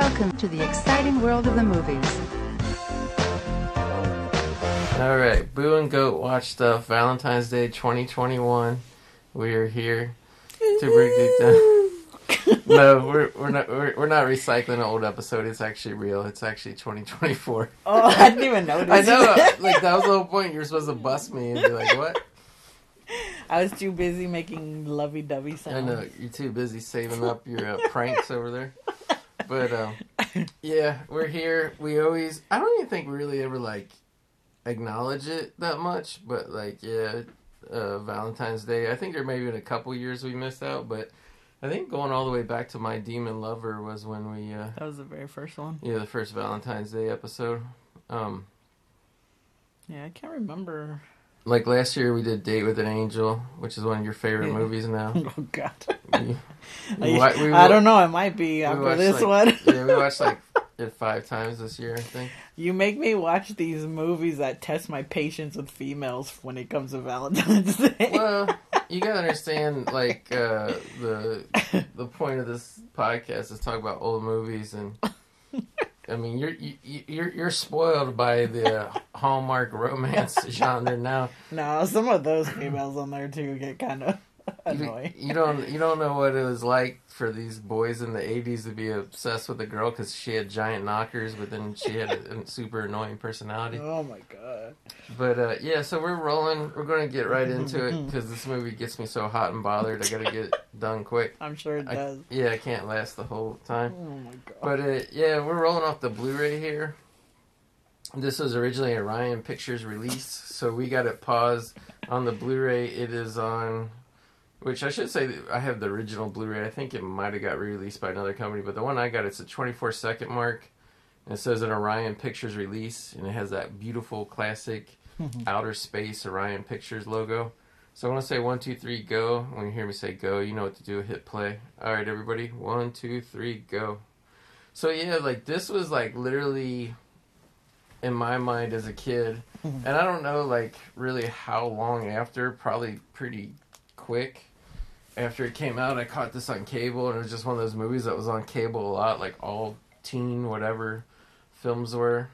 Welcome to the exciting world of the movies. All right, Boo and Goat Watch Stuff, Valentine's Day 2021. We are here to break it down. no, we're we're not we're, we're not recycling an old episode. It's actually real. It's actually 2024. Oh, I didn't even notice. I know, like that was the whole point. You're supposed to bust me and be like, "What?" I was too busy making lovey-dovey sounds. I know you're too busy saving up your uh, pranks over there. But um, yeah, we're here. We always. I don't even think we really ever like acknowledge it that much. But like, yeah, uh, Valentine's Day. I think there may have been a couple years we missed out, but I think going all the way back to my demon lover was when we. Uh, That was the very first one. yeah, the first Valentine's Day episode. Um, Yeah, I can't remember. Like last year we did Date with an Angel, which is one of your favorite Yeah. movies now. Oh God. We- we we I don't know. It might be after this like- one. yeah, we watched like it five times this year, I think. You make me watch these movies that test my patience with females when it comes to Valentine's Day. Well, you gotta understand, like uh, the the point of this podcast is talk about old movies, and I mean you're you, you're you're spoiled by the Hallmark romance genre now. no, some of those females on there too get kind of annoying. you don't you don't know what it was like for these boys in the '80s to be obsessed with a girl because she had giant knockers, but then she had a, a super annoying personality. Oh my God. But uh, yeah, so we're rolling. We're going to get right into it because this movie gets me so hot and bothered. I got to get it done quick. I'm sure it I, does. yeah, I can't last the whole time. Oh my God. But uh, yeah, we're rolling off the Blu-ray here. This was originally a Orion Pictures release, so we got it paused on the Blu-ray. It is on, which I should say I have the original Blu-ray. I think it might have got re-released by another company, but the one I got it's a 24 second mark. And it says an Orion Pictures release, and it has that beautiful classic outer space Orion Pictures logo. So I want to say one, two, three, go. When you hear me say go, you know what to do. Hit play. All right, everybody. One, two, three, go. So yeah, like this was like literally in my mind as a kid, and I don't know like really how long after. Probably pretty quick after it came out. I caught this on cable, and it was just one of those movies that was on cable a lot, like all teen whatever films were.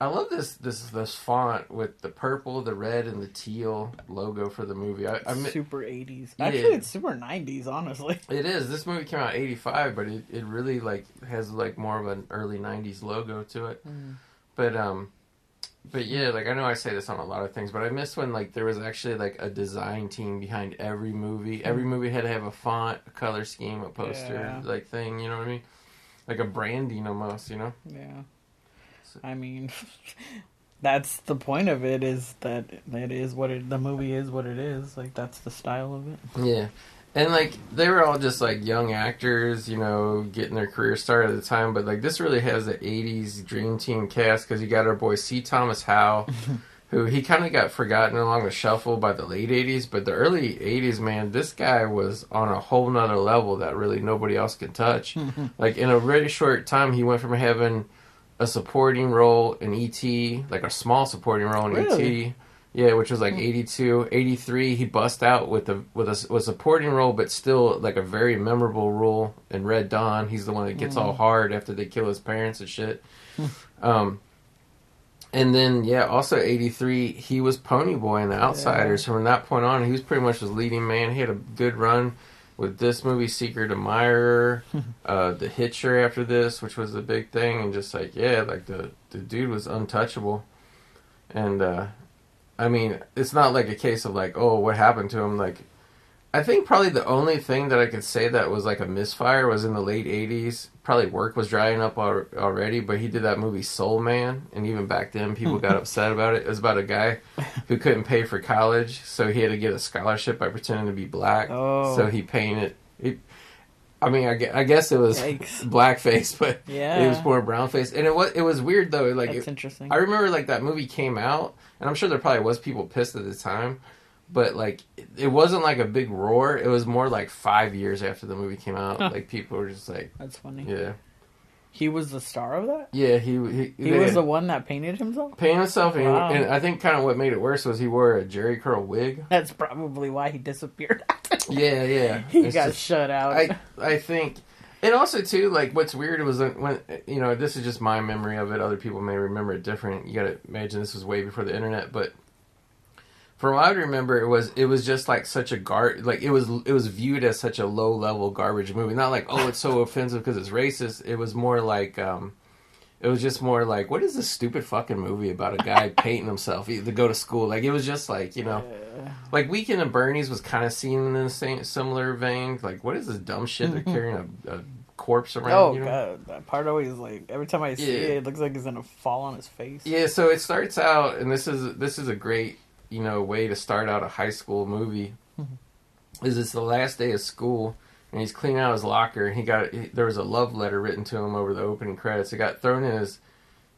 I love this this this font with the purple, the red, and the teal logo for the movie. I, I super 80s. Yeah. Actually, it's super 90s, honestly. it is. This movie came out eighty five, but it, it really like has like more of an early nineties logo to it. But um, but yeah, like I know I say this on a lot of things, but I miss when like there was actually like a design team behind every movie. Every mm. movie had to have a font, a color scheme, a poster, Yeah. like thing. You know what I mean? Like a branding almost. You know? Yeah. So- I mean, that's the point of it is that it is what it, the movie is what it is. Like, that's the style of it. Yeah. And like they were all just like young actors, you know, getting their career started at the time. But like this really has the '80s dream team cast because you got our boy C. Thomas Howell, who he kind of got forgotten along the shuffle by the late '80s. But the early '80s, man, this guy was on a whole nother level that really nobody else could touch. like in a very short time, he went from having a supporting role in E.T., like a small supporting role in Really? E.T. Yeah, which was like 82, 83. He bust out with a with a, with a supporting role, but still like a very memorable role in Red Dawn. He's the one that gets all hard after they kill his parents and shit. um, and then yeah, also 83. He was Pony Boy in The Outsiders. From that point on, he was pretty much his leading man. He had a good run with this movie, Secret Admirer, uh, The Hitcher after this, which was a big thing, and just like yeah, like the the dude was untouchable. And uh, I mean, it's not like a case of like, oh, what happened to him? Like, I think probably the only thing that I could say that was like a misfire was in the late '80s. Probably work was drying up al- already, but he did that movie Soul Man, and even back then, people got upset about it. It was about a guy who couldn't pay for college, so he had to get a scholarship by pretending to be black. Oh. So he painted. He, I mean, I, I guess it was Yikes. blackface, but Yeah. it was more brownface, and it was it was weird though. Like That's it- interesting. I remember like that movie came out, and I'm sure there probably was people pissed at the time, but like it, wasn't like a big roar. It was more like five years after the movie came out. Huh. Like people were just like, That's funny. yeah, He was the star of that? yeah. He he, He was the one that painted himself? painted himself, and, Wow. and I think kind of what made it worse was he wore a Jheri curl wig. That's probably why he disappeared. Yeah, yeah. he It's got just- shut out. I I think And also too, like what's weird was when, you know this is just my memory of it. Other people may remember it different. You got to imagine this was way before the internet, but from what I remember, it was it was just like such a gar like it was it was viewed as such a low level garbage movie. Not like oh it's so offensive because it's racist. It was more like um, it was just more like what is this stupid fucking movie about a guy painting himself to go to school? Like it was just like you know. Like Weekend at Bernie's was kind of seen in the same similar vein. Like, what is this dumb shit? They're carrying a, a corpse around. Oh you know? god, that part always like every time I see Yeah. it, it looks like he's gonna fall on his face. Yeah, so it starts out, and this is this is a great you know way to start out a high school movie. is it's the last day of school, and he's cleaning out his locker. And he got he, there was a love letter written to him over the opening credits. It got thrown in his.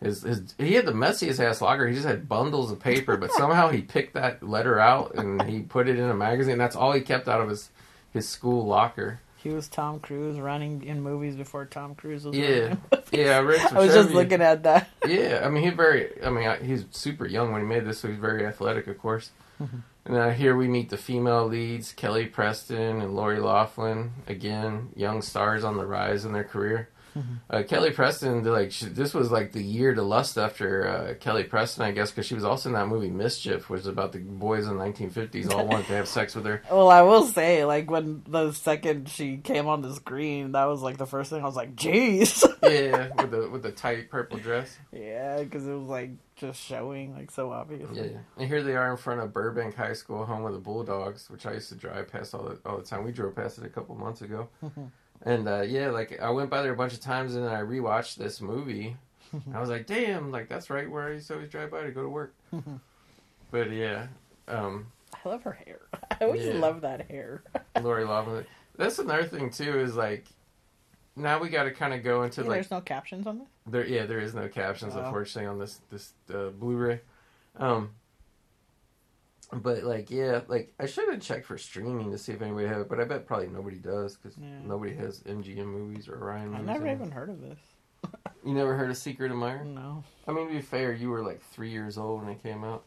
His, his, he had the messiest ass locker. He just had bundles of paper, but somehow he picked that letter out and he put it in a magazine. That's all he kept out of his his school locker. He was Tom Cruise running in movies before Tom Cruise was Yeah, yeah. I I was just looking at that. Yeah, I mean, he's very. I mean, he's super young when he made this, so he's very athletic, of course. Mm-hmm. And then here we meet the female leads, Kelly Preston and Lori Loughlin. Again, young stars on the rise in their career. Uh, Kelly Preston, like she, this was like the year to lust after uh, Kelly Preston, I guess, because she was also in that movie Mischief, which is about the boys in the 1950s all wanted to have sex with her. Well, I will say, like when the second she came on the screen, that was like the first thing I was like, "Jeez." Yeah, with the with the tight purple dress. yeah, because it was like just showing like so obvious. Yeah, and here they are in front of Burbank High School, home of the Bulldogs, which I used to drive past all the all the time. We drove past it a couple months ago, and uh, yeah, like I went by there a bunch of times, and then I rewatched this movie. I was like, damn, like that's right where I used to always drive by to go to work. but yeah, um, I love her hair. I always Yeah. love that hair. Lori Loughlin. That's another thing too is like. Now we got to kind of go into Yeah, like there's no captions on this. There, yeah, there is no captions, unfortunately, on this this uh, Blu-ray. Um, but like, yeah, like I should have checked for streaming to see if anybody had it, but I bet probably nobody does because Yeah. nobody has MGM movies or Orion I movies. never even heard of this. You never heard of Secret Admirer? No, I mean, to be fair, you were like three years old when it came out.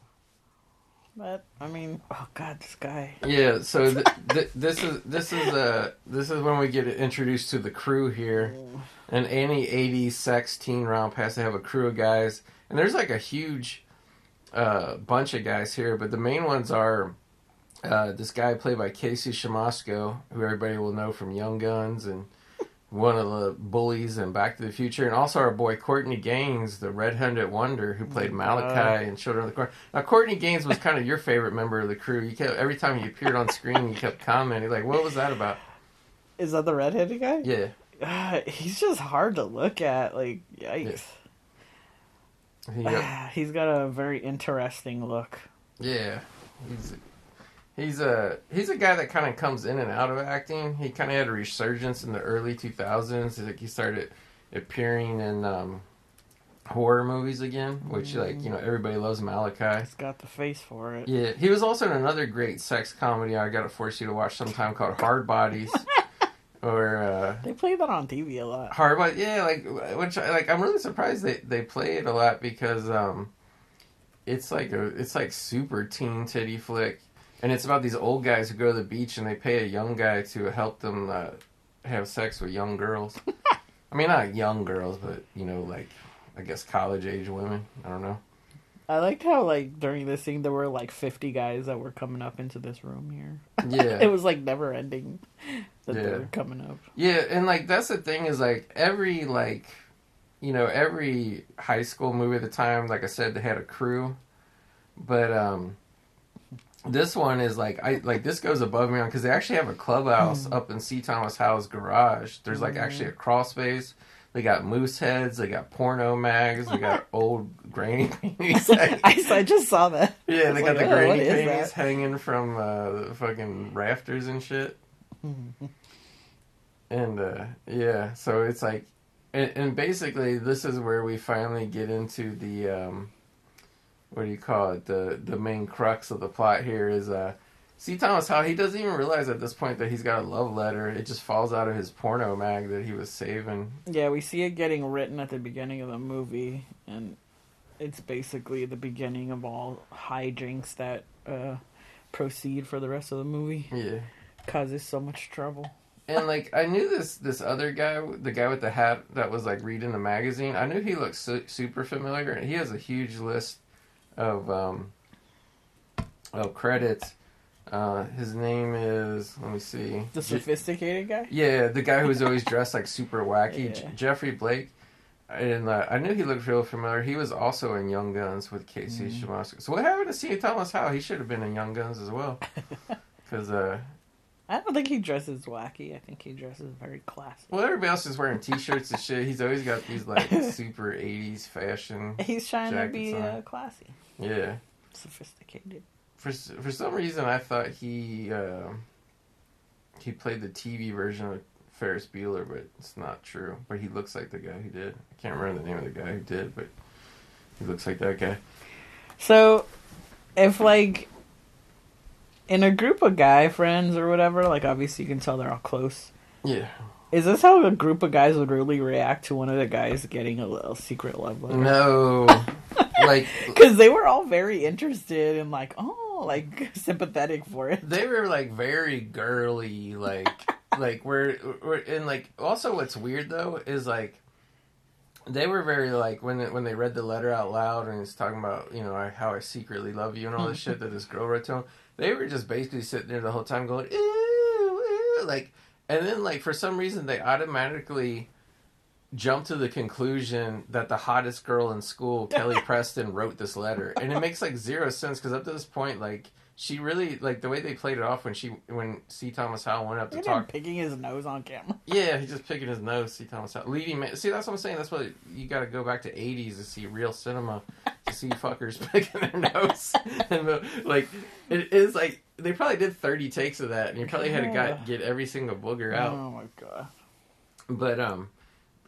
But I mean, oh god, this guy. Yeah, so th- th- this is this is uh this is when we get introduced to the crew here. And any 80s sex teen romp has to have a crew of guys. And there's like a huge uh, bunch of guys here, but the main ones are uh, this guy played by Casey Siemaszko, who everybody will know from Young Guns and one of the bullies in Back to the Future, and also our boy Courtney Gaines, the red-headed wonder who played Malachi in Children of the Corn. Now, Courtney Gaines was kind of your favorite member of the crew. You kept every time he appeared on screen, you kept commenting like, "What was that about?" Is that the redheaded guy? Yeah, Uh, he's just hard to look at. Like, yikes. he got- He's got a very interesting look. Yeah, he's he's a he's a guy that kind of comes in and out of acting. He kind of had a resurgence in the early two thousands. Like he started appearing in um, horror movies again, which like you know everybody loves Malachi. He's got the face for it. Yeah, he was also in another great sex comedy I got to force you to watch sometime called Hard Bodies. Or uh, They play that on TV a lot. hard, but yeah, like which I- like I'm really surprised they they play it a lot because um, it's like a it's like super teen titty flick, and it's about these old guys who go to the beach and they pay a young guy to help them uh, have sex with young girls. I mean, not young girls, but you know, like I guess college age women. I don't know. I liked how like during this scene there were like fifty guys that were coming up into this room here. Yeah, It was like never ending that they Yeah. were coming up. Yeah, and like that's the thing is like every like you know, every high school movie at the time, like I said, they had a crew. But um this one is like I like this goes above me on because they actually have a clubhouse up in C. Thomas Howell's garage. There's like actually a crawl space. They got moose heads. They got porno mags. They got old granny panties. I, I just saw that. yeah, they got like, the oh, granny panties hanging from uh, the fucking rafters and shit. and uh, yeah, so it's like, and, and basically, this is where we finally get into the um, what do you call it? The the main crux of the plot here is uh, C. Thomas Howell he doesn't even realize at this point that he's got a love letter. It just falls out of his porno mag that he was saving. Yeah, we see it getting written at the beginning of the movie, and it's basically the beginning of all hijinks that uh, proceed for the rest of the movie. Yeah. Causes so much trouble. and like I knew this this other guy, the guy with the hat that was like reading the magazine. I knew he looked su- super familiar, and he has a huge list of um of credits. Uh, his name is let me see. The sophisticated guy. yeah, the guy who's always dressed like super wacky, J- Geoffrey Blake. And uh, I knew he looked real familiar. He was also in Young Guns with Casey Mm. So what happened to C. Thomas Howell? He should have been in Young Guns as well. Because uh, I don't think he dresses wacky. I think he dresses very classy. well, everybody else is wearing T-shirts and shit. He's always got these like super '80s fashion. He's trying to be uh, classy, Yeah. sophisticated. For for some reason, I thought he um he played the TV version of Ferris Bueller, but it's not true. But he looks like the guy who did. I can't remember the name of the guy who did, but he looks like that guy. So, if like in a group of guy friends or whatever, like obviously you can tell they're all close. Yeah. Is this how a group of guys would really react to one of the guys getting a little secret love letter? No. like because they were all very interested and like, oh, like sympathetic for it. they were like very girly, like like we're, we're and like also what's weird though is like they were very like when when they read the letter out loud and it's talking about you know I- how I secretly love you and all this shit that this girl wrote to him. They were just basically sitting there the whole time going ooh, ooh like and then like for some reason they automatically jump to the conclusion that the hottest girl in school, Kelly Preston, wrote this letter, and it makes like zero sense because up to this point, like she really like the way they played it off when she when C. Thomas Howell went up to talk. picking his nose on camera. Yeah, he's just picking his nose. C. Thomas Howell leading man. See, that's what I'm saying. That's what you got to go back to '80s to see real cinema to see fuckers picking their nose. and uh, like it is like they probably did 30 takes of that, and you probably had to got, get every single booger out Oh my god. but um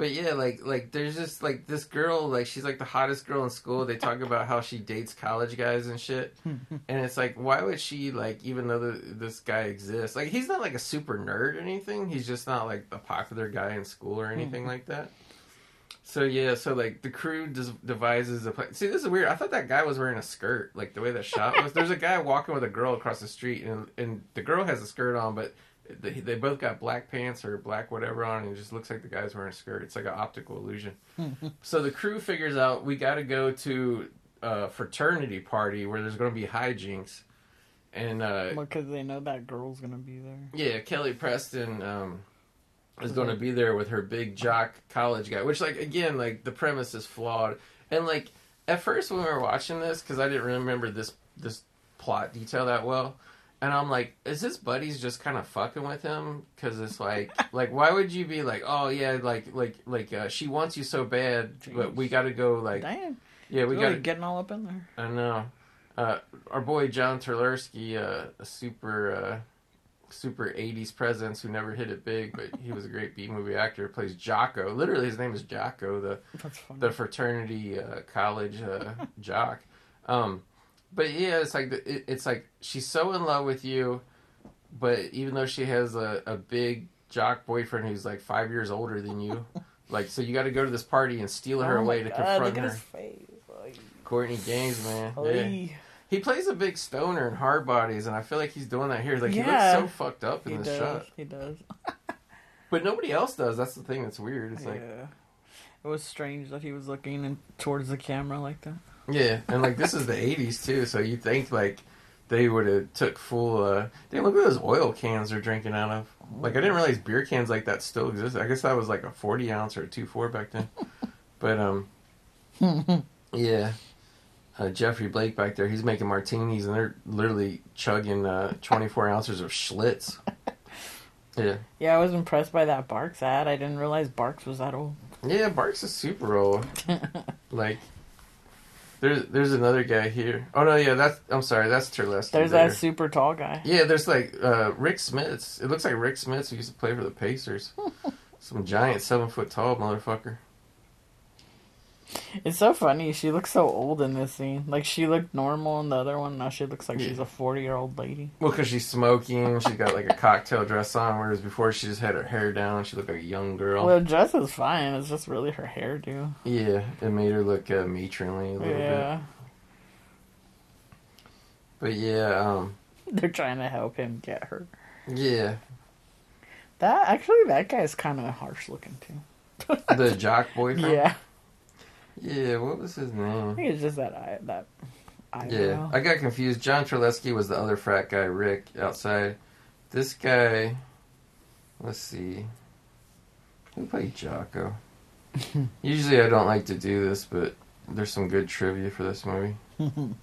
but yeah like like there's just like this girl like she's like the hottest girl in school. They talk about how she dates college guys and shit. And it's like why would she like even though the, this guy exists like he's not like a super nerd or anything. He's just not like a popular guy in school or anything hmm. like that. So yeah so like the crew des- devises a plan see this is weird. I thought that guy was wearing a skirt like the way the shot was. There's a guy walking with a girl across the street and and the girl has a skirt on but they, they both got black pants or black whatever on, and it just looks like the guy's wearing a skirt. It's like an optical illusion. so the crew figures out we got to go to a fraternity party where there's going to be hijinks, and uh, Because they know that girl's gonna be there. yeah, Kelly Preston um, is going to be there with her big jock college guy, which like again like the premise is flawed, and like at first when we were watching this because I didn't remember this this plot detail that well. And I'm like, is his buddies just kind of fucking with him? Because it's like, like, why would you be like, oh yeah, like, like, like, uh, she wants you so bad, but we got to go, like, Damn, yeah, we really got to getting all up in there. I know. Uh, our boy John Terlesky, uh, a super, uh, super '80s presence who never hit it big, but he was a great B movie actor. Plays Jocko. Literally, his name is Jocko, the the fraternity uh, college uh, jock. Um, but yeah, it's like the, it's like she's so in love with you, but even though she has a, a big jock boyfriend who's like five years older than you, like so you got to go to this party and steal her Oh away to God, confront her. Like, Courtney Gaines, man. Yeah. He plays a big stoner in Hard Bodies, and I feel like he's doing that here. Like Yeah. he looks so fucked up in He this does. shot, He does. but nobody else does. That's the thing that's weird. It's like yeah. It was strange that he was looking in, towards the camera like that. Yeah, and like this is the '80s too, so you think like they would have took full. uh Damn, look at those oil cans they're drinking out of. Like I didn't realize beer cans like that still exist. I guess that was like a 40 ounce or a two four back then. but um, yeah. Uh, Geoffrey Blake back there, he's making martinis, and they're literally chugging uh, 24 ounces of Schlitz. Yeah. Yeah, I was impressed by that Barq's ad. I didn't realize Barq's was that old. Yeah, Barq's is super old. like, there's there's another guy here. Oh no, yeah, that's I'm sorry, that's Terlesky. There's there. that super tall guy. Yeah, there's like uh, Rik Smits. It looks like Rik Smits who used to play for the Pacers. Some giant seven foot tall motherfucker. It's so funny. She looks so old in this scene. Like she looked normal in the other one. Now she looks like Yeah. she's a forty year old lady. Well, because she's smoking, she's got like a cocktail dress on, whereas before she just had her hair down. She looked like a young girl. Well, the dress is fine. It's just really her hairdo. yeah, it made her look uh, matronly a little bit. Yeah, But yeah, um, they're trying to help him get her. yeah, That actually, that guy's kind of harsh looking too. The jock boyfriend. Yeah, Yeah. What was his name? I think it's just that eye, that Yeah, eyebrow. I got confused. John Terlesky was the other frat guy, Rick, outside. This guy, let's see, who played Jocko? Usually I don't like to do this, but there's some good trivia for this movie.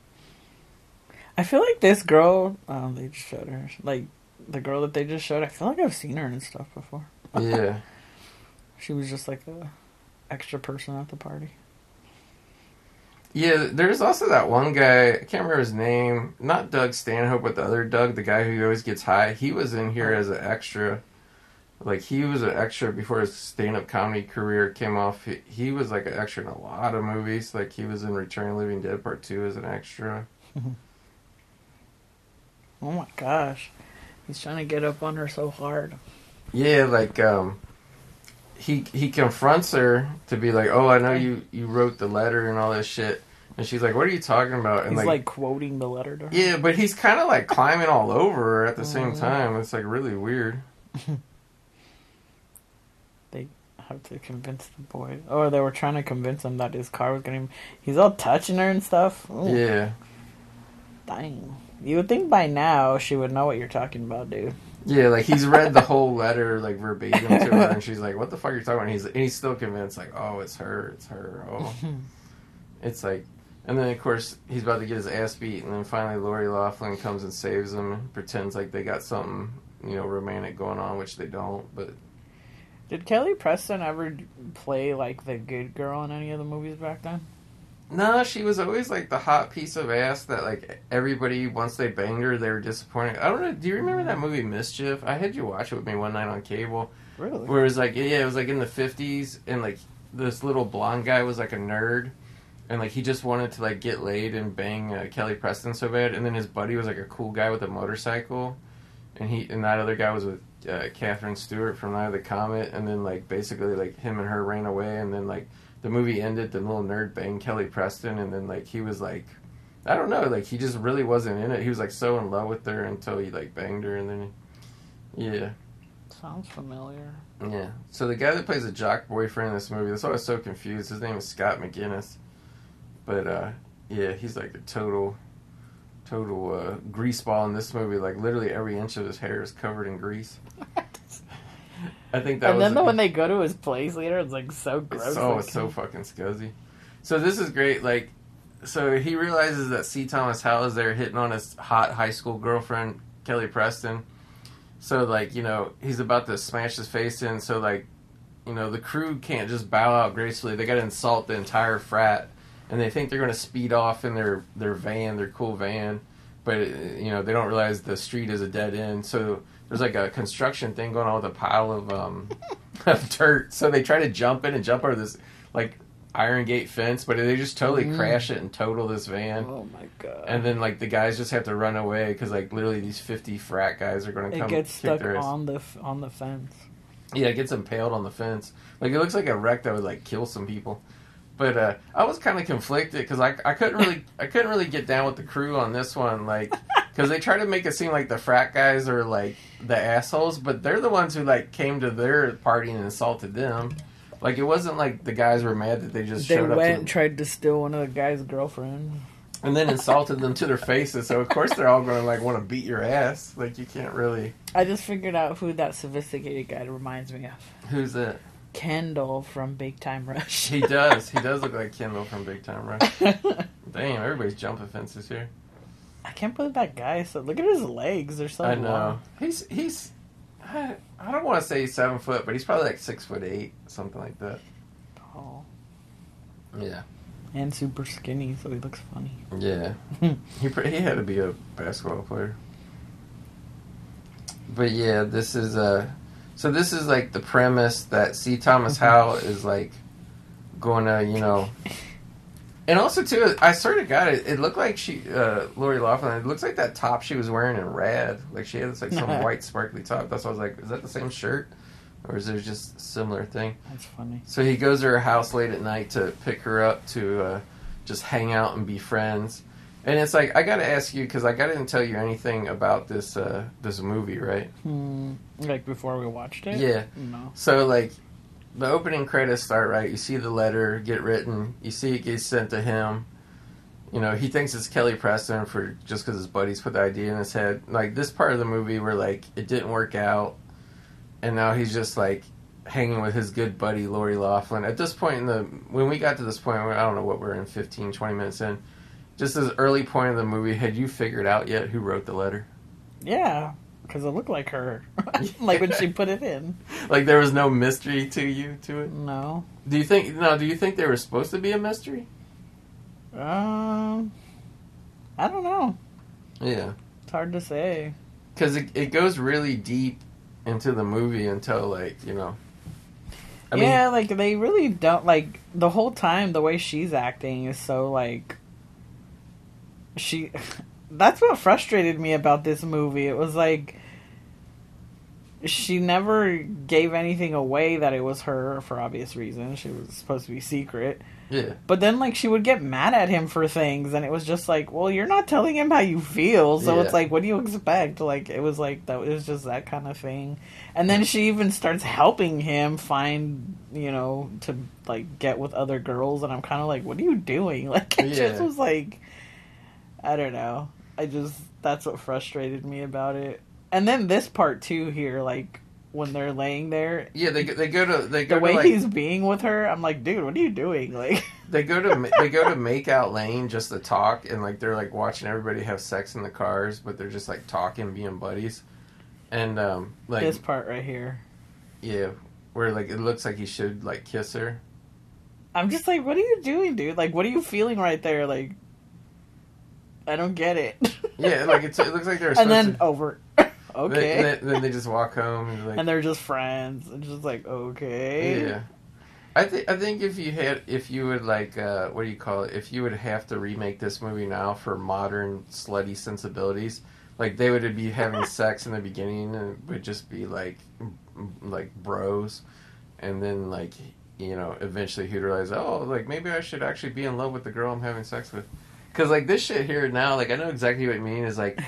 I feel like this girl, um, they just showed her, like the girl that they just showed. I feel like I've seen her and stuff before. Yeah, She was just like a extra person at the party. Yeah. There's also that one guy. I can't remember his name. Not Doug Stanhope, but the other Doug, the guy who always gets high. He was in here as an extra. Like he was an extra before his stand-up comedy career came off. He, he was like an extra in a lot of movies. Like he was in Return of the Living Dead Part Two as an extra. Oh my gosh, he's trying to get up on her so hard. Yeah, like um, he he confronts her to be like, "Oh, I know you you wrote the letter and all this shit," and she's like, "What are you talking about?" And He's like, like, quoting the letter to her. yeah, but he's kind of like climbing all over her at the same Mhm. time. It's like really weird. They have to convince the boy, or they were trying to convince him that his car was getting. He's all touching her and stuff. Ooh, Yeah, dang. You would think by now she would know what you're talking about, dude. yeah, like he's read the whole letter like verbatim to her, and she's like, "What the fuck are you talking about?" And he's and he's still convinced, like, "Oh, it's her, it's her." Oh, it's like. And then, of course, he's about to get his ass beat, and then finally Lori Loughlin comes and saves him and pretends like they got something, you know, romantic going on, which they don't. But Did Kelly Preston ever play like the good girl in any of the movies back then? no, she was always like the hot piece of ass that like everybody once they banged her, they were disappointed. I don't know. Do you remember that movie Mischief? I had you watch it with me one night on cable, Really? where it was like yeah, it was like in the fifties, and like this little blonde guy was like a nerd. And like he just wanted to like get laid and bang uh, Kelly Preston so bad, and then his buddy was like a cool guy with a motorcycle, and he and that other guy was with uh, Catherine Stewart from Night of the Comet, and then like basically like him and her ran away, and then like the movie ended, the little nerd banged Kelly Preston, and then like he was like, I don't know, like he just really wasn't in it. He was like so in love with her until he like banged her, and then yeah, Sounds familiar. yeah. So the guy that plays the jock boyfriend in this movie, that's why I was so confused. His name is Scott McGinnis, but uh, yeah, he's like a total, total uh, grease ball in this movie. Like literally every inch of his hair is covered in grease. I think that and then the, when they go to his place later, it's like so gross. Oh, like- it's so fucking scuzzy. So this is great. Like, so he realizes that C. Thomas Howell is there hitting on his hot high school girlfriend Kelly Preston. So like, you know, he's about to smash his face in. So like, you know, the crew can't just bow out gracefully. They got to insult the entire frat, and they think they're going to speed off in their their van, their cool van. But you know, they don't realize the street is a dead end. So there's like a construction thing going on with a pile of um of dirt. So they try to jump in and jump over this like iron gate fence, but they just totally Mhm. crash it and total this van. Oh my god. And then like the guys just have to run away because like literally these fifty frat guys are going to come. it gets stuck on the on the fence. Yeah, it gets impaled on the fence. Like it looks like a wreck that would like kill some people. But uh, I was kind of conflicted because I, I couldn't really I couldn't really get down with the crew on this one, like because they try to make it seem like the frat guys are like the assholes, but they're the ones who like came to their party and insulted them. Like it wasn't like the guys were mad that they just They showed up went and tried to steal one of the guy's girlfriend. and then insulted them to their faces. So of course they're all going to like want to beat your ass. Like you can't really. I just figured out who that sophisticated guy reminds me of. Who's that? Kendall from Big Time Rush. He does. He does look like Kendall from Big Time Rush. Damn, everybody's jumping fences here. I can't believe that guy. So look at his legs. They're so I know. long. He's he's. I, I don't want to say he's seven foot, but he's probably like six foot eight, something like that. tall Yeah. and super skinny, so he looks funny. Yeah. he he had to be a basketball player. But yeah, this is uh so this is like the premise that C. Thomas Howell is like gonna, you know. And also too, I sort of got it. It looked like she, uh, Lori Loughlin. It looks like that top she was wearing in red. Like she had this like some white sparkly top. That's why I was like, is that the same shirt, or is there just a similar thing? That's funny. So he goes to her house late at night to pick her up to uh, just hang out and be friends. And it's like I got to ask you because like I didn't tell you anything about this uh, this movie, right? Hmm. Like before we watched it. Yeah. No. So like the opening credits start right. You see the letter get written. You see it gets sent to him. You know he thinks it's Kelly Preston for just because his buddies put the idea in his head. Like this part of the movie where like it didn't work out, and now he's just like hanging with his good buddy Lori Loughlin. At this point in the when we got to this point, I don't know what we're in 15, 20 minutes in. Just this early point of the movie, had you figured out yet who wrote the letter? Yeah, because it looked like her. like when she put it in. Like there was no mystery to you to it. No. Do you think no? Do you think they were supposed to be a mystery? Um. I don't know. Yeah, It's hard to say. because it, it goes really deep into the movie until like you know. I mean, yeah, like they really don't like the whole time. The way she's acting is so like she. That's what frustrated me about this movie. It was like she never gave anything away that it was her for obvious reasons. She was supposed to be secret. yeah, But then, like, she would get mad at him for things, and it was just like, well, you're not telling him how you feel, so Yeah. it's like, what do you expect? Like, it was like that. It was just that kind of thing. And then she even starts helping him find, you know, to like get with other girls, and I'm kind of like, what are you doing? Like, it just was like, I don't know. I just that's what frustrated me about it. And then this part too here, like when they're laying there, yeah. They go- they go to they go the way to like he's being with her, I'm like, dude, what are you doing? Like. they go to they go to make out lane just to talk and like they're like watching everybody have sex in the cars, but they're just like talking, being buddies, and um like this part right here. yeah, where like it looks like he should like kiss her. I'm just like, what are you doing, dude? Like, what are you feeling right there? Like, I don't get it. Yeah, like it's, it looks like they're and then to. over. okay. Then, then, then they just walk home and like and they're just friends. It's just like, okay. Yeah. I think I think if you had if you would like uh, what do you call it if you would have to remake this movie now for modern slutty sensibilities like they would be having sex in the beginning and it would just be like like bros and then like you know eventually he'd realize oh like maybe I should actually be in love with the girl I'm having sex with because like this shit here now like I know exactly what you mean is like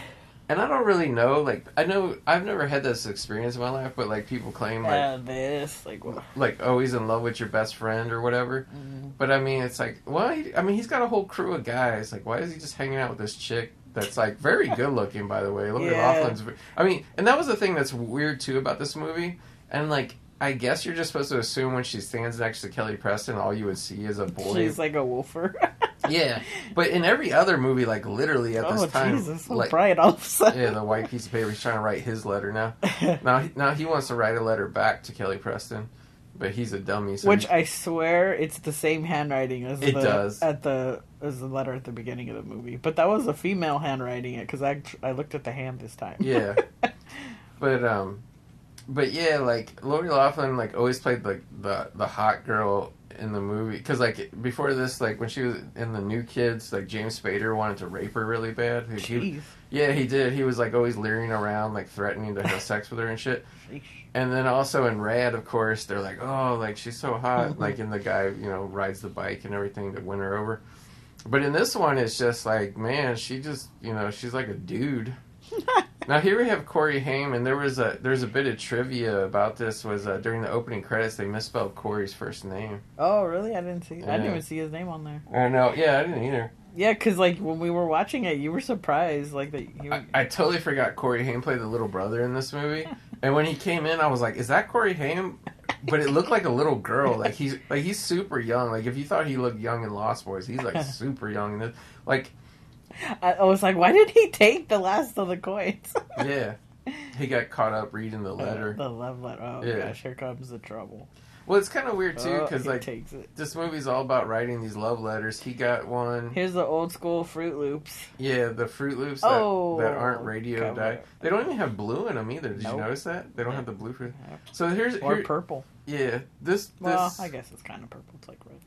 and I don't really know like I know I've never had this experience in my life but like people claim like Yeah, this like what? like always in love with your best friend or whatever. Mm. But I mean, it's like, why? I mean, he's got a whole crew of guys. Like, why is he just hanging out with this chick that's like very good looking, by the way? Look at Yeah. Loughlin's. I mean, and that was the thing that's weird too about this movie. And like, I guess you're just supposed to assume when she stands next to Kelly Preston, all you would see is a boy. She's like a wolfer. yeah, but in every other movie, like literally at oh this time, Jesus, like. all of a sudden. Yeah, the white piece of paper. He's trying to write his letter now. Now, he- now he wants to write a letter back to Kelly Preston, but he's a dummy. So Which I swear it's the same handwriting as It the does. at the as the letter at the beginning of the movie. But that was a female handwriting it because I I looked at the hand this time. Yeah. But um, but yeah, like Lori Loughlin like always played like the the hot girl in the movie because like before this like when she was in the New Kids like James Spader wanted to rape her really bad. He- he- Jeez. yeah, he did. He was like always leering around like threatening to have sex with her and shit. Sheesh. And then also in Rad, of course, they're like, oh, like she's so hot. Mhm. Like, and the guy, you know, rides the bike and everything to win her over. But in this one, it's just like, man, she just, you know, she's like a dude. now here we have Corey Haim, and there was a there's a bit of trivia about this. Was uh, during the opening credits they misspelled Corey's first name. Oh really? I didn't see. I didn't even see his name on there. I know, yeah, I didn't either. Yeah, because like when we were watching it, you were surprised like that. You I, I totally forgot Corey Haim played the little brother in this movie. And when he came in, I was like, "Is that Corey Haim?" But it looked like a little girl. Like he's like he's super young. Like if you thought he looked young in Lost Boys, he's like super young. in this. Like I, I was like, why did he take the last of the coins? yeah, he got caught up reading the uh, letter. the love letter. Oh Yeah. gosh, here comes the trouble. Well, it's kind of weird too Oh, because he like this movie's all about writing these love letters. He got one. Here's the old school Froot Loops. Yeah, the Froot Loops that, Oh, that aren't oh, radio cover. dye. They don't even have blue in them either. Did Nope. you notice that? They don't have the blue fruit. So here's Or here, purple. yeah this this Well, I guess it's kind of purple. It's like red.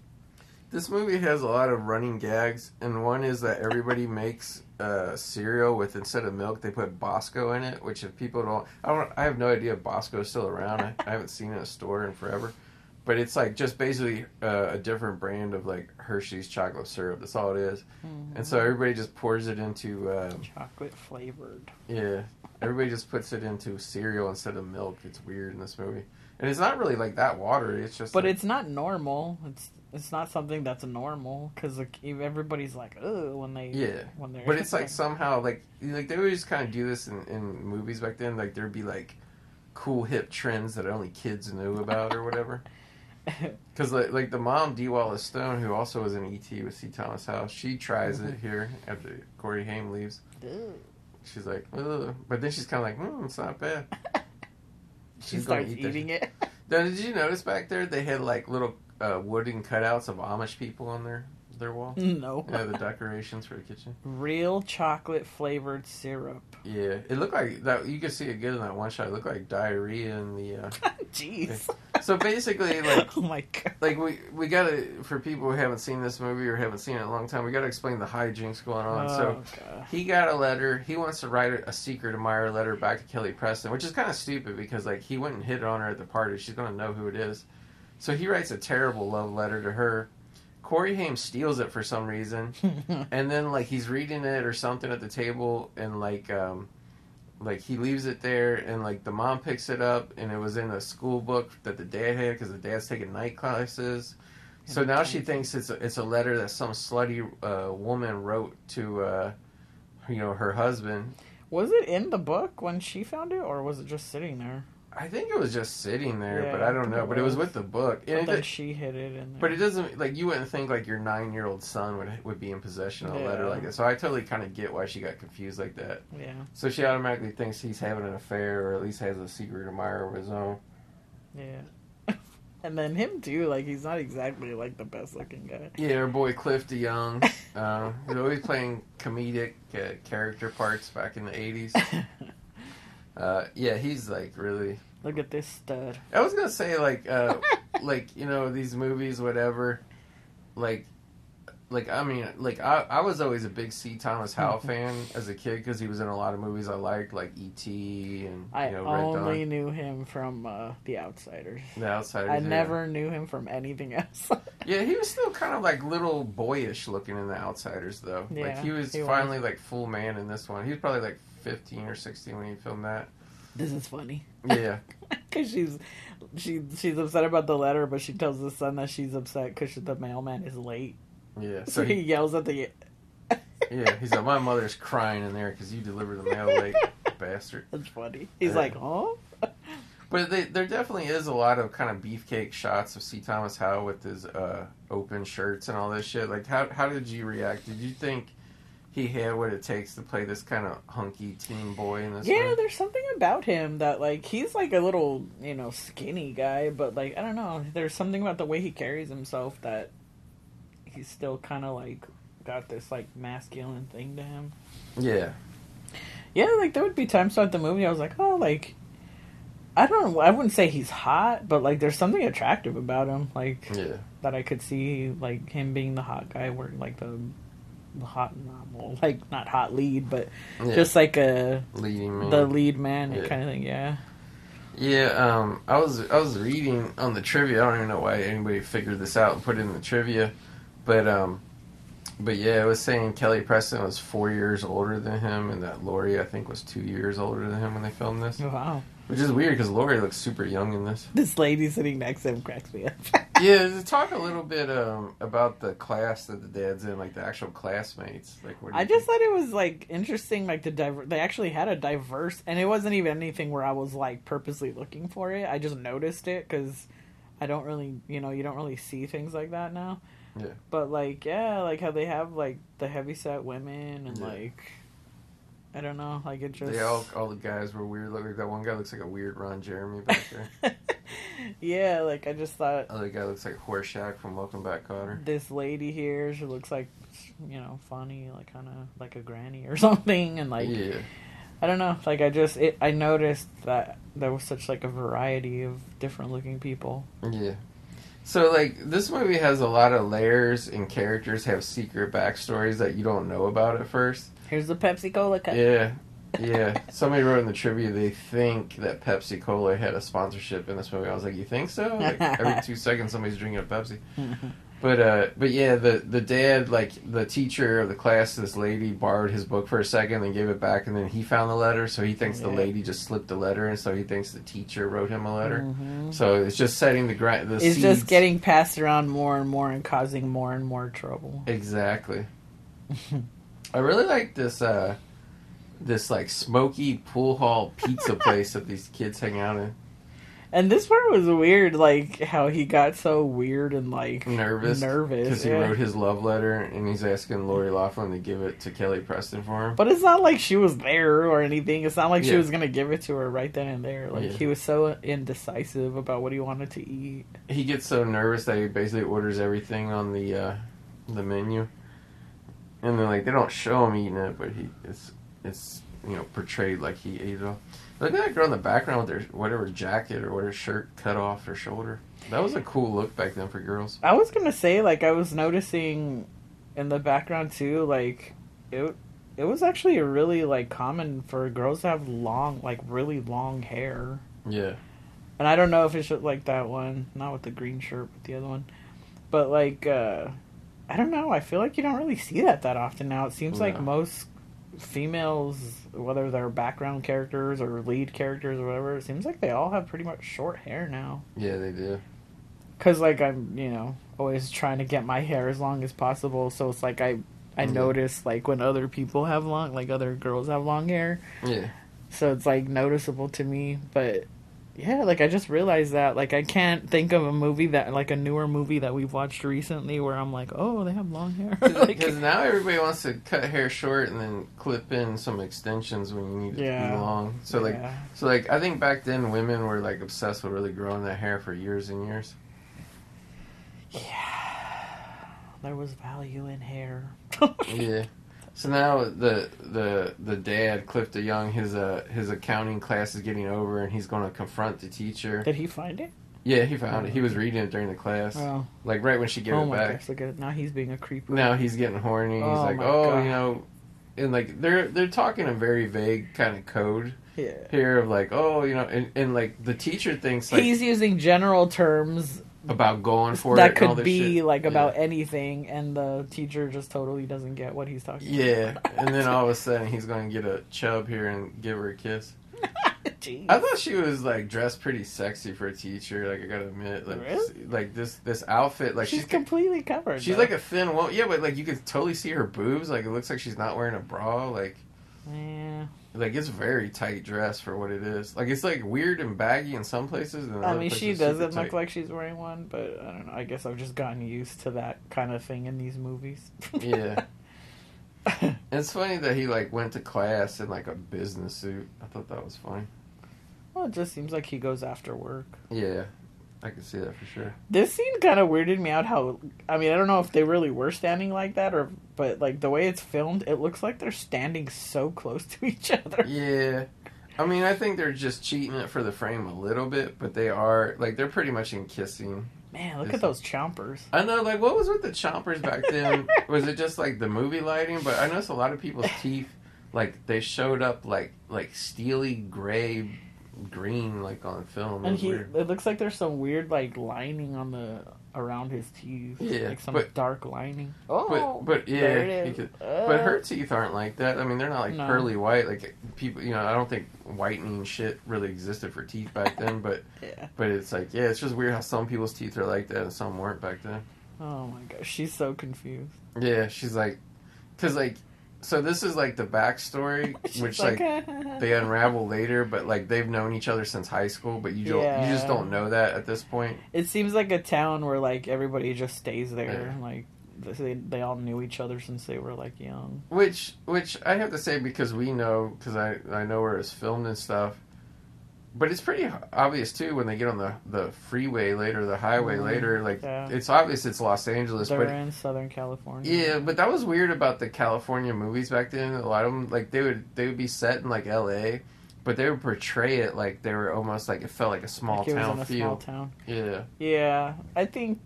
This movie has a lot of running gags, and one is that everybody makes uh, cereal with instead of milk they put Bosco in it. Which if people don't, I don't, I have no idea if Bosco is still around. I, I haven't seen it in a store in forever. but it's like just basically uh, a different brand of like Hershey's chocolate syrup. That's all it is. And so everybody just pours it into um, chocolate flavored. yeah. Everybody just puts it into cereal instead of milk. It's weird in this movie, and it's not really like that watery. It's just But like, it's not normal. It's it's not something that's normal because like, everybody's like, oh, when they Yeah, when they're But it's like somehow like like they always kind of do this in, in movies back then. Like there'd be like cool hip trends that only kids knew about or whatever. Because like, like the mom Dee Wallace Stone, who also was in ET with C Thomas House, she tries it here after Corey Haim leaves. She's like, Ugh. but then she's kind of like, hmm, it's not bad. she She's starts eat that eating it. Now, did you notice back there they had like little uh, wooden cutouts of Amish people on their their wall? no, Yeah, the decorations for the kitchen. real chocolate flavored syrup. Yeah, it looked like that. You could see it good in that one shot. It looked like diarrhea in the. Uh... Jeez. So basically, like, oh my god. like we we gotta for people who haven't seen this movie or haven't seen it in a long time, we gotta explain the hijinks going on. so Oh, God. he got a letter. He wants to write a, a secret admirer letter back to Kelly Preston, which is kind of stupid because like he went and hit on her at the party. She's gonna know who it is. So he writes a terrible love letter to her. Corey Haim steals it for some reason, and then like he's reading it or something at the table, and like um, like he leaves it there, and like the mom picks it up, and it was in a school book that the dad had because the dad's taking night classes. So now she thinks it's a, it's a letter that some slutty uh, woman wrote to, uh, you know, her husband. was it in the book when she found it, or was it just sitting there? I think it was just sitting there, Yeah, but I don't know. it But it was with the book, But and then it, she hid it in there. but it doesn't like you wouldn't think like your nine year old son would would be in possession of a letter like that. So I totally kind of get why she got confused like that. yeah, So she automatically thinks he's having an affair, or at least has a secret admirer of his own. yeah. and then him too. Like he's not exactly like the best looking guy. Yeah, our boy Cliff DeYoung. uh, he's always playing comedic uh, character parts back in the '80s. Uh, yeah, he's like really. Look at this stud. I was gonna say like, uh, like you know these movies, whatever. Like, like I mean, like I, I was always a big C. Thomas Howell fan as a kid because he was in a lot of movies I liked, like E.T. and I you know Red only Dawn, knew him from uh, The Outsiders. The Outsiders. I yeah. never knew him from anything else. Yeah, he was still kind of like little boyish looking in The Outsiders, though. like Yeah, he was he was. finally like full man in this one. He was probably like fifteen or sixteen when he filmed that. this is funny Yeah, because she's she she's upset about the letter, but she tells the son that she's upset because the mailman is late. yeah. So So he he, yells at the. yeah, he's like, my mother's crying in there because you delivered the mail late, bastard. That's funny. He's Yeah. like, oh. But they, there definitely is a lot of kind of beefcake shots of C. Thomas Howell with his uh, open shirts and all this shit. Like, how how did you react? Did you think he had what it takes to play this kind of hunky teen boy in this? Yeah, one? there's something about him that like he's like a little you know skinny guy, but like I don't know. There's something about the way he carries himself that he's still kind of like got this like masculine thing to him. yeah, Yeah, like there would be times throughout the movie I was like, oh, like I don't, I wouldn't say he's hot, but like there's something attractive about him, like yeah. that I could see like him being the hot guy, where like the hot, novel, like not hot lead, but yeah. just like a leading man. the lead man Yeah. kind of thing. Yeah. Yeah, um, I was I was reading on the trivia. I don't even know why anybody figured this out and put it in the trivia, but um, but yeah, it was saying Kelly Preston was four years older than him, and that Lori I think was two years older than him when they filmed this, Wow. Which is weird because Lori looks super young in this. This lady sitting next to him cracks me up. yeah, talk a little bit um about the class that the dad's in, like the actual classmates. Like, what I just think? thought it was like interesting, like the diver- they actually had a diverse, and it wasn't even anything where I was like purposely looking for it. I just noticed it because I don't really, you know, you don't really see things like that now. Yeah. But like, yeah, like how they have like the heavy set women and Yeah. like, I don't know, like it just. They all all the guys were weird. Like that one guy looks like a weird Ron Jeremy back there. yeah, like I just thought Other guy looks like Horshack from Welcome Back, Kotter. this lady here, she looks like, you know, funny, like kind of like a granny or something, and like. yeah. I don't know. Like I just it, I noticed that there was such like a variety of different looking people. Yeah. So like this movie has a lot of layers and characters have secret backstories that you don't know about at first. Here's the Pepsi Cola cup. Yeah. Yeah, somebody wrote in the trivia they think that Pepsi Cola had a sponsorship in this movie. I was like, you think so? Like every two seconds somebody's drinking a Pepsi. But uh, but yeah, the the dad, like the teacher of the class, this lady borrowed his book for a second and gave it back, and then he found the letter, so he thinks the lady just slipped the letter, and so he thinks the teacher wrote him a letter. Mhm. So it's just setting the gra- the It's seeds. just getting passed around more and more and causing more and more trouble. exactly. I really like this uh, this like smoky pool hall pizza place that these kids hang out in. And this part was weird, like how he got so weird and like Nervous, nervous. because he yeah. wrote his love letter and he's asking Lori Loughlin to give it to Kelly Preston for him. But it's not like she was there or anything. It's not like she was gonna give it to her right then and there. Like Yeah. he was so indecisive about what he wanted to eat. he gets so nervous that he basically orders everything on the uh, the menu, and then like they don't show him eating it, but he it's it's you know portrayed like he ate it all. Look at that girl in the background with her whatever jacket or whatever shirt cut off her shoulder. That was a cool look back then for girls. I was gonna say, like, I was noticing in the background too, like, it it was actually really like common for girls to have long, like, really long hair. Yeah, And I don't know if it's just like that one, not with the green shirt, but the other one. But like, uh I don't know. I feel like you don't really see that that often now. It seems like most females, whether they're background characters or lead characters or whatever, it seems like they all have pretty much short hair now. yeah, they do. Cause like I'm, you know, always trying to get my hair as long as possible. So it's like I, I Mhm. notice like when other people have long, like other girls have long hair. Yeah, So it's like noticeable to me. But yeah, like I just realized that like I can't think of a movie that like a newer movie that we've watched recently where I'm like, oh, they have long hair. like, because now everybody wants to cut hair short and then clip in some extensions when you need it to be long. So like yeah. So like I think back then women were like obsessed with really growing their hair for years and years. Yeah, there was value in hair. Yeah. So now the the the dad Cliff DeYoung his uh his accounting class is getting over and he's going to confront the teacher. Did he find it? Yeah, he found it. He was reading it during the class, Oh, like right when she gave oh it my back. gosh! Look at it. Now he's being a creep. Now he's getting horny. He's Oh like, oh, God. you know, and like they're they're talking a very vague kind of code Yeah. here of like, oh, you know, and, and like the teacher thinks like he's using general terms about going for it. that and all could this be shit. like Yeah. about anything, and the teacher just totally doesn't get what he's talking. Yeah, and then all of a sudden he's going to get a chub here and give her a kiss. Jeez. I thought she was like dressed pretty sexy for a teacher. Like I gotta admit, like Really? like this this outfit, like she's, she's completely covered. she's though. like a thin woman. Yeah, but like you can totally see her boobs. Like it looks like she's not wearing a bra. Like Yeah. Like it's very tight dress for what it is. Like it's like weird and baggy in some places. And I mean, she doesn't look tight. like she's wearing one, but I don't know. I guess I've just gotten used to that kind of thing in these movies. Yeah. It's funny that he like went to class in like a business suit. I thought that was funny. well, it just seems like he goes after work. Yeah, I can see that for sure. This scene kind of weirded me out. How I mean, I don't know if they really were standing like that, or but like the way it's filmed, it looks like they're standing so close to each other. Yeah. I mean, I think they're just cheating it for the frame a little bit, but they are like they're pretty much in kissing. Man, look at those chompers. I know, like, what was with the chompers back then? was it just like the movie lighting? But I noticed a lot of people's teeth, like they showed up like like steely gray, green, like on film. It And was he, weird. it looks like there's some weird like lining on the around his teeth. Yeah, like some but- dark lining. Oh, But but yeah, there it he could- Uh, but her teeth aren't like that. I mean, they're not like No. pearly white. Like people, you know, I don't think whitening shit really existed for teeth back then. But yeah. but it's like yeah, it's just weird how some people's teeth are like that and some weren't back then. Oh my gosh, she's so confused. Yeah, she's like, because like, so this is like the backstory, which like they unravel later, but like they've known each other since high school, but you don't, you just don't know that at this point. It seems like a town where like everybody just stays there. Yeah. Like they they all knew each other since they were like young. Which which I have to say because we know because I I know where it's filmed and stuff. But it's pretty obvious too when they get on the, the freeway later, the highway Mhm. later. Like Yeah. it's obvious it's Los Angeles, They're but in Southern California. Yeah, but that was weird about the California movies back then. A lot of them, like they would they would be set in like L.A., but they would portray it like they were almost like it felt like a small like it was town in a feel. small town. Yeah, Yeah, I think,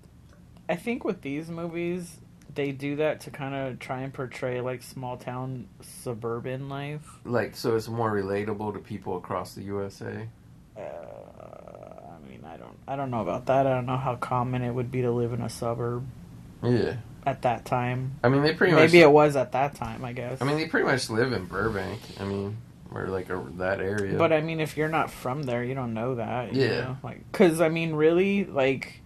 I think with these movies, they do that to kind of try and portray like small town suburban life. Like, so it's more relatable to people across the USA. Uh, I mean, I don't, I don't know about that. I don't know how common it would be to live in a suburb Yeah. at that time. I mean, they pretty Maybe much. it was at that time, I guess. I mean, they pretty much live in Burbank. I mean, or like a, that area. But I mean, if you're not from there, you don't know that. you Yeah. know? Like, cause I mean, really, like,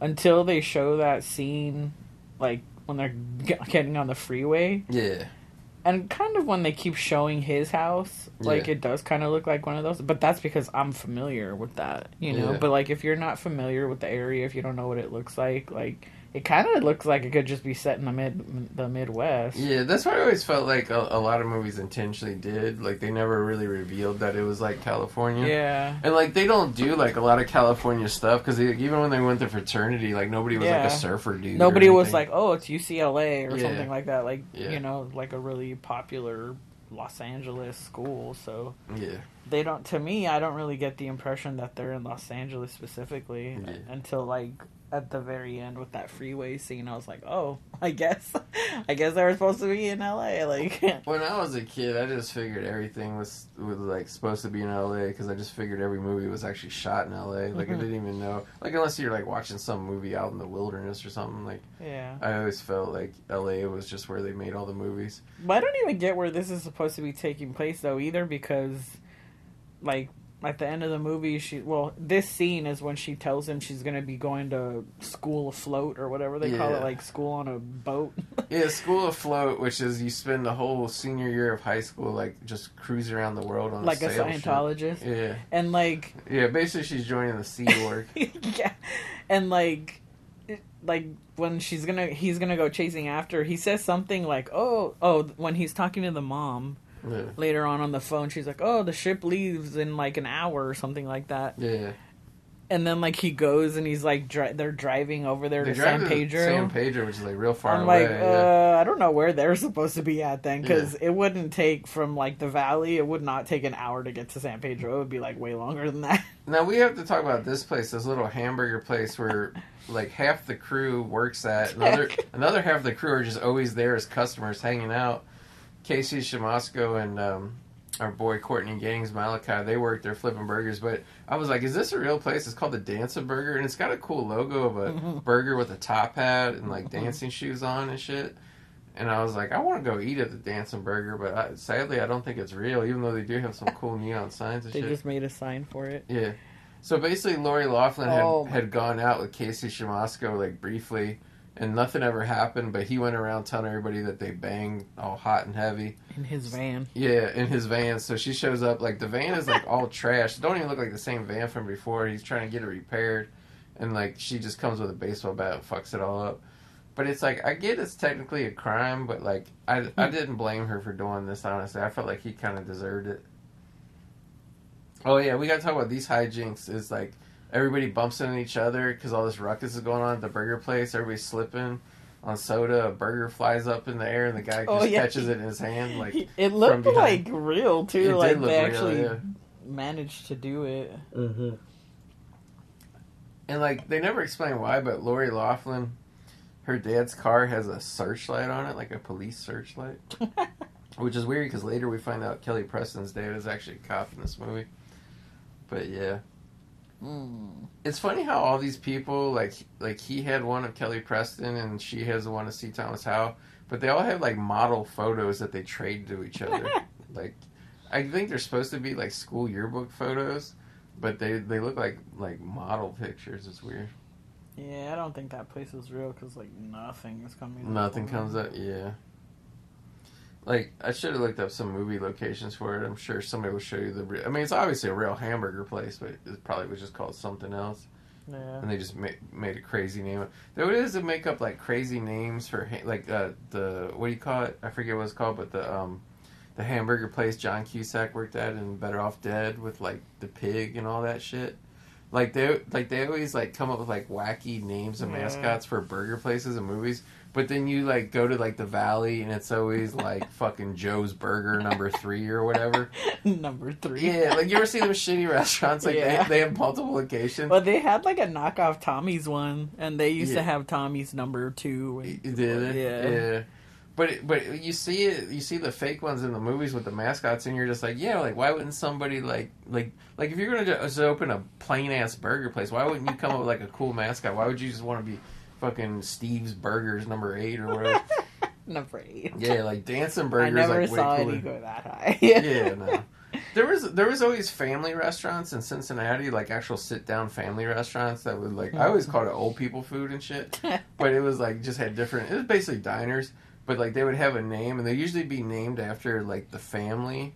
until they show that scene, like when they're getting on the freeway, yeah. And kind of when they keep showing his house, like Yeah. it does kind of look like one of those. But that's because I'm familiar with that, you know. Yeah. But like, if you're not familiar with the area, if you don't know what it looks like, like it kind of looks like it could just be set in the mid the Midwest. Yeah, that's why I always felt like a, a lot of movies intentionally did. Like they never really revealed that it was like California. Yeah. And like they don't do like a lot of California stuff because even when they went to fraternity, like nobody was like a surfer dude. Nobody was like, "Oh, it's UCLA" or Yeah. something like that. Like Yeah. you know, like a really popular Los Angeles school. So yeah, they don't. To me, I don't really get the impression that they're in Los Angeles specifically Yeah. until like at the very end with that freeway scene. I was like, "Oh, I guess, I guess they were supposed to be in LA." Like, when I was a kid, I just figured everything was was like supposed to be in L.A. because I just figured every movie was actually shot in L.A. Like I Mhm. didn't even know, like unless you're like watching some movie out in the wilderness or something. Like yeah. I always felt like L.A. was just where they made all the movies. But I don't even get where this is supposed to be taking place though either because like at the end of the movie she well this scene is when she tells him she's going to be going to school afloat or whatever they call it like school on a boat. Yeah, school afloat, which is you spend the whole senior year of high school like just cruising around the world on like a a sail ship. Scientologist. Yeah, And like yeah. Basically, she's joining the Sea Org. yeah. And like like when she's going to he's going to go chasing after he says something like, "Oh, oh when he's talking to the mom yeah, later on on the phone, she's like, "Oh, the ship leaves in like an hour or something like that." yeah. And then like he goes and he's like dri- they're driving over there They to San Pedro. San Pedro, which is like real far I'm away. like, yeah. uh, I don't know where they're supposed to be at then, because it wouldn't take from like the valley. It would not take an hour to get to San Pedro. It would be like way longer than that. Now we have to talk about this place, this little hamburger place where like half the crew works at, another another half of the crew are just always there as customers hanging out. Casey Siemaszko and um, our boy Courtney Gains Malachai, they work there flipping burgers. But I was like, is this a real place? It's called the Dancer Burger, and it's got a cool logo of a burger with a top hat and like Mhm. dancing shoes on and shit. And I was like, I want to go eat at the Dancing Burger, but I, sadly, I don't think it's real. Even though they do have some cool neon signs and shit. They shit. just made a sign for it. Yeah. So basically, Lori Loughlin had, Oh had gone out with Casey Siemaszko like briefly, and nothing ever happened. But he went around telling everybody that they banged all hot and heavy. In his van. Yeah, in his van. So she shows up like the van is like all trash. Don't even look like the same van from before. He's trying to get it repaired, and like she just comes with a baseball bat and fucks it all up. But it's like I get it's technically a crime, but like I I hmm. didn't blame her for doing this. Honestly, I felt like he kind of deserved it. Oh yeah, we got to talk about these hijinks. Is like everybody bumps into each other because all this ruckus is going on at the burger place. Everybody's slipping on soda. A burger flies up in the air, and the guy just Oh, yeah. catches it in his hand. Like it it looked behind. like real too. did like look they real, actually yeah. managed to do it. Mm-hmm. And like they never explain why, but Lori Loughlin, her dad's car has a searchlight on it, like a police searchlight, which is weird because later we find out Kelly Preston's dad is actually a cop in this movie. But yeah, Mm. it's funny how all these people like like he had one of Kelly Preston and she has the one of C. Thomas Howe, but they all have like model photos that they trade to each other. like I think they're supposed to be like school yearbook photos, but they they look like like model pictures. It's weird. Yeah, I don't think that place is real because like nothing is coming. up Nothing comes up. Yeah. Like I should have looked up some movie locations for it. I'm sure somebody will show you the. Re- I mean, it's obviously a real hamburger place, but it probably was just called something else. Yeah. and they just made, made a crazy name. There is to make up like crazy names for ha- like uh, the what do you call it? I forget what it's called, but the um the hamburger place John Cusack worked at in Better Off Dead with like the pig and all that shit. Like they like they always like come up with like wacky names of Yeah. mascots for burger places and movies. But then you like go to like the valley and it's always like fucking Joe's Burger number three or whatever. Number three. Yeah, like you ever see those shitty restaurants? Like Yeah. they, they have multiple locations. Well, they had like a knockoff Tommy's one, and they used Yeah. to have Tommy's number two. You and- Did? Yeah. Yeah. But but you see it, you see the fake ones in the movies with the mascots, and you're just like, yeah, like why wouldn't somebody like like like if you're gonna just open a plain ass burger place, why wouldn't you come up with like a cool mascot? Why would you just want to be fucking Steve's Burgers number eight or whatever? Number eight. yeah, like dancing burgers. I never like saw any go that high. yeah, no. There was there was always family restaurants in Cincinnati, like actual sit down family restaurants that would like I hmm. always called it old people food and shit. but it was like just had different. It was basically diners, but like they would have a name, and they usually be named after like the family,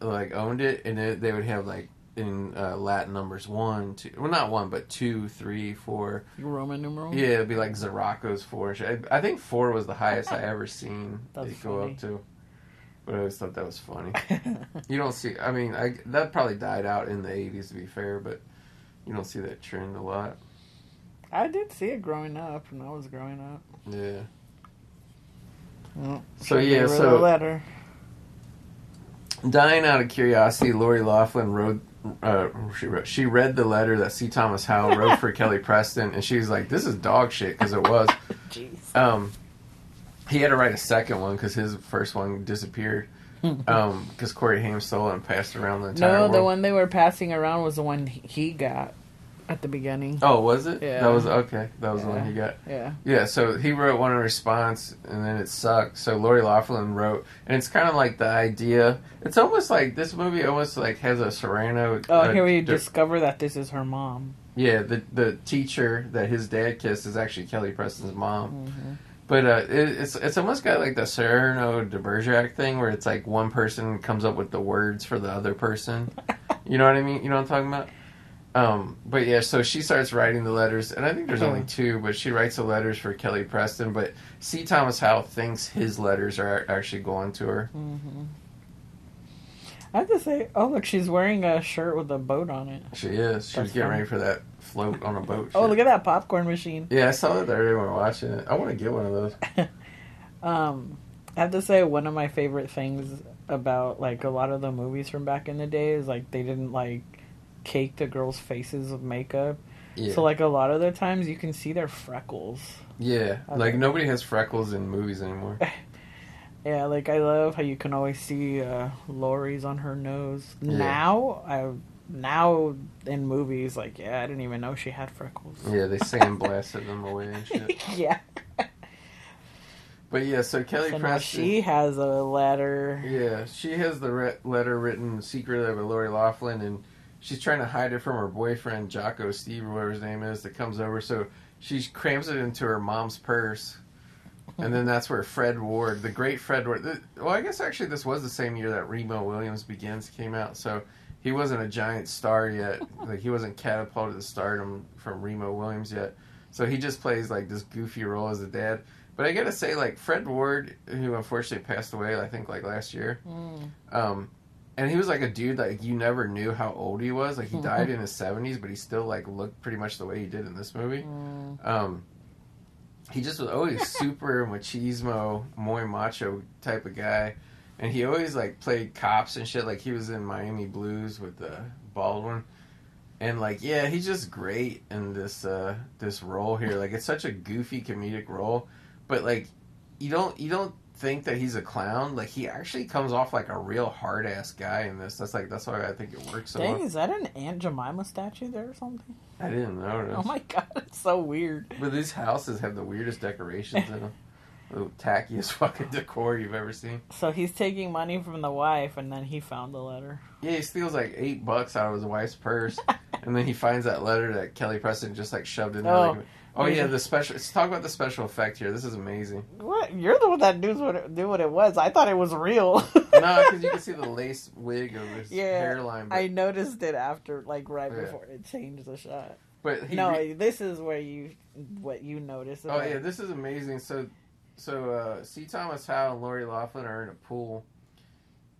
like owned it, and it, they would have like in uh, Latin numbers one, two, well not one, but two, three, four. Roman numeral. Yeah, it'd be like Zaraco's four. I, I think four was the highest I ever seen That's it go funny. up to. But I always thought that was funny. You don't see. I mean, I, that probably died out in the '80s, to be fair, but you don't see that trend a lot. I did see it growing up when I was growing up. Yeah. Well, So yeah, so letter. dying out of curiosity, Lori Loughlin wrote. Uh, she wrote. She read the letter that C. Thomas Howell wrote for Kelly Preston, and she was like, "This is dog shit," because it was. Jeez. Um, he had to write a second one because his first one disappeared. Um, because Corey Haim stole it and passed around the entire No, world. the one they were passing around was the one he- he got at the beginning. Oh, was it? Yeah. That was okay. That was the one he got. Yeah. Yeah, so he wrote one in response, and then it sucked. So Lori Loughlin wrote, and it's kind of like the idea. It's almost like this movie almost like has a Cyrano. Oh, uh, here we di- discover that this is her mom. Yeah, the the teacher that his dad kissed is actually Kelly Preston's mom. Mm-hmm. But uh, it, it's it's almost got like the Cyrano de Bergerac thing, where it's like one person comes up with the words for the other person. you know what I mean? You know what I'm talking about? Um, but yeah, so she starts writing the letters, and I think there's only two, but she writes the letters for Kelly Preston. But C. Thomas Howell thinks his letters are actually going to her. Mm-hmm. I have to say, oh look, she's wearing a shirt with a boat on it. She is. She was That's getting funny. ready for that float on a boat. Oh, shit. look at that popcorn machine. Yeah, I saw that there were watching it. I want to get one of those. Um, I have to say, one of my favorite things about like a lot of the movies from back in the day is like they didn't like cake the girls' faces with makeup. Yeah. So like a lot of the times you can see their freckles. yeah. I Like nobody has freckles in movies anymore. Yeah, like I love how you can always see uh, Lori's on her nose. Yeah. Now, I now in movies, like yeah, I didn't even know she had freckles. Yeah, they sandblasted them away and shit. yeah. But yeah, so Kelly So Preston. she has a letter. Yeah, she has the re- letter written secretly by Lori Loughlin, and she's trying to hide it from her boyfriend Jocko Steve or whatever his name is that comes over. So she crams it into her mom's purse, and then that's where Fred Ward, the great Fred Ward. th- Well, I guess actually this was the same year that Remo Williams Begins came out, so he wasn't a giant star yet. like he wasn't catapulted to stardom from Remo Williams yet. So he just plays like this goofy role as a dad. But I gotta say, like Fred Ward, who unfortunately passed away, I think like last year. Mm. Um, and he was like a dude like you never knew how old he was. Like he died in his seventies, but he still like looked pretty much the way he did in this movie. Mm. Um, he just was always super machismo, muy macho type of guy, and he always like played cops and shit. Like he was in Miami Blues with uh, Baldwin, and like yeah, he's just great in this uh, this role here. Like it's such a goofy comedic role, but like you don't you don't think that he's a clown. Like he actually comes off like a real hard ass guy in this. That's like that's why I think it works so Dang, well. is that an Aunt Jemima statue there or something? I didn't know. Oh my god, it's so weird. But these houses have the weirdest decorations in them. The tackiest fucking decor you've ever seen. So he's taking money from the wife, and then he found the letter. Yeah, he steals like eight bucks out of his wife's purse, and then he finds that letter that Kelly Preston just like shoved in there. Oh. like- oh yeah, the special. Let's talk about the special effect here. This is amazing. What? You're the one that knew what it, knew what it was. I thought it was real. no, because you can see the lace wig of his Yeah, hairline. But, I noticed it after, like right Yeah. before it changed the shot. but he no, re- this is where you what you notice. Oh yeah, this is amazing. So, so uh, C. Thomas Howe and Lori Loughlin are in a pool,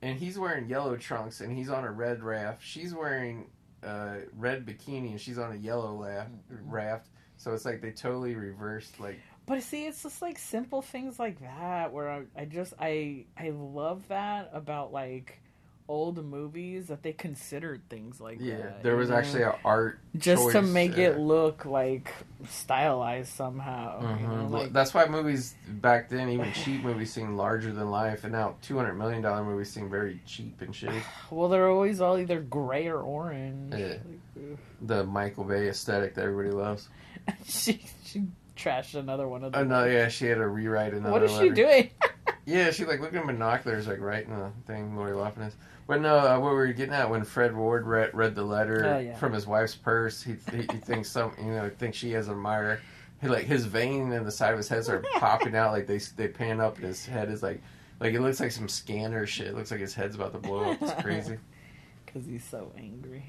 and he's wearing yellow trunks and he's on a red raft. She's wearing uh, red bikini and she's on a yellow laugh, raft. So it's like they totally reversed. Like But see, it's just like simple things like that where I, I just I I love that about like old movies that they considered things like yeah, that. there was actually an art just to make it look like stylized somehow. You mm-hmm. know, like, That's why movies back then, even cheap movies, seemed larger than life, and now two hundred million dollar movies seem very cheap and shitty. well, they're always all either gray or orange. Yeah. Like, The Michael Bay aesthetic that everybody loves. she she trashed another one of them. Oh no, yeah, she had to rewrite another. One. What is letter. she doing? Yeah, she like looking at binoculars, like writing the thing. Lori Loughlin is. But no, uh, what we were getting at when Fred Ward read, read the letter Oh, yeah. from his wife's purse, he, he he thinks some you know thinks she has a admirer. He like his vein in the side of his head are popping out like they they pan up. And his head is like like it looks like some scanner shit. It looks like his head's about to blow up. It's crazy. Because he's so angry.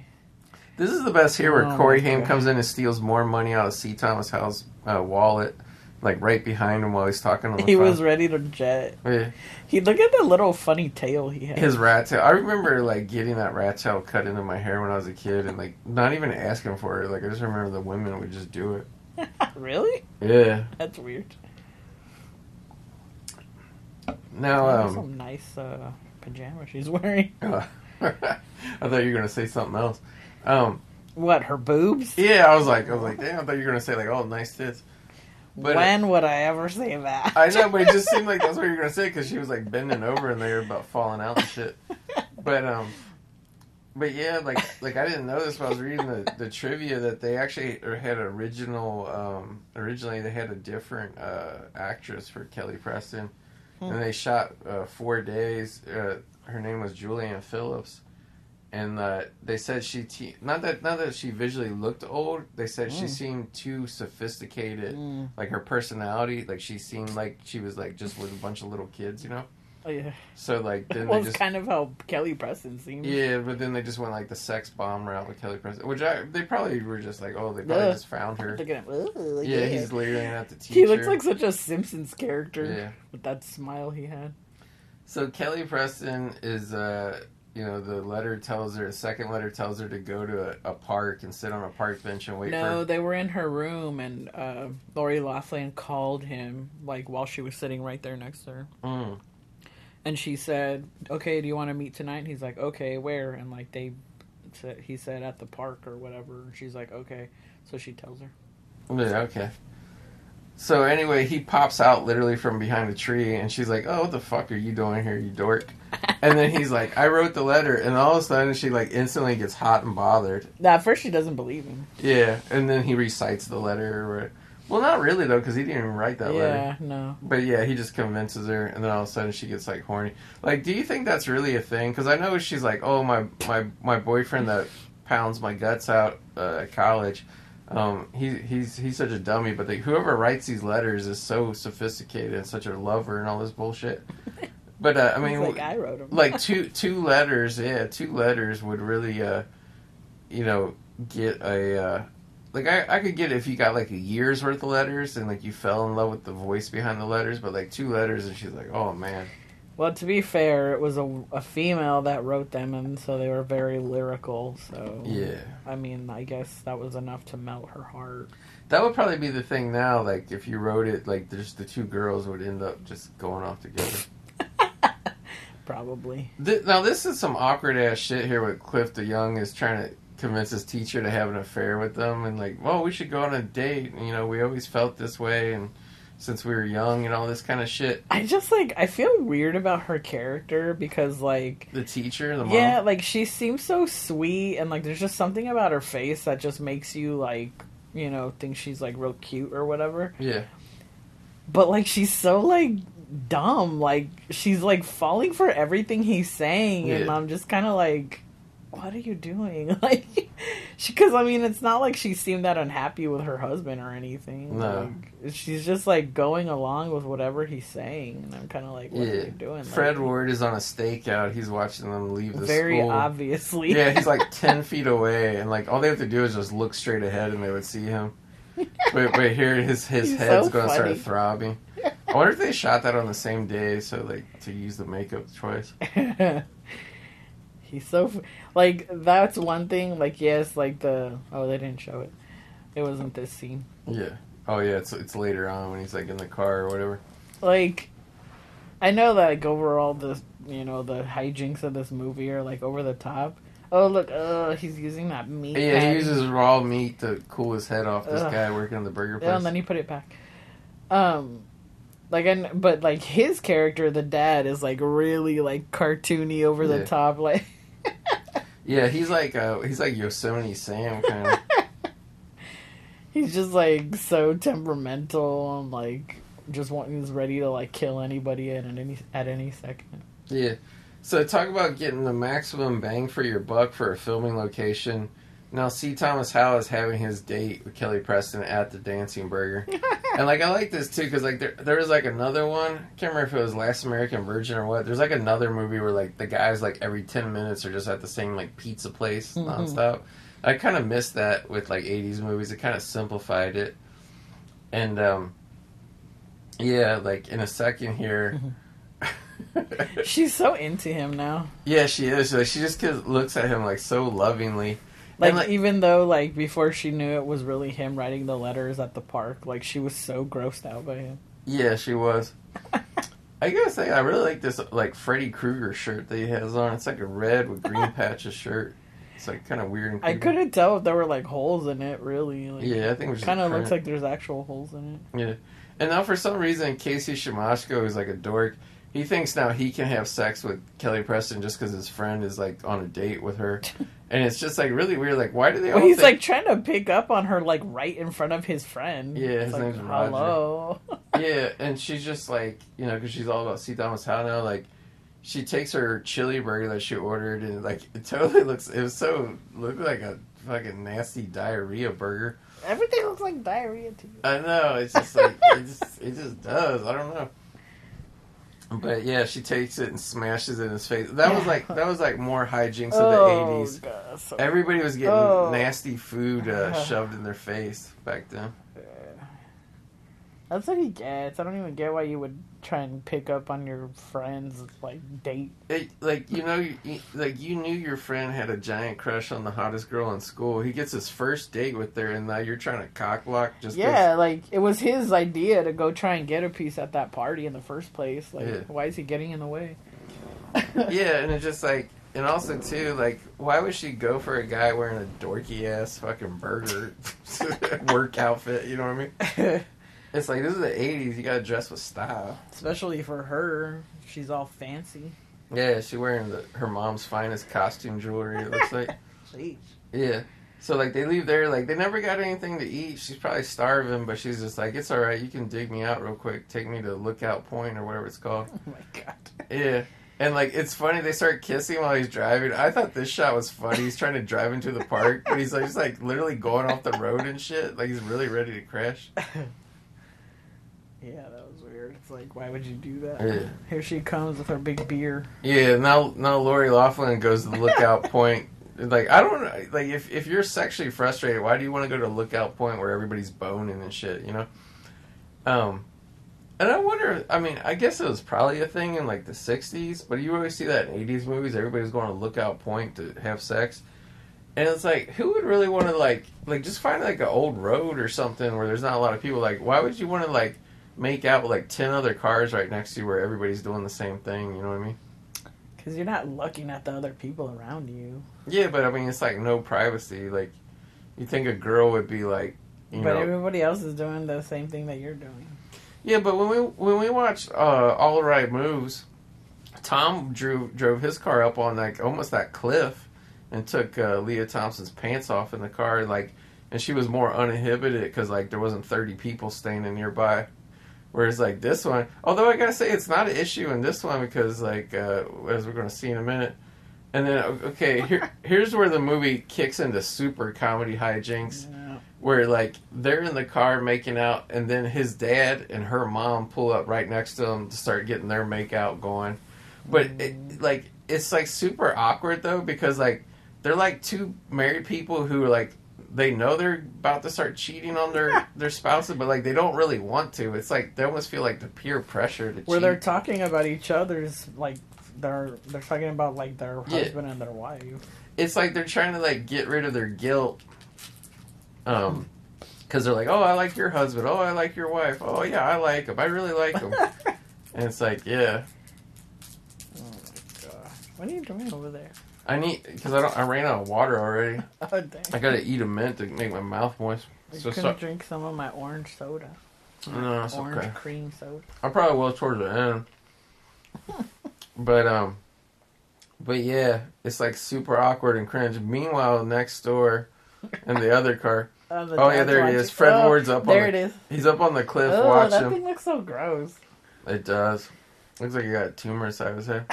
This is the best here where Oh, Corey Haim comes in and steals more money out of C. Thomas Howell's uh, wallet, like right behind him while he's talking on the He phone. was ready to jet. Yeah. He look at the little funny tail he had. His rat tail. I remember like getting that rat tail cut into my hair when I was a kid, and like not even asking for it. Like I just remember the women would just do it. really? Yeah. That's weird. Now, um, some nice uh, pajamas she's wearing. I thought you were gonna say something else. Um, What? Her boobs? yeah, I was like, I was like, damn, I thought you were gonna say like, oh, nice tits. But when would I ever say that? I know, but it just seemed like that's what you were gonna say because she was like bending over and they were about falling out and shit. But um, but yeah, like like I didn't know this, but I was reading the, the trivia that they actually had original. Um, originally, they had a different uh, actress for Kelly Preston, and they shot uh, four days. Uh, her name was Julianne Phillips. And uh, they said she te- not that not that she visually looked old. They said she Mm. seemed too sophisticated Mm. like her personality like she seemed like she was like just with a bunch of little kids you know Oh, yeah. so like then Well, they just kind of how Kelly Preston seems. yeah but then they just went like the sex bomb route with kelly preston which i they probably were just like oh they probably Ugh. just found her at him. Ugh, yeah he's literally at the teacher He looks like such a Simpsons character yeah with that smile he had. so kelly preston is uh you know the letter tells her the second letter tells her to go to a, a park and sit on a park bench and wait no, for they were in her room, and uh, Lori Loughlin called him like while she was sitting right there next to her, mm, and she said, "Okay, do you want to meet tonight?" And he's like, "Okay, where?" And like they, said, he said at the park or whatever. And she's like, "Okay," so she tells her. yeah okay so anyway he pops out literally from behind a tree and she's like oh what the fuck are you doing here you dork? And then he's like i wrote the letter and all of a sudden she like instantly gets hot and bothered. Now, at first, she doesn't believe him. yeah and then he recites the letter or well not really though because he didn't even write that letter. Yeah, no. but yeah he just convinces her and then all of a sudden she gets like horny. Like do you think that's really a thing? Because i know she's like oh my my my boyfriend that pounds my guts out uh, at college um, he, he's he's such a dummy, but they, whoever writes these letters is so sophisticated and such a lover and all this bullshit. But uh, I mean, like I wrote him. like two two letters yeah two letters would really uh you know get a uh like I, I could get it if you got like a year's worth of letters and like you fell in love with the voice behind the letters but like two letters and she's like oh man Well, to be fair, it was a, a female that wrote them, and so they were very lyrical. So yeah I mean, I guess that was enough to melt her heart. that would probably be the thing now like if you wrote it like there's the two girls would end up just going off together Probably. Th- now this is some awkward ass shit here with Cliff DeYoung is trying to convince his teacher to have an affair with them and like, well, we should go on a date. And, You know, we always felt this way and since we were young and all this kind of shit. I just like I feel weird about her character because like The teacher, the mom. yeah, like she seems so sweet and like there's just something about her face that just makes you like you know think she's like real cute or whatever. Yeah. But like she's so like dumb. Like she's like falling for everything he's saying, and I'm just kind of like, what are you doing? Like, because I mean, it's not like she seemed that unhappy with her husband or anything. No. Like, she's just like going along with whatever he's saying, and I'm kind of like, what are you doing? Fred like, Ward is on a stakeout. He's watching them leave the very school. obviously. Yeah, he's like 10 feet away and like all they have to do is just look straight ahead and they would see him. Wait, wait, here his his He's head's so going to funny. start throbbing. I wonder if they shot that on the same day so like to use the makeup choice. He's so like that's one thing. Like yes, like the oh they didn't show it. It wasn't this scene. Yeah. Oh yeah, it's it's later on when he's like in the car or whatever. Like I know that like overall the you know the hijinks of this movie are like over the top. Oh look, uh, he's using that meat. Yeah, he uses raw meat to cool his head off. This Ugh. guy working in the burger place. Yeah, and then he put it back. Um, like, and but like his character, the dad, is like really like cartoony, over the Yeah. top. Like, yeah, he's like uh, he's like Yosemite Sam kind of. he's just like so temperamental and like just wanting he's ready to like kill anybody at any at any second. yeah. So talk about getting the maximum bang for your buck for a filming location. Now, C. Thomas Howell is having his date with Kelly Preston at the Dancing Burger, and like I like this too because like there there was like another one. I can't remember if it was Last American Virgin or what. There's like another movie where like the guys like every ten minutes are just at the same like pizza place Mhm. nonstop. I kind of missed that with like '80s movies. It kind of simplified it, and um, yeah, like in a second here. She's so into him now. yeah, she is. Like she just looks at him like so lovingly. Like, like- even though like before she knew it was really him writing the letters at the park, like she was so grossed out by him. Yeah, she was. I gotta say, I really like this like Freddy Krueger shirt that he has on. It's like a red with green patches shirt. It's like kind of weird. And I couldn't tell if there were like holes in it. Really, like, Yeah, I think it kind of looks like there's actual holes in it. Yeah, and now for some reason, Casey Siemaszko is like a dork. He thinks now he can have sex with Kelly Preston just because his friend is like on a date with her, and it's just like really weird. Like, why do they? Well, all he's think- like trying to pick up on her like right in front of his friend. Yeah, his like, name's Roger. Hello. yeah, and she's just like, you know, because she's all about Howe now. Like, she takes her chili burger that she ordered, and like, it totally looks. It was so looked like a fucking nasty diarrhea burger. Everything looks like diarrhea to you. I know. It's just like it just it just does. I don't know. But yeah, she takes it and smashes it in his face. That was like that was like more hijinks of the oh, eighties. Everybody was getting Oh. nasty food uh, shoved in their face back then. That's what he gets. I don't even get why you would try and pick up on your friend's like date. It, like you know, you, like you knew your friend had a giant crush on the hottest girl in school. He gets his first date with her, and now you're trying to cock block just 'cause- Yeah, like it was his idea to go try and get a piece at that party in the first place. Like, Yeah. why is he getting in the way? yeah, and it's just like, and also too, like, why would she go for a guy wearing a dorky ass fucking burger work outfit? You know what I mean? It's like this is the '80s. You gotta dress with style. Especially for her, she's all fancy. Yeah, she wearing the, her mom's finest costume jewelry. It looks like. Jeez. Yeah. So like they leave there, like they never got anything to eat. She's probably starving, but she's just like, it's all right. You can dig me out real quick. Take me to Lookout Point or whatever it's called. Oh my god. Yeah. And like it's funny, they start kissing while he's driving. I thought this shot was funny. He's trying to drive into the park, but he's like, he's like literally going off the road and shit. Like he's really ready to crash. Yeah, that was weird. It's like, why would you do that? Yeah. Here she comes with her big beer. Yeah. Now now Lori Loughlin goes to the Lookout Point. Like I don't like if if you're sexually frustrated, why do you want to go to Lookout Point where everybody's boning and shit? You know. Um. And I wonder, I mean, I guess it was probably a thing in like the 60s, but you always see that in 80s movies. Everybody's going to Lookout Point to have sex. And it's like, who would really want to, like, like just find like an old road or something where there's not a lot of people? Like, why would you want to, like, make out with like 10 other cars right next to you where everybody's doing the same thing? You know what I mean? Because you're not looking at the other people around you. Yeah, but I mean, it's like no privacy. Like, you think a girl would be like, you but know. everybody else is doing the same thing that you're doing. Yeah, but when we when we watched uh, All Right Moves, Tom drew drove his car up on like almost that cliff, and took uh, Lea Thompson's pants off in the car, like, and she was more uninhibited because like there wasn't thirty people standing nearby. Whereas like this one, although I gotta say it's not an issue in this one because like uh, as we're gonna see in a minute. And then okay, here here's where the movie kicks into super comedy hijinks Yeah. where like they're in the car making out and then his dad and her mom pull up right next to them to start getting their make out going but it, like it's like super awkward though because like they're like two married people who like they know they're about to start cheating on their their spouses but like they don't really want to it's like they almost feel like the peer pressure to Where cheat they're talking about each other's like they're they're talking about like their Yeah. husband and their wife. it's like they're trying to like get rid of their guilt um because they're like oh i like your husband oh i like your wife oh yeah i like him i really like him and it's like yeah Oh my god! What are you doing over there? I need because i don't i ran out of water already Oh dang! i gotta eat a mint to make my mouth moist You so, couldn't so drink some of my orange soda. no it's orange okay cream soda. i probably will towards the end but um but yeah it's like super awkward and cringe meanwhile next door in the other car Oh, the Oh, yeah, there he is. Fred oh, Ward's up There on There the- it is. he's up on the cliff Oh, watching that thing looks so gross. It does. Looks like he got a tumor inside of his head.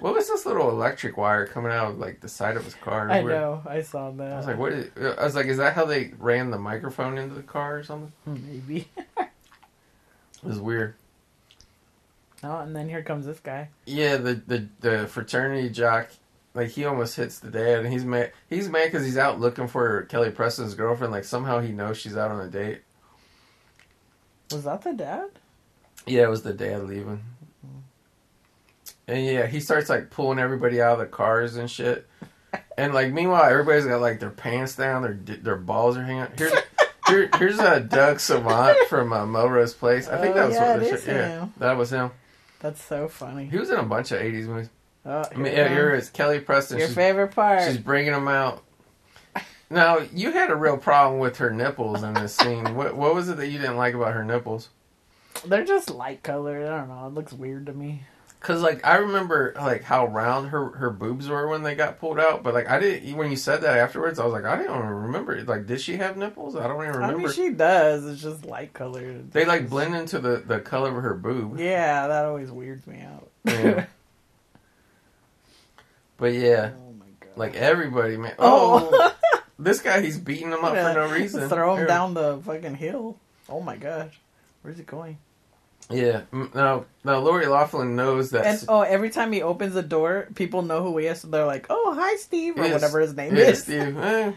What was this little electric wire coming out of like the side of his car? I weird. know. I saw that. I was like, what? Is, I was like, is that how they ran the microphone into the car or something? Hmm, maybe. It was weird. oh, and then here comes this guy. Yeah, the the, the fraternity jock, like he almost hits the dad, and he's mad. He's mad because he's out looking for Kelly Preston's girlfriend. Like somehow he knows she's out on a date. Was that the dad? Yeah, it was the dad leaving. And yeah, he starts like pulling everybody out of the cars and shit. And like meanwhile, everybody's got like their pants down, their their balls are hanging. out. Here's here, here's uh, Doug Savant from uh, Melrose Place. I think Oh, that was yeah, what the shit- yeah, that was him. That's so funny. He was in a bunch of '80s movies. Oh, I mean, yeah, here is Kelly Preston. Your she's, favorite part. she's bringing them out. Now you had a real problem with her nipples in this scene. What what was it that you didn't like about her nipples? They're just light colored. I don't know. It looks weird to me. Cause like I remember like how round her her boobs were when they got pulled out, but like I didn't when you said that afterwards, I was like I didn't even remember. Like, did she have nipples? I don't even remember. I mean, she does. It's just light colored. they like blend into the the color of her boob. Yeah, that always weirds me out. Yeah. But yeah, oh my god. like everybody, man. Oh, oh, this guy he's beating them up for no reason. Throw him Here. down the fucking hill. Oh my gosh. Where's he going? Yeah. Now now Lori Loughlin knows that. And oh, every time he opens the door, people know who he is. So they're like, "Oh, hi, Steve," or Yes. whatever his name yeah, is. Steve. eh.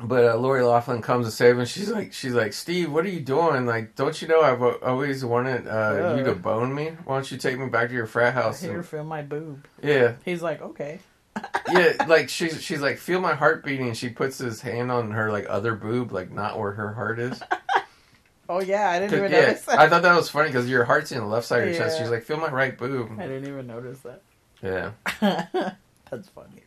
But uh, Lori Loughlin comes to save him. She's like, she's like, Steve, what are you doing? Like, don't you know I've always wanted uh, you to bone me? Why don't you take me back to your frat house? Here, And- feel my boob. yeah, He's like, "Okay." yeah. Like she's she's like, feel my heart beating. She puts his hand on her like other boob, like not where her heart is. Oh yeah, I didn't even yeah, notice that. I thought that was funny because your heart's in the left side of your chest. Yeah. She's like, feel my right boob. I didn't even notice that. Yeah, That's funny.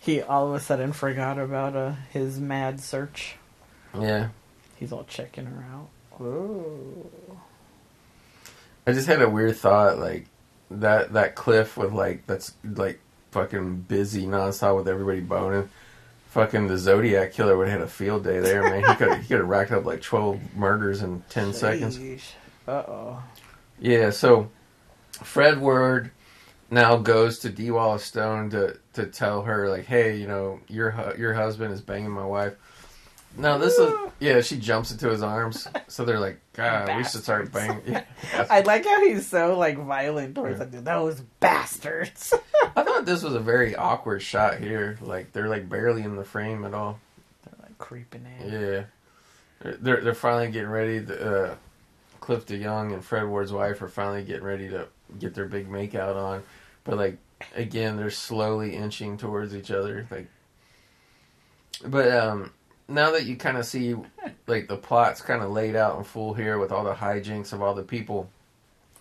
He all of a sudden forgot about uh, his mad search. yeah. He's all checking her out. Whoa. I just had a weird thought, like that that cliff with like that's like fucking busy nonstop with everybody boning. Fucking the Zodiac killer would have had a field day there, man. He could he could have racked up like twelve murders in ten seconds. Uh oh. Yeah, so Fred Ward now goes to Dee Wallace Stone to to tell her like, hey, you know, your your husband is banging my wife. Now this is yeah. She jumps into his arms, so they're like, God, we should start Bastards. banging. Yeah. I like how he's so like violent towards them. Those bastards. I thought this was a very awkward shot here. Like they're like barely in the frame at all. They're like creeping in. Yeah, they're they're, finally getting ready. The, uh, Cliff DeYoung and Fred Ward's wife are finally getting ready to get their big makeout on, but like again, they're slowly inching towards each other. Like, but um, now that you kind of see like the plot's kind of laid out in full here with all the hijinks of all the people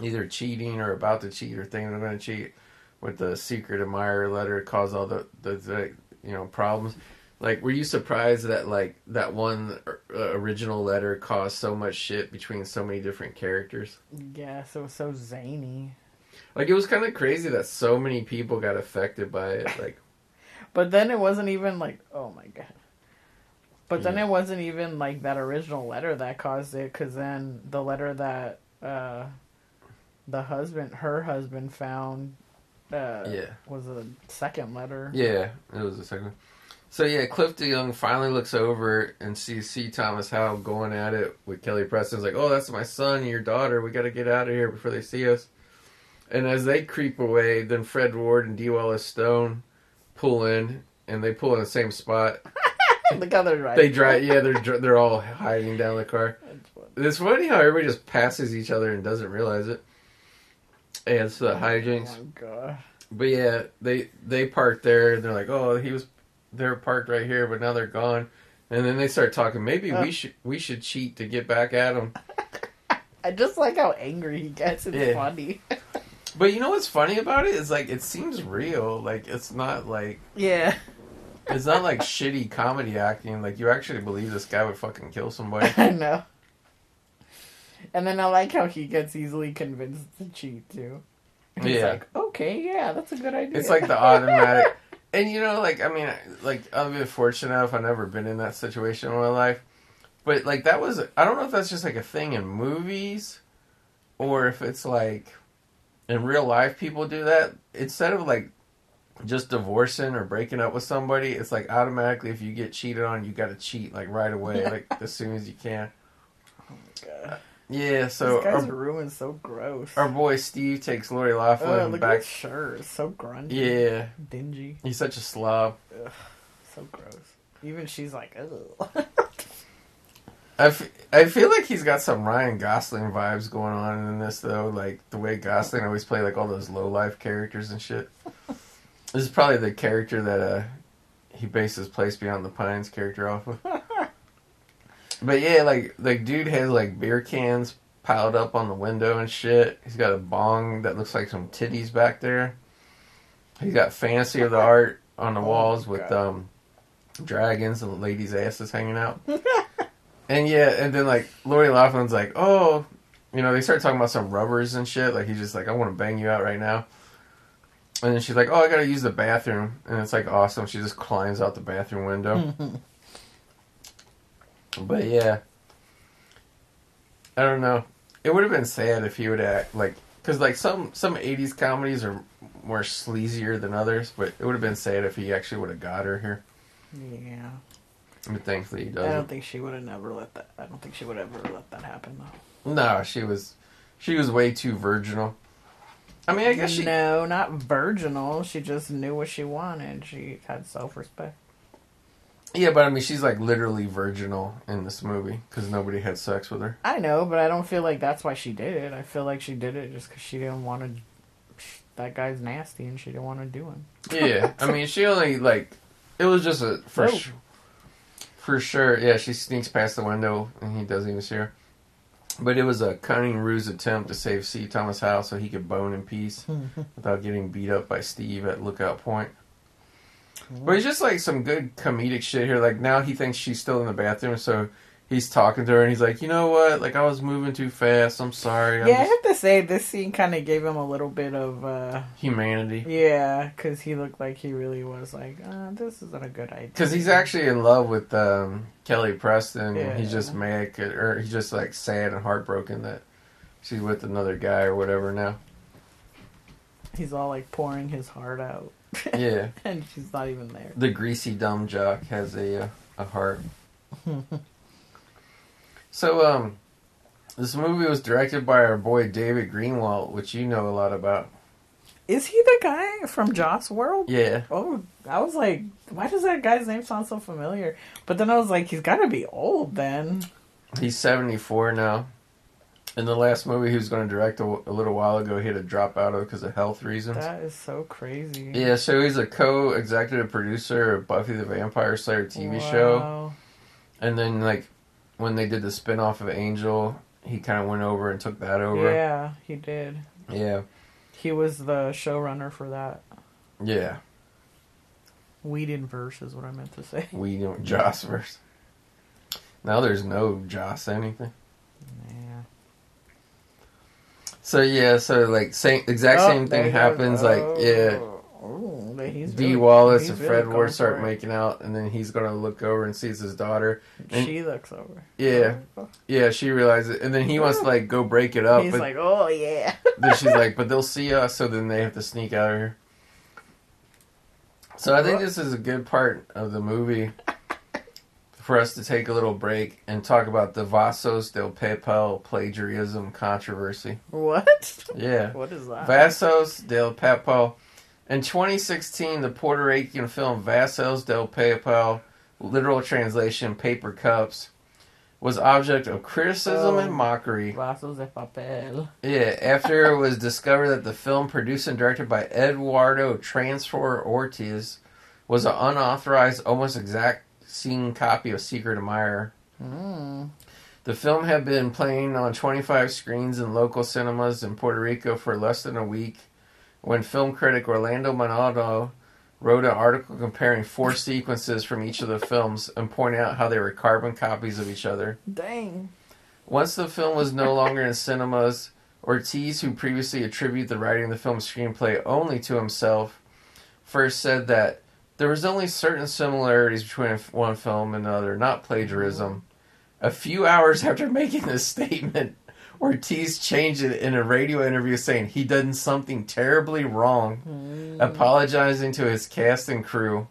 either cheating or about to cheat or thinking they're going to cheat with the secret admirer letter caused all the, the, the you know problems like were you surprised that like that one uh, original letter caused so much shit between so many different characters Yes, it was so zany. like it was kind of crazy that so many people got affected by it like But then it wasn't even like, oh my god. But then Yeah. it wasn't even like that original letter that caused it, because then the letter that uh, the husband, her husband, found uh, Yeah. was a second letter. yeah it was a second so yeah cliff DeYoung finally looks over and sees c thomas howe going at it with kelly preston's like oh that's my son your daughter we got to get out of here before they see us and as they creep away then fred ward and Dee Wallace Stone pull in and they pull in the same spot Look how they're right. They drive. Yeah, they're they're all hiding down the car. It's funny how everybody just passes each other and doesn't realize it. And it's the hijinks. Oh my god. But yeah, they they parked there. and They're like, oh, he was they're parked right here, but now they're gone. And then they start talking. Maybe Uh. we should we should cheat to get back at him. I just like how angry he gets. It's Yeah. funny. But you know what's funny about it is like it seems real. Like it's not like Yeah. It's not like shitty comedy acting. Like you actually believe this guy would fucking kill somebody. I know. And then I like how he gets easily convinced to cheat too. He's Yeah. like, okay, yeah, that's a good idea. It's like the automatic. And you know, like I mean, like I've been fortunate enough. I've never been in that situation in my life, but like that was. I don't know if that's just like a thing in movies, or if it's like in real life people do that instead of like just divorcing or breaking up with somebody. It's like automatically if you get cheated on, you got to cheat like right away, like as soon as you can. Oh God. Yeah. So this guy's our, is so gross. our boy Steve takes Lori Loughlin oh, look at back. his shirt. It's so grungy. Yeah, Dingy. he's such a slob. So gross. Even she's like, ugh. I, f- I feel like he's got some Ryan Gosling vibes going on in this though, like the way Gosling always play like all those low life characters and shit. this is probably the character that uh he bases Place Beyond the Pines character off of. but yeah, like like dude has like beer cans piled up on the window and shit. He's got a bong that looks like some titties back there. He's got fancy of the art on the Oh, walls with um dragons and ladies' asses hanging out. And yeah, and then like Lori Loughlin's like, oh, you know, they start talking about some rubbers and shit. Like he's just like, I want to bang you out right now. And then she's like, oh, I gotta use the bathroom, and it's like awesome. She just climbs out the bathroom window. but yeah, I don't know. It would have been sad if he would act like, because like some some '80s comedies are more sleazier than others. But it would have been sad if he actually would have got her here. yeah. But thankfully he doesn't. I don't think she would have never let that. I don't think she would ever let that happen though. No, she was she was way too virginal. I mean, I guess she No, not virginal. She just knew what she wanted. She had self respect. Yeah, but I mean, she's like literally virginal in this movie because nobody had sex with her. I know, but I don't feel like that's why she did it. I feel like she did it just because she didn't want to. That guy's nasty, and she didn't want to do him. Yeah, I mean, she only like it was just a for Oh. su- for sure. Yeah, she sneaks past the window and he doesn't even see her. But it was a cunning ruse attempt to save C. Thomas Howell so he could bone in peace without getting beat up by Steve at Lookout Point. But it's just like some good comedic shit here. Like now he thinks she's still in the bathroom, so he's talking to her and he's like, you know what? Like I was moving too fast. I'm sorry. I'm yeah, I have to say this scene kind of gave him a little bit of. uh humanity. Yeah, because he looked like he really was like, uh, this isn't a good idea. Because he's actually in love with um, Kelly Preston. and He's Yeah. just mad, or he's just like sad and heartbroken that she's with another guy or whatever now. He's all like pouring his heart out, Yeah, and she's not even there. the greasy dumb jock has a uh, a heart. so um, this movie was directed by our boy David Greenwalt, which you know a lot about. Is he the guy from Joss World? Yeah, Oh, I was like, why does that guy's name sound so familiar? But then I was like, he's got to be old then. he's seventy four now. In the last movie he was going to direct a, a little while ago, he had to drop out of because of health reasons. That is so crazy. Yeah, so he's a co-executive producer of Buffy the Vampire Slayer TV show, and then like when they did the spin-off of Angel, he kind of went over and took that over. Yeah, he did. yeah, He was the showrunner for that. yeah. Whedon verse is what I meant to say. We know Joss verse. Now there's no Joss anything. Yeah. So yeah, so like same exact Oh, same thing happens. Like yeah, oh. Oh, he's Dee really- Wallace he's and Fred Ward start making out, and then he's gonna look over and sees his daughter. and- She looks over. Yeah, yeah, she realizes it, and then he wants to like go break it up, He's but like, oh yeah. then she's like, but they'll see us, so then they have to sneak out of here. So I think this is a good part of the movie for us to take a little break and talk about the Vasos del Papel plagiarism controversy. What? Yeah. What is that? Vasos del Papel. In 2016, the Puerto Rican film Vasos del Papel, literal translation, paper cups, was object of criticism Oh. and mockery. Vasos de papel. Yeah, after it was discovered that the film, produced and directed by Eduardo Transfor Ortiz, was an unauthorized, almost exact scene copy of Secret Admirer. Mm. The film had been playing on 25 screens in local cinemas in Puerto Rico for less than a week when film critic Orlando Manaldo wrote an article comparing four sequences from each of the films and pointing out how they were carbon copies of each other. Dang. Once the film was no longer in cinemas, Ortiz, who previously attributed the writing of the film's screenplay only to himself, first said that there was only certain similarities between one film and another, not plagiarism. A few hours after making this statement, Ortiz changed it in a radio interview saying he done something terribly wrong, mm. apologizing to his cast and crew.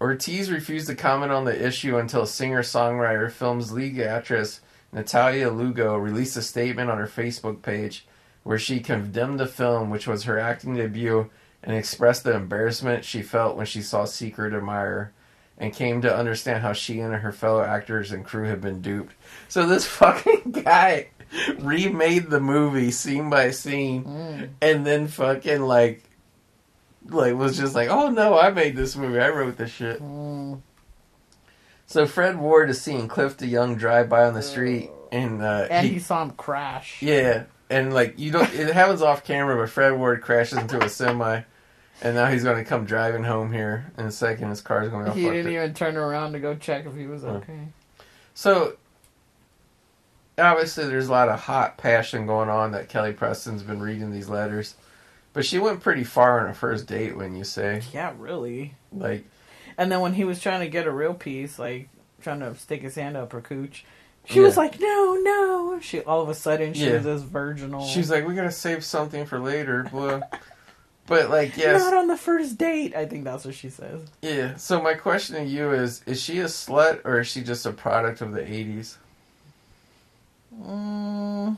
Ortiz refused to comment on the issue until singer-songwriter, film's lead actress Natalia Lugo released a statement on her Facebook page where she condemned the film, which was her acting debut, and expressed the embarrassment she felt when she saw Secret Admirer and came to understand how she and her fellow actors and crew had been duped. So this fucking guy remade the movie scene by scene Mm. and then fucking like like was just like, "Oh no, I made this movie. I wrote this shit." Mm. So Fred Ward is seeing Cliff DeYoung drive by on the street and uh And he- he saw him crash. yeah, and like you don't. It happens off camera, but Fred Ward crashes into a semi, and now he's going to come driving home here in a second. His car's going to He didn't it. even turn around to go check if he was okay. So obviously, there's a lot of hot passion going on that Kelly Preston's been reading these letters, but she went pretty far on her first date. When you say Yeah, really. like, And then when he was trying to get a real piece, like trying to stick his hand up her cooch, she was like, "No, no!" She all of a sudden she Yeah. was this virginal. she's like, we gotta save something for later, blah. But like, yes, not on the first date. I think that's what she says. yeah. So my question to you is: Is she a slut or is she just a product of the '80s? Mm,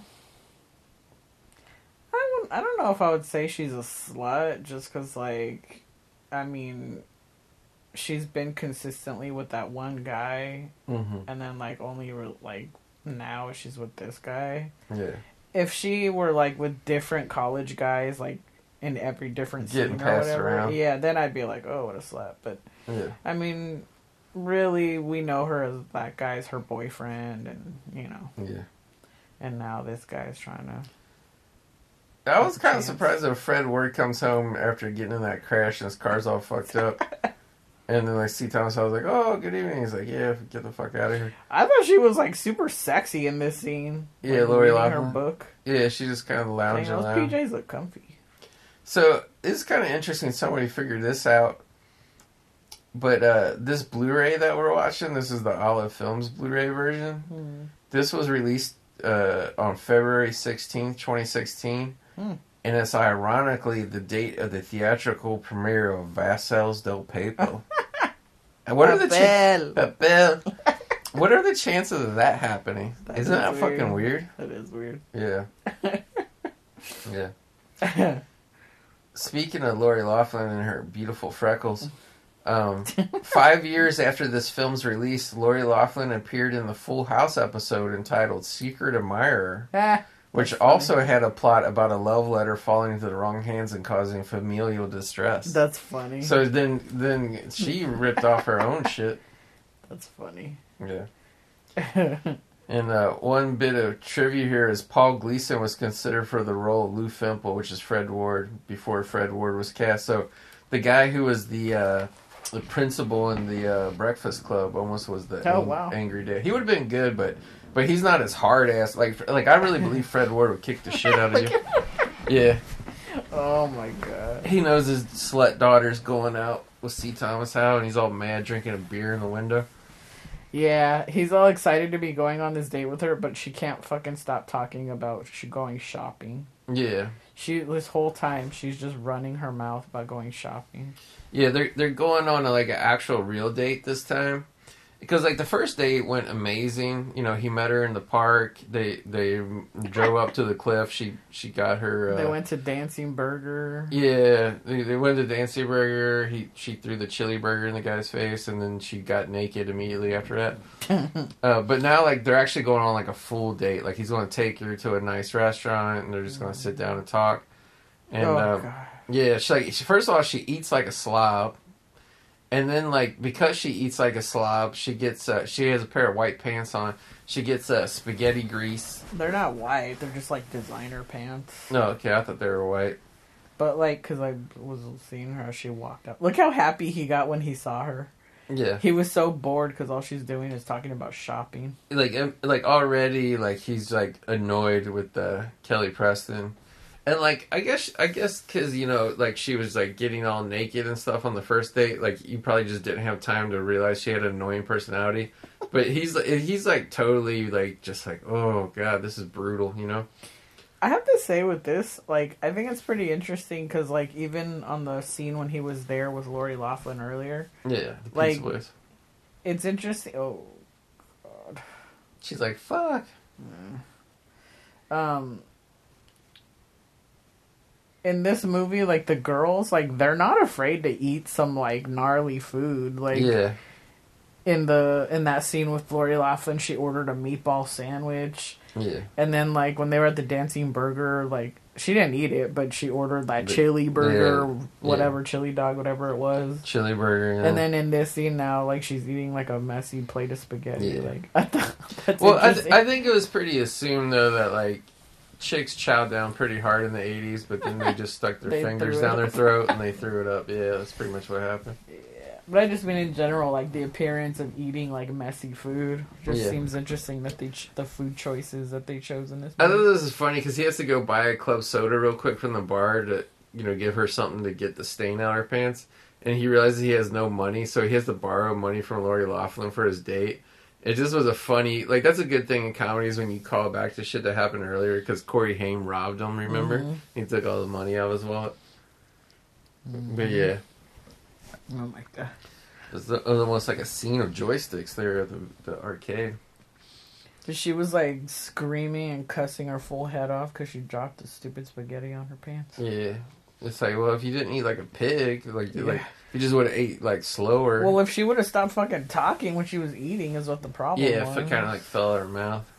I don't. I don't know if I would say she's a slut, just because, like, I mean, she's been consistently with that one guy, Mm-hmm. and then like only re- like now she's with this guy. Yeah. If she were like with different college guys, like in every different Getting passed whatever, around. yeah, then I'd be like, oh, what a slut. But Yeah. I mean, really, we know her as that guy's her boyfriend, and you know, Yeah. And now this guy's trying to. I was kind of surprised that Fred Ward comes home after getting in that crash and his car's all fucked up. and then I see Thomas, I was like, oh, good evening. He's like, yeah, get the fuck out of here. I thought she was like super sexy in this scene. Yeah, like, Lori reading her book. Yeah, she just kind of Dang, lounging those around. PJs look comfy. So it's kind of interesting. Somebody figured this out. But uh, this Blu-ray that we're watching, this is the Olive Films Blu-ray version. This was released uh, on February sixteenth, twenty sixteen, Hmm. and it's ironically the date of the theatrical premiere of Vassals del Pepo. what are the cha- Papel. Papel. What are the chances of that happening? That Isn't is that fucking weird? That is weird. Yeah. yeah. Speaking of Lori Loughlin and her beautiful freckles, um, five years after this film's release, Lori Loughlin appeared in the Full House episode entitled "Secret Admirer," Ah, which funny. also had a plot about a love letter falling into the wrong hands and causing familial distress. that's funny. so then, then she ripped off her own shit. that's funny. Yeah. And uh, one bit of trivia here is Paul Gleason was considered for the role of Lou Fimple, which is Fred Ward, before Fred Ward was cast. So the guy who was the uh, the principal in the uh, Breakfast Club almost was the Oh, ang- wow. angry dad. He would have been good, but but he's not as hard ass. Like like I really believe Fred Ward would kick the shit out of you. Yeah, oh my god. he knows his slut daughter's going out with C. Thomas Howell, and he's all mad drinking a beer in the window. Yeah, he's all excited to be going on this date with her, but she can't fucking stop talking about she going shopping. Yeah. She this whole time she's just running her mouth about going shopping. Yeah, they're they're going on a, like an actual real date this time, because like the first date went amazing. You know, he met her in the park. They they drove up to the cliff. She she got her. Uh, They went to Dancing Burger. Yeah, they, they went to Dancing Burger. He she threw the chili burger in the guy's face, and then she got naked immediately after that. uh, but now, like they're actually going on like a full date. Like he's going to take her to a nice restaurant, and they're just going to sit down and talk. And oh, uh, God. yeah, she like she, first of all she eats like a slob, and then like because she eats like a slob, she gets uh, she has a pair of white pants on. She gets uh, spaghetti grease. They're not white. They're just like designer pants. No, okay, I thought they were white. But like, cause I was seeing her as she walked up. Look how happy he got when he saw her. Yeah, He was so bored because all she's doing is talking about shopping. like like already like he's like annoyed with uh, Kelly Preston, and like I guess I guess because you know like she was like getting all naked and stuff on the first date. Like you probably just didn't have time to realize she had an annoying personality. But he's he's like totally like just like oh god this is brutal you know I have to say with this, like, I think it's pretty interesting because, like, even on the scene when he was there with Lori Loughlin earlier, yeah the Like- voice. it's interesting. Oh, God. She's like fuck um in this movie like the girls like they're not afraid to eat some like gnarly food like yeah in the in that scene with Lori Loughlin she ordered a meatball sandwich yeah and then like when they were at the dancing burger like she didn't eat it but she ordered that chili burger yeah, whatever chili dog whatever it was chili burger yeah. and then in this scene now like she's eating like a messy plate of spaghetti Yeah. like I thought that's Well, I, interesting. I think it was pretty assumed though that like chicks chowed down pretty hard in the '80s, but then they just stuck their fingers down their throat and they threw it up. Yeah, that's pretty much what happened. Yeah, but I just mean in general, like the appearance of eating like messy food just Yeah. seems interesting. That they ch- the food choices that they chose in this. I thought this is funny because he has to go buy a club soda real quick from the bar to you know give her something to get the stain out of her pants, and he realizes he has no money, so he has to borrow money from Lori Loughlin for his date. It just was a funny, like that's a good thing in comedies when you call back to shit that happened earlier because Corey Haim robbed him. Remember, Mhm. he took all the money out of his wallet. Mm-hmm. But yeah, Oh my god! It's the- almost like a scene of joysticks there at the, the arcade. She was like screaming and cussing her full head off because she dropped the stupid spaghetti on her pants. Yeah, it's like well, if you didn't eat like a pig, like Yeah. like you just would have ate like slower. Well, if she would have stopped fucking talking when she was eating, is what the problem yeah, was. if it kind of like fell out of her mouth.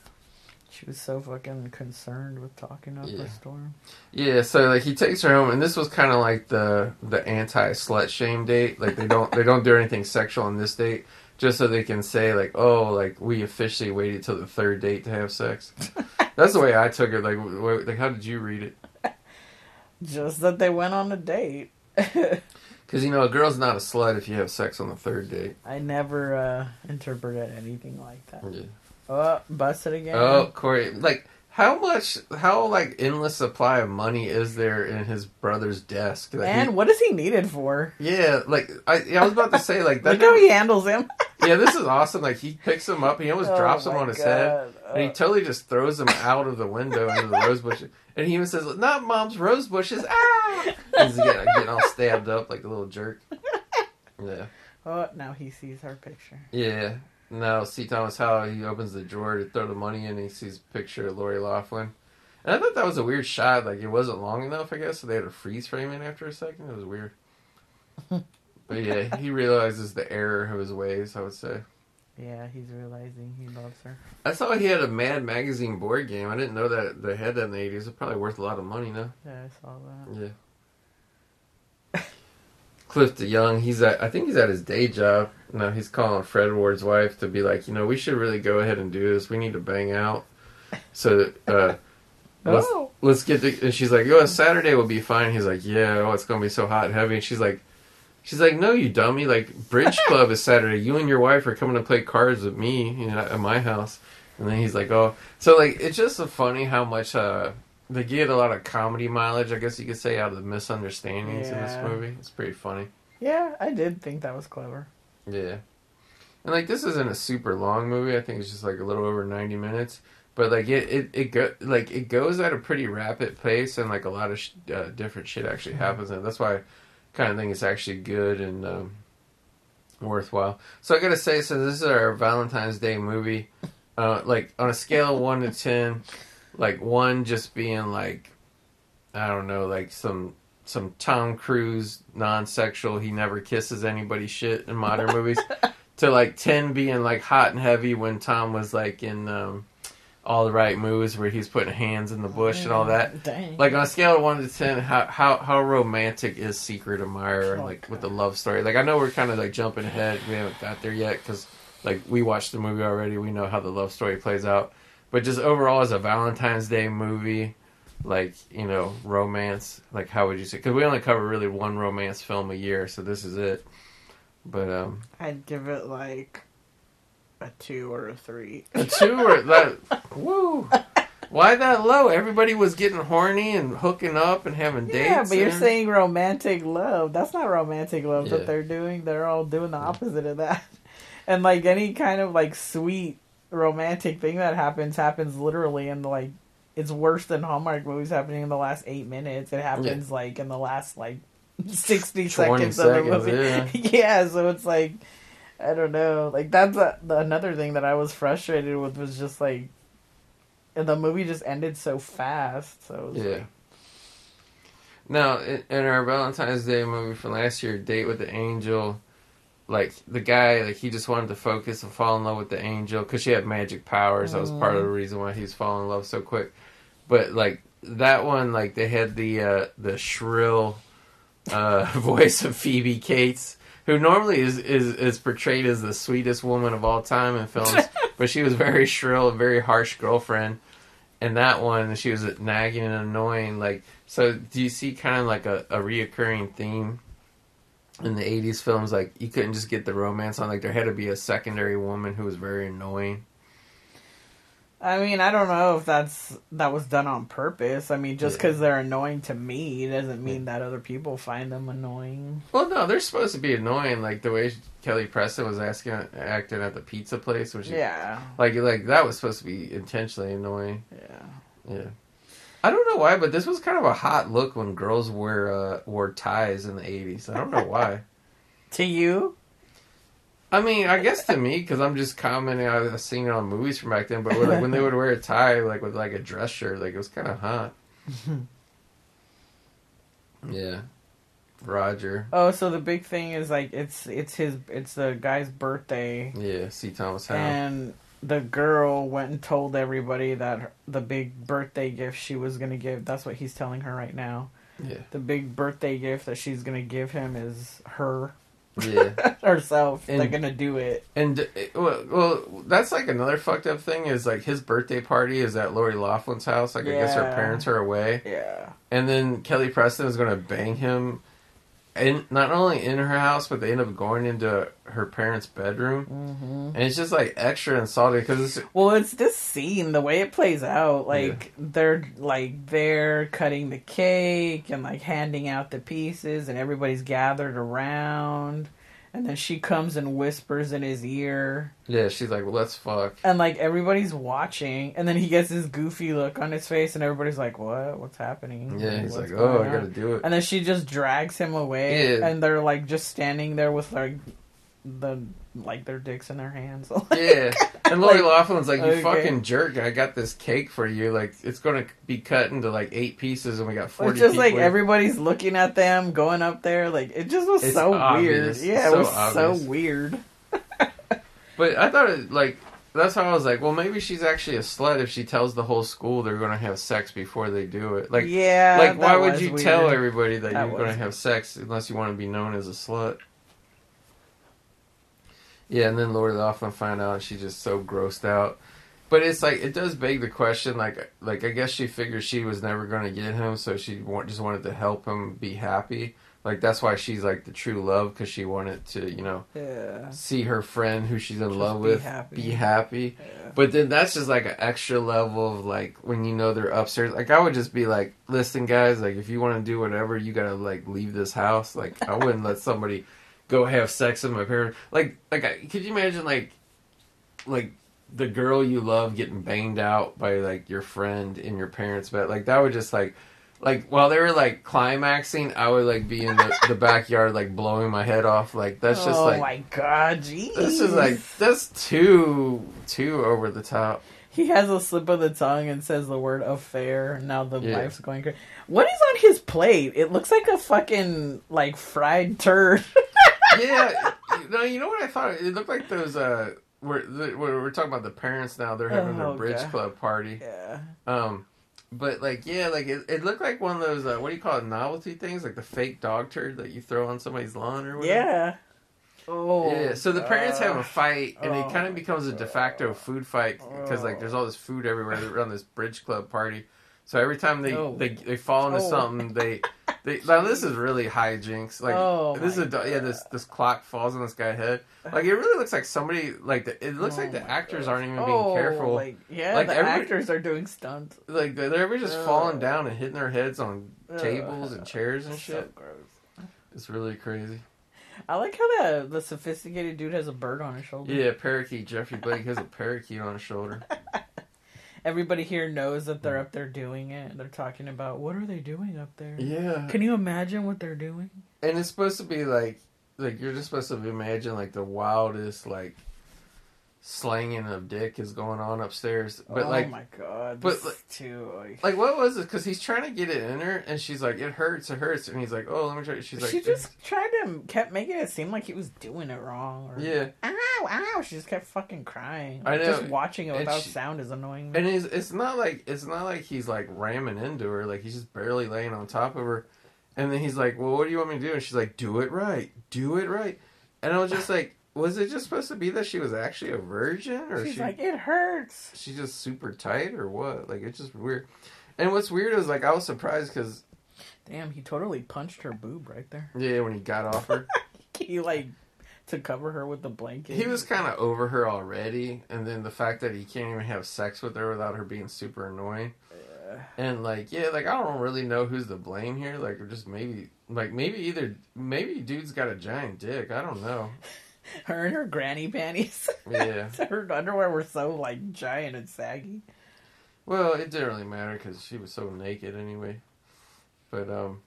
She was so fucking concerned with talking up Yeah. a storm. Yeah, so like he takes her home, and this was kind of like the the anti slut shame date. Like they don't they don't do anything sexual on this date, just so they can say like, oh, like we officially waited till the third date to have sex. That's the way I took it. Like, wait, like how did you read it? Just that they went on a date. Because you know a girl's not a slut if you have sex on the third date. I never uh, interpreted anything like that. Yeah. Oh, busted again. Oh, Corey, like how much, how like endless supply of money is there in his brother's desk? Like, and he- what is he needed for? yeah, like I, yeah, I was about to say, like that. Look how he handles him. yeah, this is awesome. Like he picks him up, he almost Oh drops him on his head, God. and he totally just throws him out of the window into the rose bushes. And he even says, "Not mom's rose bushes!" Ah! He's getting, getting all stabbed up like a little jerk. Yeah, oh, now he sees her picture. yeah. Now, C. Thomas Howell, he opens the drawer to throw the money in, and he sees a picture of Lori Loughlin. And I thought that was a weird shot. Like, it wasn't long enough, I guess, so they had to freeze frame it after a second. It was weird. but yeah, he realizes the error of his ways, I would say. Yeah, he's realizing he loves her. I saw he had a Mad Magazine board game. I didn't know that they had that in the 80s. It's probably worth a lot of money now. Yeah, I saw that. Yeah. Cliff DeYoung, he's at, I think he's at his day job. Now he's calling Fred Ward's wife to be like, you know, we should really go ahead and do this. We need to bang out. So, uh, let's, Oh. let's get to, and she's like, oh, Saturday will be fine. He's like, yeah, oh, it's going to be so hot and heavy. And she's like, she's like, no, you dummy. Like, Bridge Club is Saturday. You and your wife are coming to play cards with me, you know, at my house. And then he's like, oh, so like, it's just so funny how much, uh, they get a lot of comedy mileage, I guess you could say, out of the misunderstandings in this movie. It's pretty funny. Yeah, I did think that was clever. Yeah. And like this isn't a super long movie. I think it's just like a little over 90 minutes. But like it it, it go like it goes at a pretty rapid pace and like a lot of sh- uh, different shit actually happens and that's why kind of thing is actually good and um worthwhile. So I gotta say, so this is our Valentine's Day movie. Uh, like on a scale of one to ten, like one just being like, I don't know, like some some Tom Cruise non-sexual, he never kisses anybody shit in modern movies, to like ten being like hot and heavy when Tom was like in um, all the right moves where he's putting hands in the bush and all that. Dang. Like on a scale of one to ten, how how how romantic is Secret Admirer? Oh, Like with the love story. Like I know we're kind of like jumping ahead. We haven't got there yet because like we watched the movie already. We know how the love story plays out. But just overall, as a Valentine's Day movie, like you know, romance. Like how would you say? Because we only cover really one romance film a year, so this is it. But um, I'd give it like a two or a three. a two or that. Woo. Why that low? Everybody was getting horny and hooking up and having dates. Yeah, but you're and- saying romantic love. That's not romantic love Yeah. that they're doing. They're all doing the opposite of that. And like any kind of like sweet romantic thing that happens happens literally in the like it's worse than Hallmark movies happening in the last eight minutes. It happens like in the last like sixty 20 seconds of the movie. yeah. Yeah. so it's like I don't know. Like that's a, the, another thing that I was frustrated with was just like and the movie just ended so fast. So Yeah. like, Now, in, in our Valentine's Day movie from last year, Date with the Angel, like the guy, like he just wanted to focus and fall in love with the angel because she had magic powers. That was part of the reason why he was falling in love so quick. But like that one, like they had the uh, the shrill uh, voice of Phoebe Cates, who normally is, is is portrayed as the sweetest woman of all time in films, but she was very shrill, a very harsh girlfriend. And that one, she was nagging and annoying. Like, so do you see kind of like a, a reoccurring theme in the '80s films? Like, you couldn't just get the romance on. Like, there had to be a secondary woman who was very annoying. I mean, I don't know if that's that was done on purpose. I mean, just Yeah. because they're annoying to me doesn't mean that other people find them annoying. Well, no, they're supposed to be annoying. Like the way Kelly Preston was asking, acting at the pizza place, which Yeah, like like that was supposed to be intentionally annoying. yeah. Yeah. I don't know why, but this was kind of a hot look when girls wear uh, wore ties in the '80s. I don't know why. To you, I mean, I guess to me, because I'm just commenting. I was seeing it on movies from back then. But when, like, when they would wear a tie, like with like a dress shirt, like it was kind of hot. yeah, Roger. oh, so the big thing is like it's it's his it's the guy's birthday, Yeah, C. Thomas Howell. and the girl went and told everybody that her, the big birthday gift she was gonna give. That's what he's telling her right now. Yeah, The big birthday gift that she's gonna give him is her yeah. herself. They're gonna do it. And uh, well, well, that's like another fucked up thing is like his birthday party is at Lori Loughlin's house. Like I guess her Yeah. parents are away, Yeah. and then Kelly Preston is to bang him, and not only in her house, but they end up going into her parents' bedroom, hmm and it's just like extra insulting because it's Well, it's this scene, the way it plays out. Like they're like they're cutting the cake and like handing out the pieces, and everybody's gathered around. And then she comes and whispers in his ear, yeah, she's like, well, let's fuck. and like everybody's watching. And then he gets this goofy look on his face, and everybody's like, "What? What's happening?" Yeah, he's What's like, oh, I got to on?" do it. And then she just drags him away, Yeah. and they're like just standing there with like the like their dicks in their hands. Yeah, and Lori Like, Loughlin's like, "You okay. fucking jerk! I got this cake for you. Like, it's gonna be cut into like eight pieces, and we got forty It's just like here." everybody's looking at them, going up there. Like it just was It's so obvious. weird. Yeah, So it was obvious. so weird. But I thought it like that's how I was like, well, maybe she's actually a slut if she tells the whole school they're gonna have sex before they do it. Like, yeah, like why would you weird. tell everybody that, That you're gonna was have sex unless you want to be known as a slut? Yeah, and then Lori Loughlin find out she's just so grossed out. But it's like it does beg the question, like like I guess she figured she was never gonna get him, so she just wanted to help him be happy. Like that's why she's like the true love because she wanted to, you know, Yeah, see her friend who she's in Just love be with happy. be happy. yeah. But then that's just like an extra level of like when you know they're upstairs. Like I would just be like, listen, guys, like if you want to do whatever, you gotta like leave this house. Like I wouldn't let somebody go have sex with my parents. Like like could you imagine like like the girl you love getting banged out by like your friend in your parents' bed? Like that would just like like while they were like climaxing, I would like be in the, the backyard like blowing my head off. Like that's just oh like my god, jeez. this is like that's too too over the top. he has a slip of the tongue and says the word affair. Now the Yeah. wife's going crazy. What is on his plate? It looks like a fucking like fried turd. yeah, no, you know what I thought? It looked like those. Uh, we're we're, we're talking about the parents now. They're having Oh, their bridge God. club party. yeah. Um, but like yeah, like it, it looked like one of those. Uh, what do you call it? Novelty things, like the fake dog turd that you throw on somebody's lawn or whatever. Yeah. Oh. Yeah, so the parents have a fight, and Oh it kind of becomes a de facto food fight because like Oh. there's all this food everywhere around this bridge club party. So every time they Oh. they, they fall into Oh. something, they they now this is really high hijinks. Like Oh this is a yeah this this clock falls on this guy's head. Like it really looks like somebody like the, it looks Oh like the oh actors gosh. aren't even being Oh, careful. Like, yeah, Like, the actors are doing stunts. like they're they're just Ugh. falling down and hitting their heads on Ugh. tables and chairs and So shit. gross. It's really crazy. I like how the the sophisticated dude has a bird on his shoulder. Yeah, parakeet Geoffrey Blake has a parakeet on his shoulder. Everybody here knows that they're mm. up there doing it. They're talking about what are they doing up there? Yeah, Can you imagine what they're doing? and it's supposed to be like like you're just supposed to imagine like the wildest like slanging of dick is going on upstairs but oh like my god, but, this like- too. Like, like what was it because he's trying to get it in her and she's like it hurts it hurts and he's like oh let me try she's like she just tried to kept making it seem like he was doing it wrong. Or, yeah Ow, ow! She just kept fucking crying. I know. Just watching it without she- sound is annoying me. and it's, it's not like it's not like he's like ramming into her like he's just barely laying on top of her and then he's like well what do you want me to do and she's like do it right do it right and i was just like was it just supposed to be that she was actually a virgin or She's she like, it hurts. she's just super tight or what? Like it's just weird. And what's weird is like I was surprised because Damn, he totally punched her boob right there. yeah, when he got off her, He like to cover her with the blanket. he was kind of over her already, and then the fact that he can't even have sex with her without her being super annoying. And like yeah, like I don't really know who's to blame here. Like just maybe like maybe either maybe dude's got a giant dick. I don't know. her and her granny panties. Yeah. her underwear were so like giant and saggy. Well, it didn't really matter because she was so naked anyway. But um,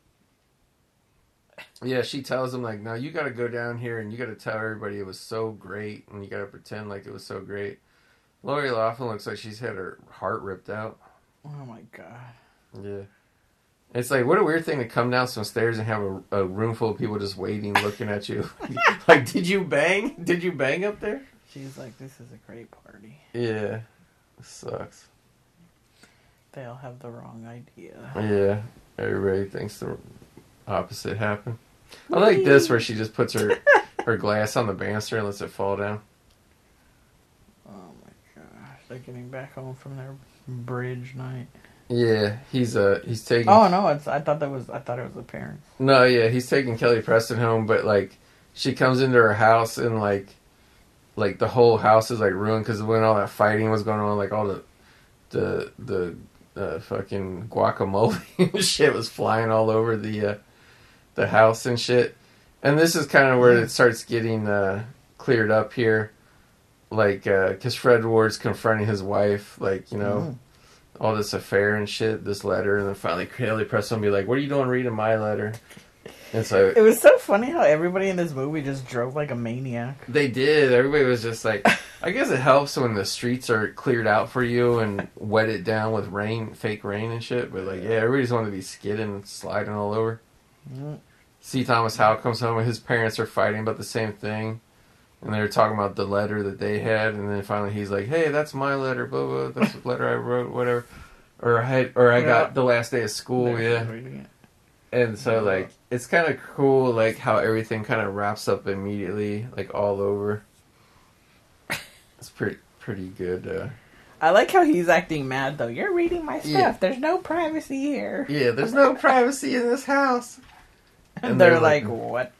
yeah, she tells him like, "Now you got to go down here and you got to tell everybody it was so great, and you got to pretend like it was so great." Lori Loughlin looks like she's had her heart ripped out. Oh my god. Yeah, it's like what a weird thing to come down some stairs and have a, a room full of people just waiting, looking at you. like, did you bang? Did you bang up there? She's like, this is a great party. Yeah, sucks. They all have the wrong idea. Yeah, everybody thinks the opposite happened. I like this where she just puts her her glass on the banister and lets it fall down. Oh my gosh. They're getting back home from their bridge night. Yeah, he's uh he's taking Oh no, it's I thought that was I thought it was the parents. no yeah he's taking Kelly Preston home, but like she comes into her house and like like the whole house is like ruined because when all that fighting was going on, like all the the the uh, fucking guacamole shit was flying all over the uh, the house and shit. And this is kind of where it starts getting uh, cleared up here, like because Fred Ward's confronting his wife, like you know. All this affair and shit, this letter, and then finally Kelly Preston will be like, "What are you doing reading my letter?" And so It was so funny how everybody in this movie just drove like a maniac. They did. Everybody was just like, I guess it helps when the streets are cleared out for you and wet it down with rain, fake rain and shit. But like, yeah, everybody's wanting to be skidding and sliding all over. Mm. C. Thomas Howell comes home and his parents are fighting about the same thing. And they're talking about the letter that they had, and then finally he's like, "Hey, that's my letter, blah blah. That's the letter I wrote, whatever." Or I had, or I Yeah. got the last day of school, yeah. she's reading it. And so like it's kind of cool like how everything kind of wraps up immediately like all over. It's pretty pretty good. Uh, I like how he's acting mad though. You're reading my stuff. Yeah. There's no privacy here. yeah, there's no privacy in this house. And, And they're, they're like, like- what?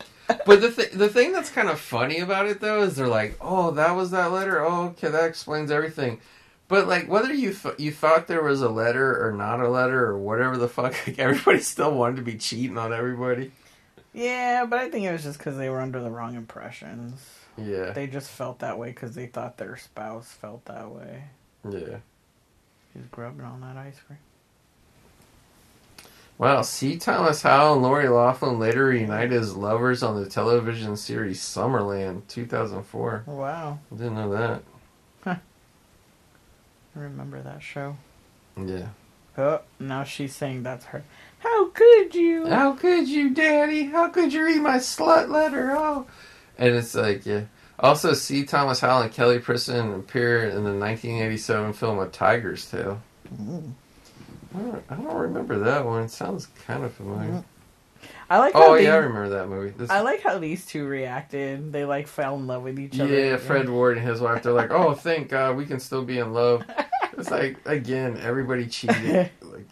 But the th- the thing that's kind of funny about it though is they're like, "Oh, that was that letter. Oh, okay, that explains everything." But like whether you th- you thought there was a letter or not a letter or whatever the fuck, like everybody still wanted to be cheating on everybody. Yeah, but I think it was just because they were under the wrong impressions. Yeah, They just felt that way because they thought their spouse felt that way. yeah. He's grubbing on that ice cream. Wow, C. Thomas Howell and Lori Loughlin later reunited as lovers on the television series Summerland 2004. Wow. I didn't know that. I remember that show. Yeah. Oh, now she's saying that's her. How could you? How could you, Daddy? How could you read my slut letter? Oh. And it's like, yeah. Also, C. Thomas Howell and Kelly Preston appear in the 1987 film A Tiger's Tale. Mm. I don't, I don't remember that one. It sounds kind of familiar. Mm. I like how Oh, they, yeah, I remember that movie. This, I like how these two reacted. They like fell in love with each other. yeah, Fred Ward and his wife, they're like, oh, thank God, we can still be in love. It's like, again, everybody cheated. like,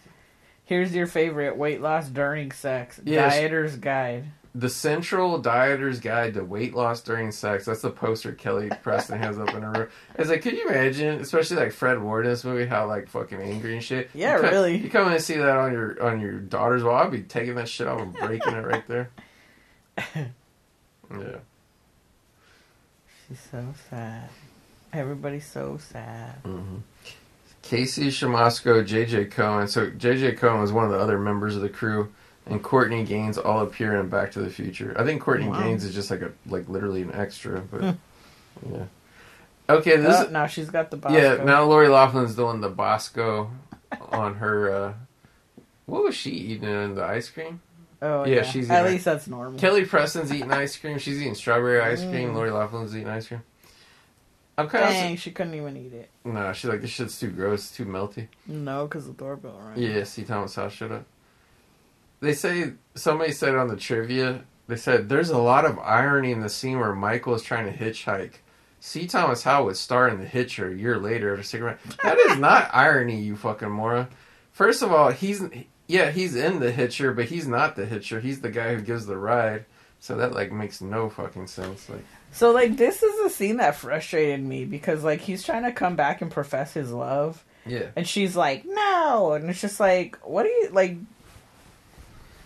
Here's your favorite weight loss during sex. Yes. Dieter's guide. The Central Dieter's Guide to Weight Loss During Sex. That's the poster Kelly Preston has up in her room. It's like, could you imagine, especially like Fred Ward in this movie, how like fucking angry and shit? Yeah, You come- really. You come in and see that on your on your daughter's wall. I'd be taking that shit off and breaking it right there. Yeah. She's so sad. Everybody's so sad. hmm Casey Siemaszko, JJ Cohen. So JJ Cohen was one of the other members of the crew, and Courtney Gains all appear in Back to the Future. I think Courtney Wow. Gains is just like a like literally an extra, but yeah. Okay, this Oh, now she's got the Bosco. yeah. Now Lori Loughlin's doing the Bosco on her. uh What was she eating in the ice cream? Oh yeah, yeah, she's at least that's normal. Kelly Preston's eating ice cream. She's eating strawberry ice cream. Mm. Lori Loughlin's eating ice cream. I'm kind of Dang, she couldn't even eat it. no. She's like this shit's too gross, too melty. No, because the doorbell rang. Yeah, C. Thomas Howell shut up. They say somebody said on the trivia. They said there's a lot of irony in the scene where Michael is trying to hitchhike. C. Thomas Howell would star in The Hitcher a year later at a cigarette. That is not irony, you fucking moron. First of all, he's yeah he's in The Hitcher, but he's not the Hitcher. He's the guy who gives the ride. So that like makes no fucking sense. Like So like this is a scene that frustrated me because like he's trying to come back and profess his love, yeah, and she's like, "No," and it's just like, "What are you like?"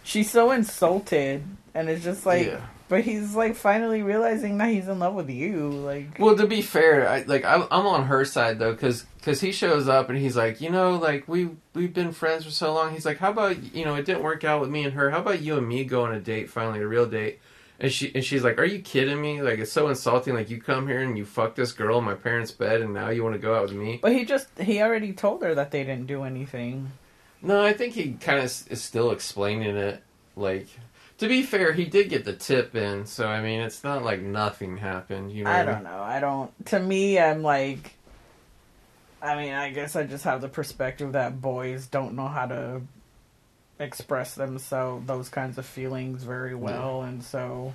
She's so insulted, and it's just like, yeah. but he's like finally realizing that he's in love with you. Like, Well, to be fair, I, like I'm, I'm on her side though, because because he shows up and he's like, you know, like we we've been friends for so long. He's like, how about you know, it didn't work out with me and her. How about you and me go on a date finally, a real date? And she and she's like, are you kidding me? Like it's so insulting. Like you come here and you fuck this girl in my parents' bed, and now you want to go out with me? but he just he already told her that they didn't do anything. No, I think he kind of is still explaining it. Like to be fair, he did get the tip in, so I mean, it's not like nothing happened. You know, I don't know. I don't. To me, I'm like. I mean, I guess I just have the perspective that boys don't know how to express themselves, those kinds of feelings very well, and so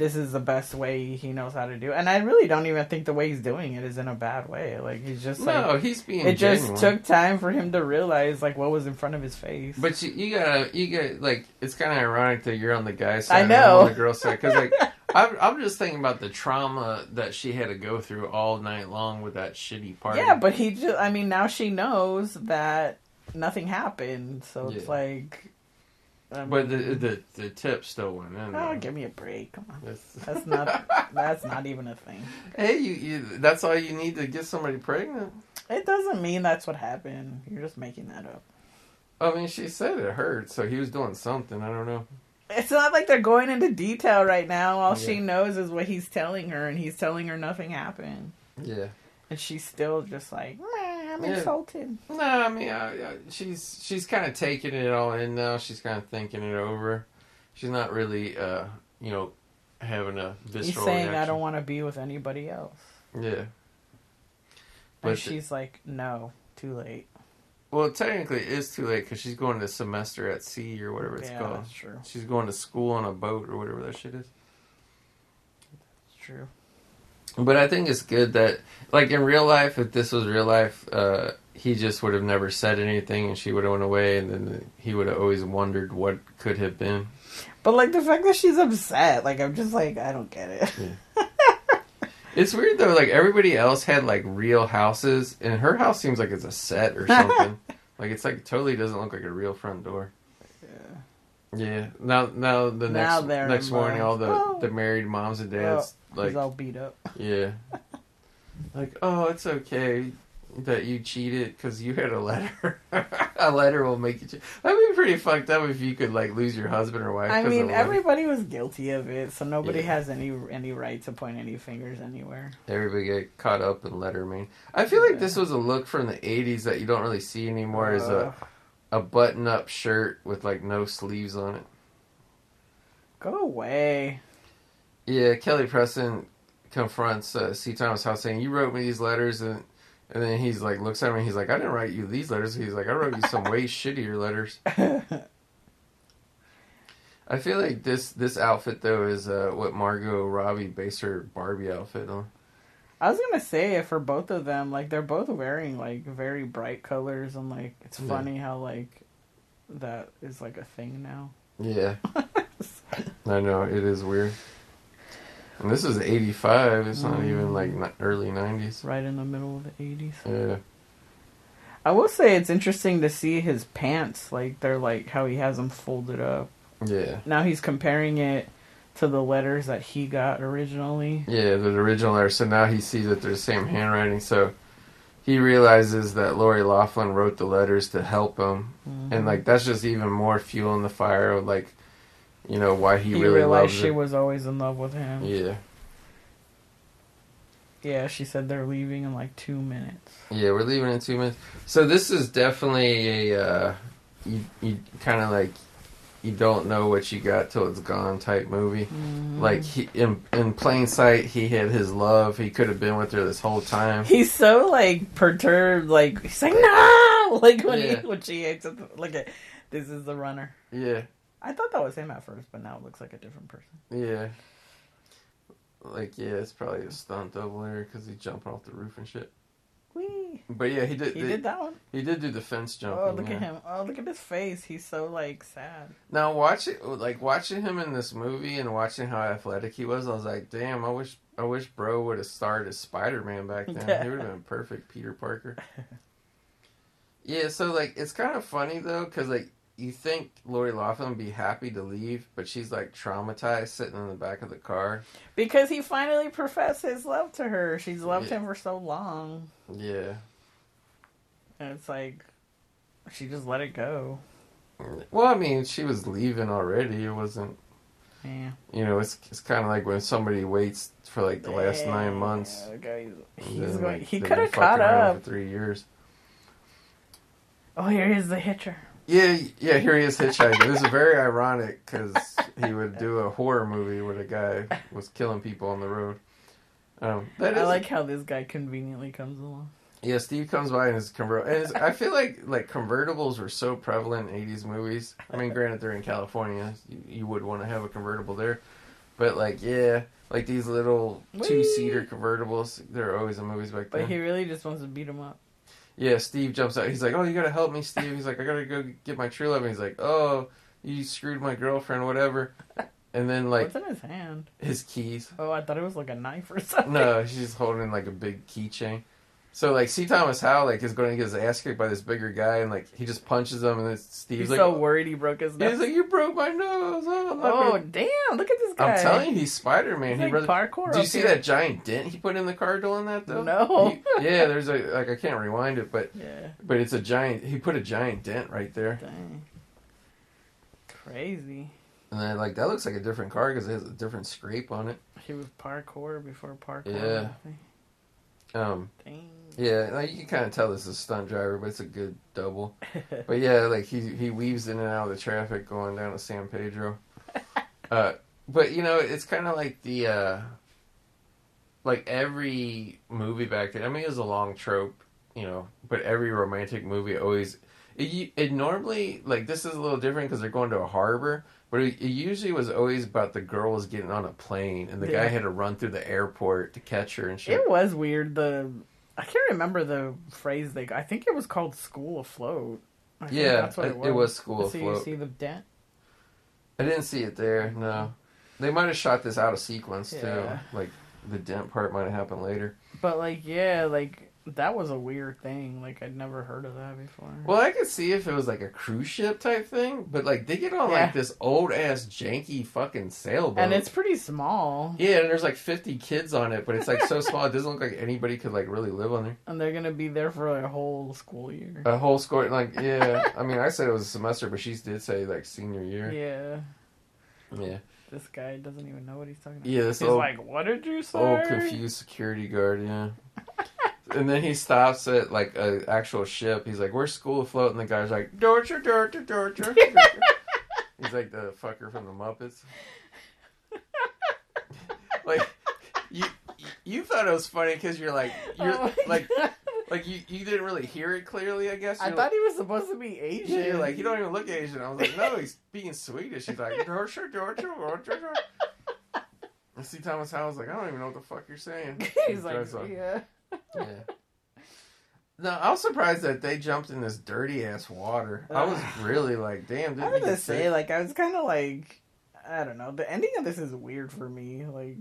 this is the best way he knows how to do. it. And I really don't even think the way he's doing it is in a bad way. Like he's just like No, he's being. it just took time for him to realize like what was in front of his face. But you, you gotta, you get like, it's kind of ironic that you're on the guy's side, I and know. on the girl's side, because like, I'm, I'm just thinking about the trauma that she had to go through all night long with that shitty party. Yeah, but he just, I mean, now she knows that nothing happened. So it's like. I but the, the the tip still went in. Oh, though. give me a break. Come on. That's- That's not, that's not even a thing. hey, you, you, that's all you need to get somebody pregnant. It doesn't mean that's what happened. You're just making that up. I mean, she said it hurt, so he was doing something. I don't know. It's not like they're going into detail right now. All she knows is what he's telling her, and he's telling her nothing happened. Yeah. And she's still just like, "Meh, I'm Yeah. insulted. No, I mean, I, I, she's she's kind of taking it all in now. She's kind of thinking it over. She's not really, uh, you know, having a visceral He's saying, I don't want to be with anybody else. Yeah. And But she's like, no, too late. well, technically, it is too late because she's going to semester at sea or whatever it's yeah, called. that's true. She's going to school on a boat or whatever that shit is. It's true. But I think it's good that, like in real life, if this was real life, uh, he just would have never said anything, and she would have went away, and then he would have always wondered what could have been. But like the fact that she's upset, like I'm just like, I don't get it. It's weird though. Like everybody else had like real houses, and her house seems like it's a set or something. like it's like totally doesn't look like a real front door. Yeah. Now, now the Now next they're next morning, all the. Oh. the married moms and oh, dads He's like all beat up. yeah, like oh it's okay. that you cheated because you had a letter. a letter will make you. Cheat. That'd be pretty fucked up if you could like lose your husband or wife. I 'cause of mean, letter. everybody was guilty of it, so nobody Yeah. has any any right to point any fingers anywhere. Everybody get caught up in letter main. I feel like this was a look from the '80s that you don't really see anymore. Is a Ugh. A button-up shirt with like no sleeves on it. go away. Yeah, Kelly Preston confronts uh, C. Thomas Howell saying, "You wrote me these letters," and and then he's like, looks at me, he's like, "I didn't write you these letters." He's like, "I wrote you some way shittier letters." I feel like this this outfit though is uh, what Margot Robbie based her Barbie outfit on. I was gonna say for both of them, like they're both wearing like very bright colors, and like it's Yeah. funny how like that is like a thing now. Yeah, I know it is weird. And this is '85. It's not even mm. like early '90s. right in the middle of the eighties. Yeah, I will say it's interesting to see his pants, like they're like how he has them folded up. yeah, Now he's comparing it to the letters that he got originally. yeah. The original letter. So now he sees that they're the same handwriting. So he realizes that Lori Loughlin wrote the letters to help him, Mm-hmm. and like that's just even more fuel in the fire. Of, like, you know, why he, he, really realized she it. was always in love with him. Yeah, Yeah, she said they're leaving in like two minutes. yeah. We're leaving in two minutes. So this is definitely a uh, you you kind of like you don't know what you got till it's gone type movie. Mm-hmm. Like he in in plain sight, he had his love. He could have been with her this whole time. He's so like perturbed, like he's like no, like when Yeah. he when she hates it. Look at this is the runner. Yeah, I thought that was him at first, but now it looks like a different person. yeah. Like yeah, it's probably a stunt double there because he's jumping off the roof and shit. Whee! But yeah, he did. He did that one. He did do the fence jumping. Oh, look yeah. at him! Oh, look at his face. He's so like sad. Now watch it, like watching him in this movie and watching how athletic he was. I was like, damn, I wish I wish Bro would have starred as Spider Man back then. he would have been perfect Peter Parker. yeah, so like it's kind of funny though, because like you think Lori Loughlin would be happy to leave, but she's like traumatized sitting in the back of the car. Because he finally professed his love to her. She's loved Yeah. him for so long, Yeah. and it's like she just let it go. Well, I mean, she was leaving already. It wasn't, Yeah. you know, it's it's kind of like when somebody waits for like the last nine months. Yeah, the guy- and He's then, going. like, He could have caught up. for three years. Oh, here is the hitcher. Yeah, yeah. Here he is hitchhiking. This is very ironic because he would do a horror movie where the guy was killing people on the road. Um, that I is- like how this guy conveniently comes along. Yeah, Steve comes by in his convertible. And I feel like like convertibles were so prevalent in '80s movies. I mean, granted they're in California, you, you would want to have a convertible there, but like yeah, like these little two seater convertibles, they're always in movies back then. But he really just wants to beat him up. Yeah, Steve jumps out. He's like, "Oh, you gotta help me, Steve." He's like, "I gotta go get my true love." And he's like, "Oh, you screwed my girlfriend, whatever." And then like What's in his hand? his keys. Oh, I thought it was like a knife or something. No, she's holding like a big keychain. So like, C. Thomas Howell like is going to get his ass kicked by this bigger guy, and like he just punches him, and then Steve's He's like, so worried he broke his nose. he's like, "You broke my nose." Oh, oh, gonna-" damn! Look at this guy. I'm telling you, he's Spider Man. He like really. parkour. Do you see here. that giant dent he put in the car doing that though? No. He- yeah, there's a like I can't rewind it, but Yeah. but it's a giant. He put a giant dent right there, Dang. Crazy. and then like that looks like a different car because it has a different scrape on it. He was parkour before parkour. Yeah. Um, Dang. Yeah, like you can kind of tell this is a stunt driver, but it's a good double. But yeah, like he he weaves in and out of the traffic going down to San Pedro. Uh, but you know, it's kind of like the uh, like every movie back then. I mean, it was a long trope, you know, but every romantic movie always it, it normally like this is a little different because they're going to a harbor. But it, it usually was always about the girl was getting on a plane and the guy had to run through the airport to catch her and shit. It was weird. The I can't remember the phrase they. I think it was called "School Afloat." I think Yeah, that's what it- it was. it was School so Afloat. you see the dent. I didn't see it there. No, they might have shot this out of sequence Yeah. too. Like the dent part might have happened later. But like, yeah, like That was a weird thing. Like I'd never heard of that before. Well, I could see if it was like a cruise ship type thing, but like they get on Yeah. like this old ass janky fucking sailboat. and it's pretty small. yeah, and there's like 50 kids on it, but it's like so small it doesn't look like anybody could like really live on there. And they're gonna be there for like a whole school year. A whole score, like yeah. I mean, I said it was a semester, but she did say like senior year. Yeah. Yeah, This guy doesn't even know what he's talking about. yeah. This He's old, like, "What did you say?" old confused security guard. Yeah. And then he stops at like a actual ship. He's like, "Where's school afloat?" And the guy's like, "Dorcher, Dorcher, Dorcher." He's like the fucker from the Muppets. like you, you thought it was funny because you're like you're Oh like God. like you, you didn't really hear it clearly. I guess I You're thought he was supposed to be Asian. yeah, you're like, you don't even look Asian. I was like, no, he's speaking Swedish. He's like, Dorcher, Dorcher, Dorcher. And C. Thomas Howell was like, I don't even know what the fuck you're saying. He's like, drives off. Yeah. No, I was surprised that they jumped in this dirty ass water. I was really like, damn, I didn't was we gonna say, sick? like, I was kind of like, I don't know. The ending of this is weird for me. Like,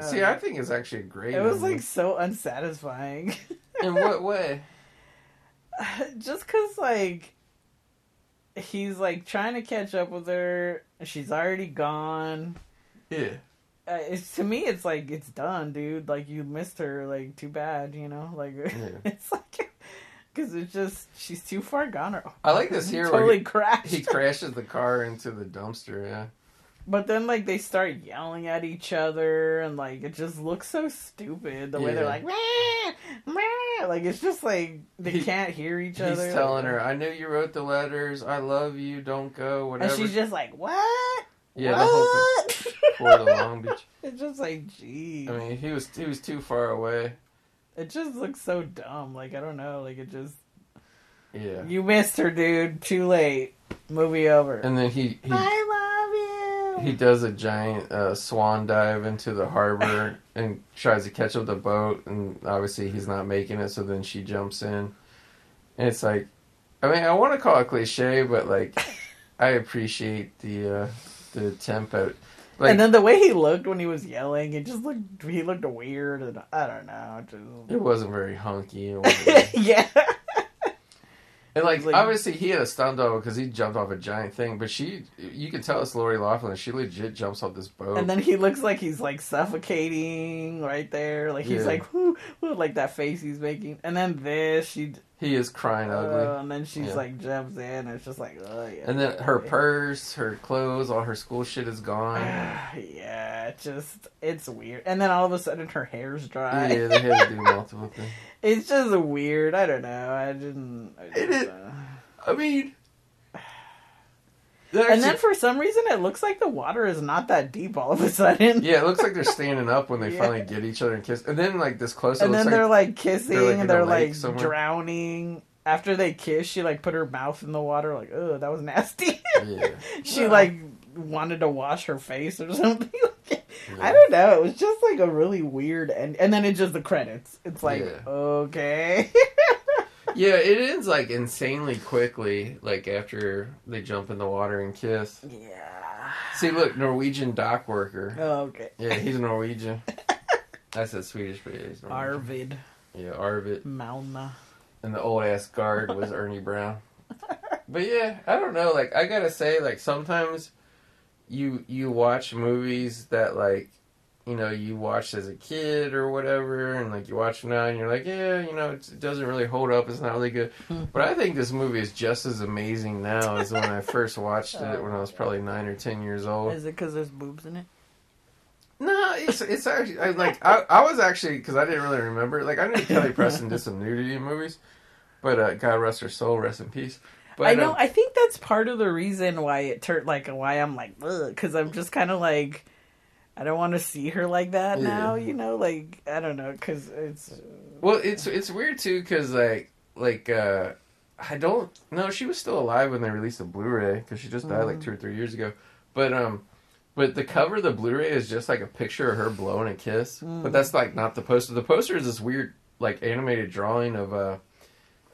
See, I think it's actually a great. it was like so unsatisfying. in what way? Just cause like he's like trying to catch up with her, she's already gone. Yeah. Uh, it's to me, it's like it's done, dude. Like you missed her. Like too bad, you know. Like it's like because it's just she's too far gone. Or, I like this here Totally he- crashed. He crashes the car into the dumpster. Yeah. But then, like, they start yelling at each other, and like, it just looks so stupid. The way they're like, "Meh, meh," like, it's just like they He- can't hear each other. He's other. telling like, her, "I knew you wrote the letters. I love you. Don't go. Whatever." and she's just like, "What? Yeah, the whole thing. Of Long Beach. it's just like, gee, I mean, he was he was too far away. it just looks so dumb. Like, I don't know. Like, it just Yeah. you missed her, dude. Too late. Movie over. And then he he I love you. he does a giant uh, swan dive into the harbor and tries to catch up the boat, and obviously he's not making it. So then she jumps in, and it's like, I mean, I want to call it cliche, but like, I appreciate the uh, the at. Like, and then the way he looked when he was yelling, it just looked he looked weird, and I don't know. it Just it wasn't very hunky. It wasn't very- yeah. And like, Like- obviously he had a stunt double because he jumped off a giant thing, but she, you can tell it's Lori Loughlin. She legit jumps off this boat. And then he looks like he's like suffocating right there. Like he's Yeah. like, whoo, like that face he's making. And then this, she, he is crying ugly. uh, and then she's Yeah. like jumps in. And it's just like, oh yeah. and then her yeah. purse, her clothes, all her school shit is gone. yeah, it just it's weird. And then all of a sudden her hair's dry. yeah, they had to do multiple things. It's just weird. I don't know. I didn't. I It is- uh, I mean, and then for some reason it looks like the water is not that deep all of a sudden. yeah, it looks like they're standing up when they Yeah. finally get each other and kiss. And then like this close, and then like they're like kissing they're, like, and they're like drowning. After they kiss, she like put her mouth in the water, like, oh, that was nasty. yeah. she Well, like wanted to wash her face or something. I don't know. It was just like a really weird end, and then it's just the credits. It's like Yeah. okay. Yeah, it ends like insanely quickly, like after they jump in the water and kiss. yeah. See, look, Norwegian dock worker. Oh, okay. Yeah, he's Norwegian. I said Swedish, but yeah, he's Norwegian. Arvid Yeah, Arvid. Malna. And the old ass guard was Ernie Brown. But yeah, I don't know. Like, I gotta say, like, sometimes you you watch movies that like you know you watched as a kid or whatever, and like you watch now and you're like, yeah, you know, it's, it doesn't really hold up. It's not really good. but I think this movie is just as amazing now as when I first watched it when I was probably nine or ten years old. Is it because there's boobs in it? No, it's it's actually I, like I, I was actually because I didn't really remember. Like I knew Kelly Preston did some nudity in movies, but uh, God rest her soul, rest in peace. But I know. um, I think that's part of the reason why it turned like why I'm like because I'm just kind of like I don't want to see her like that Yeah. now. You know, like I don't know because it's well, it's it's weird too because like like uh, I don't know she was still alive when they released the Blu-ray because she just died like Mhm. two or three years ago. But um, but the cover of the Blu-ray is just like a picture of her blowing a kiss. Mm. But that's like not the poster. The poster is this weird like animated drawing of uh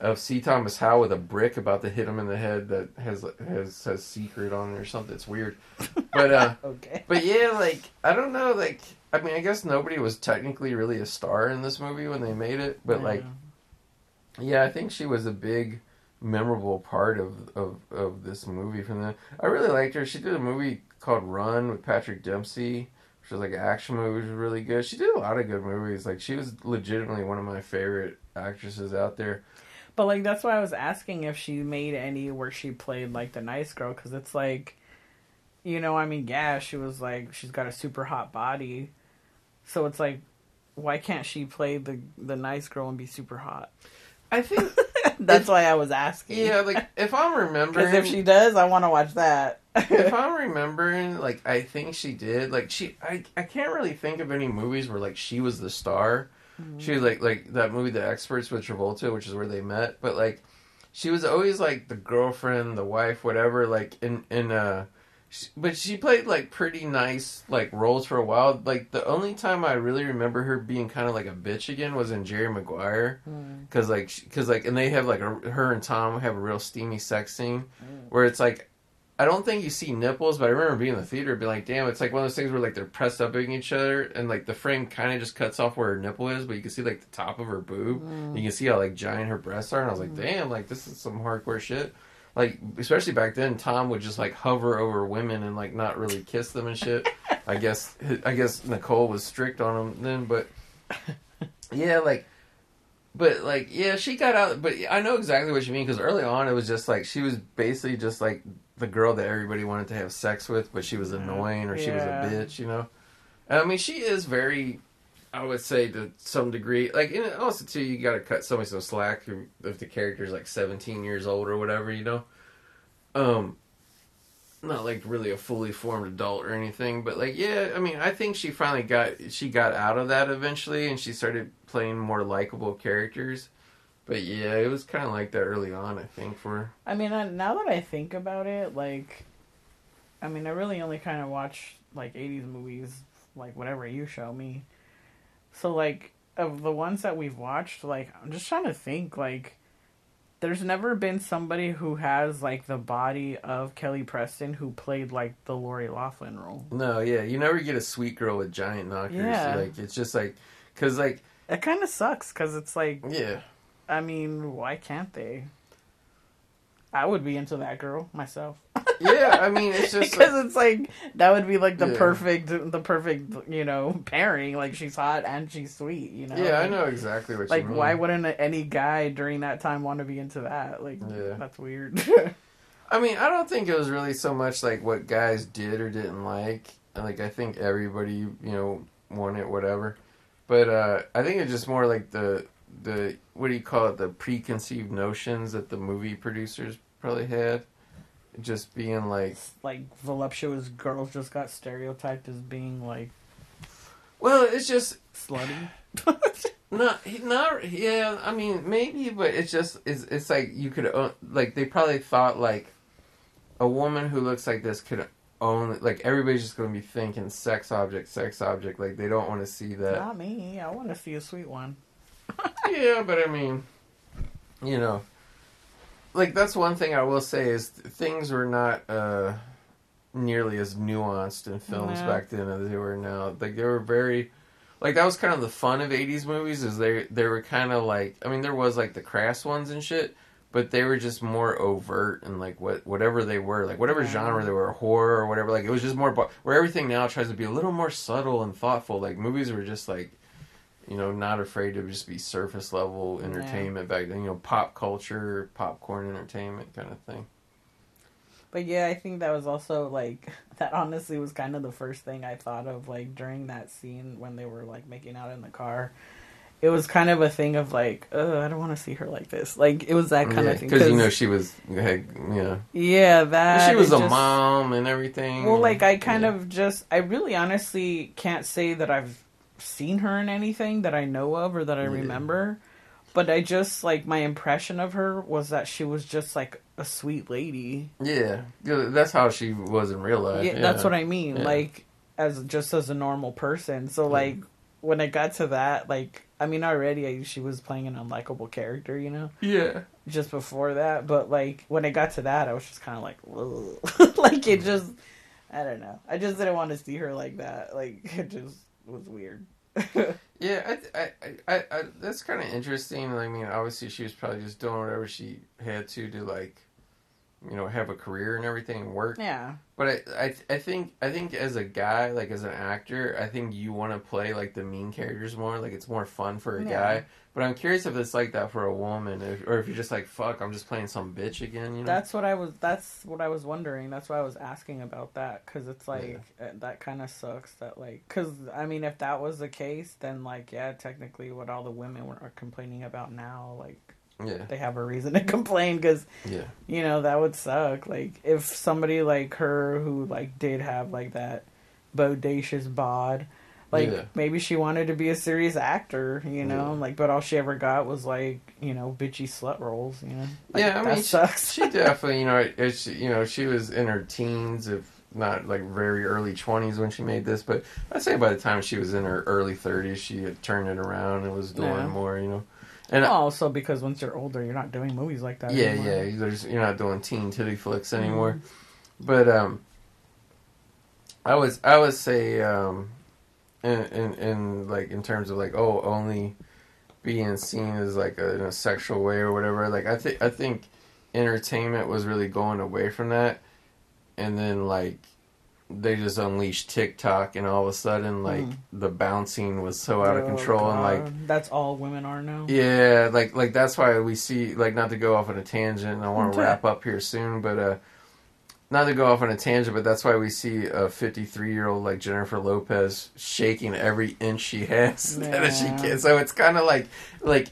of C. Thomas Howell with a brick about to hit him in the head that has has says secret on it or something. It's weird. But uh okay. but yeah, like I don't know, like I mean I guess nobody was technically really a star in this movie when they made it, but like Yeah, I think she was a big, memorable part of of, of this movie. From the, I really liked her. She did a movie called Run with Patrick Dempsey, which was like an action movie. Was really good. She did a lot of good movies. Like she was legitimately one of my favorite actresses out there. But like that's why I was asking if she made any where she played like the nice girl because it's like, you know, I mean, yeah, she was like she's got a super hot body, so it's like, why can't she play the the nice girl and be super hot? I think That's why I was asking. yeah, like if I'm remembering, because if she does, I want to watch that. if I'm remembering, like I think she did. Like she, I, I can't really think of any movies where like she was the star. Mm-hmm. She was like like that movie, The Experts with Travolta, which is where they met. But like, she was always like the girlfriend, the wife, whatever. Like in in uh, she, but she played like pretty nice like roles for a while. Like the only time I really remember her being kind of like a bitch again was in Jerry Maguire, mm. because like because like and they have like a, her and Tom have a real steamy sex scene mm. where it's like I don't think you see nipples, but I remember being in the theater, be like, "Damn!" It's like one of those things where like they're pressed up against each other, and like the frame kind of just cuts off where her nipple is, but you can see like the top of her boob. Mm. You can see how like giant her breasts are, and I was like, mm. "Damn!" Like this is some hardcore shit. Like especially back then, Tom would just like hover over women and like not really kiss them and shit. I guess I guess Nicole was strict on him then, but yeah, like. But like, yeah, she got out. But I know exactly what you mean because early on it was just like she was basically just like the girl that everybody wanted to have sex with, but she was annoying or she was a bitch, you know. And, I mean, she is very, I would say to some degree, like, and also too, you got to cut somebody some slack if the character's like seventeen years old or whatever, you know. Um, not like really a fully formed adult or anything, but like, yeah, I mean, I think she finally got she got out of that eventually, and she started playing more likable characters. But yeah, it was kind of like that early on, I think, for. I mean, I, now that I think about it, like, I mean, I really only kind of watch like '80s movies, like whatever you show me. So, like, of the ones that we've watched, like, I'm just trying to think, like, there's never been somebody who has like the body of Kelly Preston who played like the Lori Loughlin role. No, yeah, you never get a sweet girl with giant knockers. Yeah. Like it's just like, cause like, It kind of sucks because it's like, yeah, I mean, why can't they? I would be into that girl myself. yeah. I mean, it's just because like, it's like that would be like the Yeah. perfect the perfect you know pairing like she's hot and she's sweet you know yeah, I know exactly what like you mean. why wouldn't any guy during that time want to be into that like Yeah. that's weird I mean, I don't think it was really so much like what guys did or didn't like. Like I think everybody, you know, wanted whatever. But uh I think it's just more like the the what do you call it? The preconceived notions that the movie producers probably had. Just being like, like voluptuous girls just got stereotyped as being like well, it's just slutty Not, not, yeah. I mean, maybe, but it's just, it's, it's like you could, own, like, they probably thought like a woman who looks like this could only, like, everybody's just going to be thinking sex object, sex object. Like, they don't want to see that. not me I want to see a sweet one yeah, but I mean, you know, like that's one thing I will say is things were not uh nearly as nuanced in films No. back then as they were now. Like they were very like that was kind of the fun of 80s movies is they they were kind of like I mean there was like the crass ones and shit, but they were just more overt and like what whatever they were, like whatever Yeah. genre they were, horror or whatever, like it was just more where everything now tries to be a little more subtle and thoughtful. Like movies were just like you know, not afraid to just be surface level entertainment back then. You know, pop culture, popcorn entertainment kind of thing. But yeah, I think that was also like that. Honestly, was kind of the first thing I thought of like during that scene when they were like making out in the car. It was kind of a thing of like, oh, I don't want to see her like this. Like it was that kind of thing. because you know she was, had, yeah, yeah, that she was a just- mom and everything. Well, like I kind Yeah. of just, I really honestly can't say that I've seen her in anything that I know of or that I Yeah. remember. But I just like my impression of her was that she was just like a sweet lady. yeah, Yeah, that's how she was in real life. yeah, that's what I mean. Yeah. Like as just as a normal person. So like when it got to that, like I mean already I, she was playing an unlikable character, you know, Yeah, just before that. But like when it got to that, I was just kind of like, like it mm. just, I don't know. I just didn't want to see her like that. Like it just was weird. Yeah, I, I, I, I that's kind of interesting. I mean, obviously, she was probably just doing whatever she had to to like, you know, have a career and everything and work. yeah. But I, I, I think, I think as a guy, like as an actor, I think you want to play like the mean characters more. Like it's more fun for a Yeah. guy. But I'm curious if it's like that for a woman, if, or if you're just like, fuck, I'm just playing some bitch again. You know? That's what I was. That's what I was wondering. That's why I was asking about that because it's like uh, that kind of sucks. That like because I mean, if that was the case, then like yeah, technically, what all the women were, are complaining about now, like yeah, they have a reason to complain because yeah, you know that would suck. Like if somebody like her who like did have like that bodacious bod. Like Yeah. maybe she wanted to be a serious actor, you know, Yeah. like but all she ever got was like you know bitchy slut roles, you know. Like, yeah. I that mean, she, sucks. she definitely, you know, it, she, you know, she was in her teens, if not like very early twenties when she made this. But I'd say by the time she was in her early thirties, she had turned it around and was doing Yeah. more. You know, and Also, because once you're older, you're not doing movies like that. yeah, anymore. yeah, there's, you're not doing teen titty flicks Mm-hmm. anymore. But um, I was, I would say, um, in, in in like in terms of like oh only being seen as like a, in a sexual way or whatever. Like I think I think entertainment was really going away from that, and then like they just unleashed TikTok, and all of a sudden like Mm. the bouncing was so out of Oh, control, and like that's all women are now. yeah, like like that's why we see like not to go off on a tangent. I want to Okay. wrap up here soon, but uh, not to go off on a tangent, but that's why we see a 53 year old like Jennifer Lopez shaking every inch she has that she can. So it's kind of like like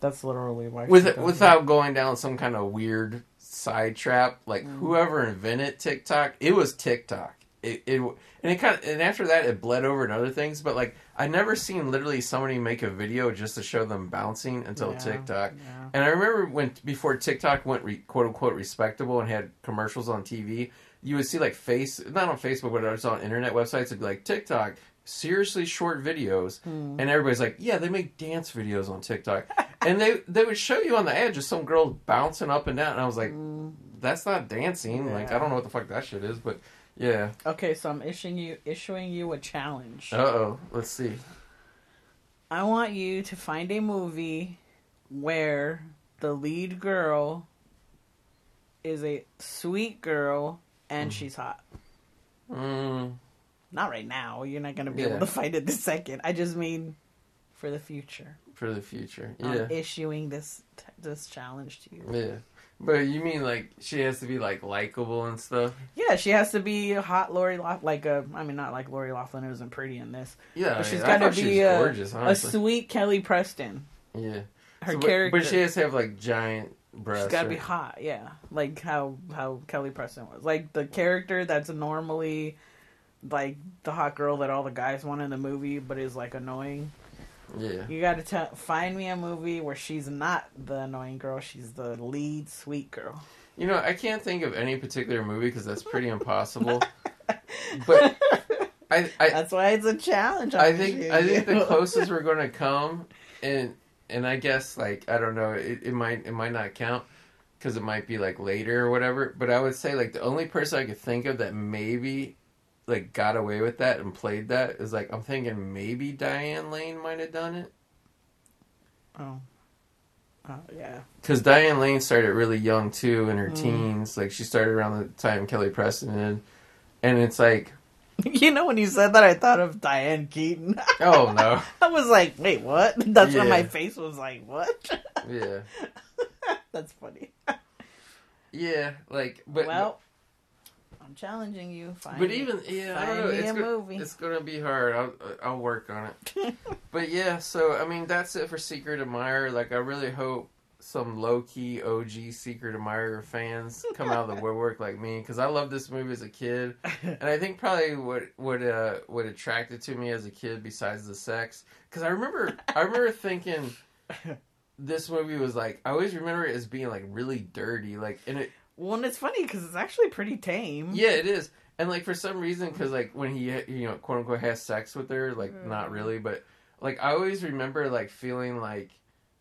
That's literally why. with without going down some kind of weird side trap. Like Mm. whoever invented TikTok, it was TikTok. It, it and it kind of and after that it bled over in other things. But like I never seen literally somebody make a video just to show them bouncing until Yeah, TikTok. yeah. And I remember when before TikTok went re, quote unquote respectable and had commercials on TV, you would see like face not on Facebook but it was on internet websites. It'd be like TikTok seriously short videos, Hmm. and everybody's like, yeah, they make dance videos on TikTok, and they they would show you on the edge of some girl bouncing up and down, and I was like, that's not dancing. Like I don't know what the fuck that shit is, but yeah. Okay, so I'm issuing you issuing you a challenge. Uh oh, let's see. I want you to find a movie where the lead girl is a sweet girl and she's hot. Mm, Not right now. You're not gonna be Yeah. able to find it this second. I just mean for the future. for the future, yeah. I'm issuing this this challenge to you. Yeah. But you mean like she has to be like likable and stuff? Yeah, she has to be a hot Lori Loughlin. Like a, I mean, not like Lori Loughlin wasn't pretty in this, Yeah, but she's got to be a, uh, gorgeous, a sweet Kelly Preston. yeah, Her So, but- character, but, she has to have like giant breasts. she's got to be hot. Yeah, like how how Kelly Preston was. Like the character that's normally like the hot girl that all the guys want in the movie, but is like annoying. Yeah, You got to t- find me a movie where she's not the annoying girl; she's the lead sweet girl. you know, I can't think of any particular movie because that's pretty impossible. but I, I, That's why it's a challenge. I think I think the closest we're gonna come, and and I guess like I don't know, it, it might it might not count because it might be like later or whatever. But I would say like the only person I could think of that maybe like got away with that and played that is like I'm thinking maybe Diane Lane might have done it Oh. Oh yeah. because Diane Lane started really young too in her Mm. teens. Like she started around the time Kelly Preston did, and it's like You know when you said that I thought of Diane Keaton. oh no, I was like, wait, what? That's when my face was like, what? yeah, That's funny. yeah, like but well, I'm challenging you. Find But even yeah, I don't know. It's, go- it's gonna be hard. I'll I'll work on it. but yeah, so I mean that's it for Secret Admirer. Like I really hope some low key OG Secret Admirer fans come out of the woodwork like me because I loved this movie as a kid, and I think probably what what uh what attracted to me as a kid besides the sex because I remember I remember thinking. This movie was like I always remember it as being like really dirty, like and it well, and it's funny because it's actually pretty tame. yeah, it is. And like for some reason, because like when he you know quote unquote has sex with her, like not really, but like I always remember like feeling like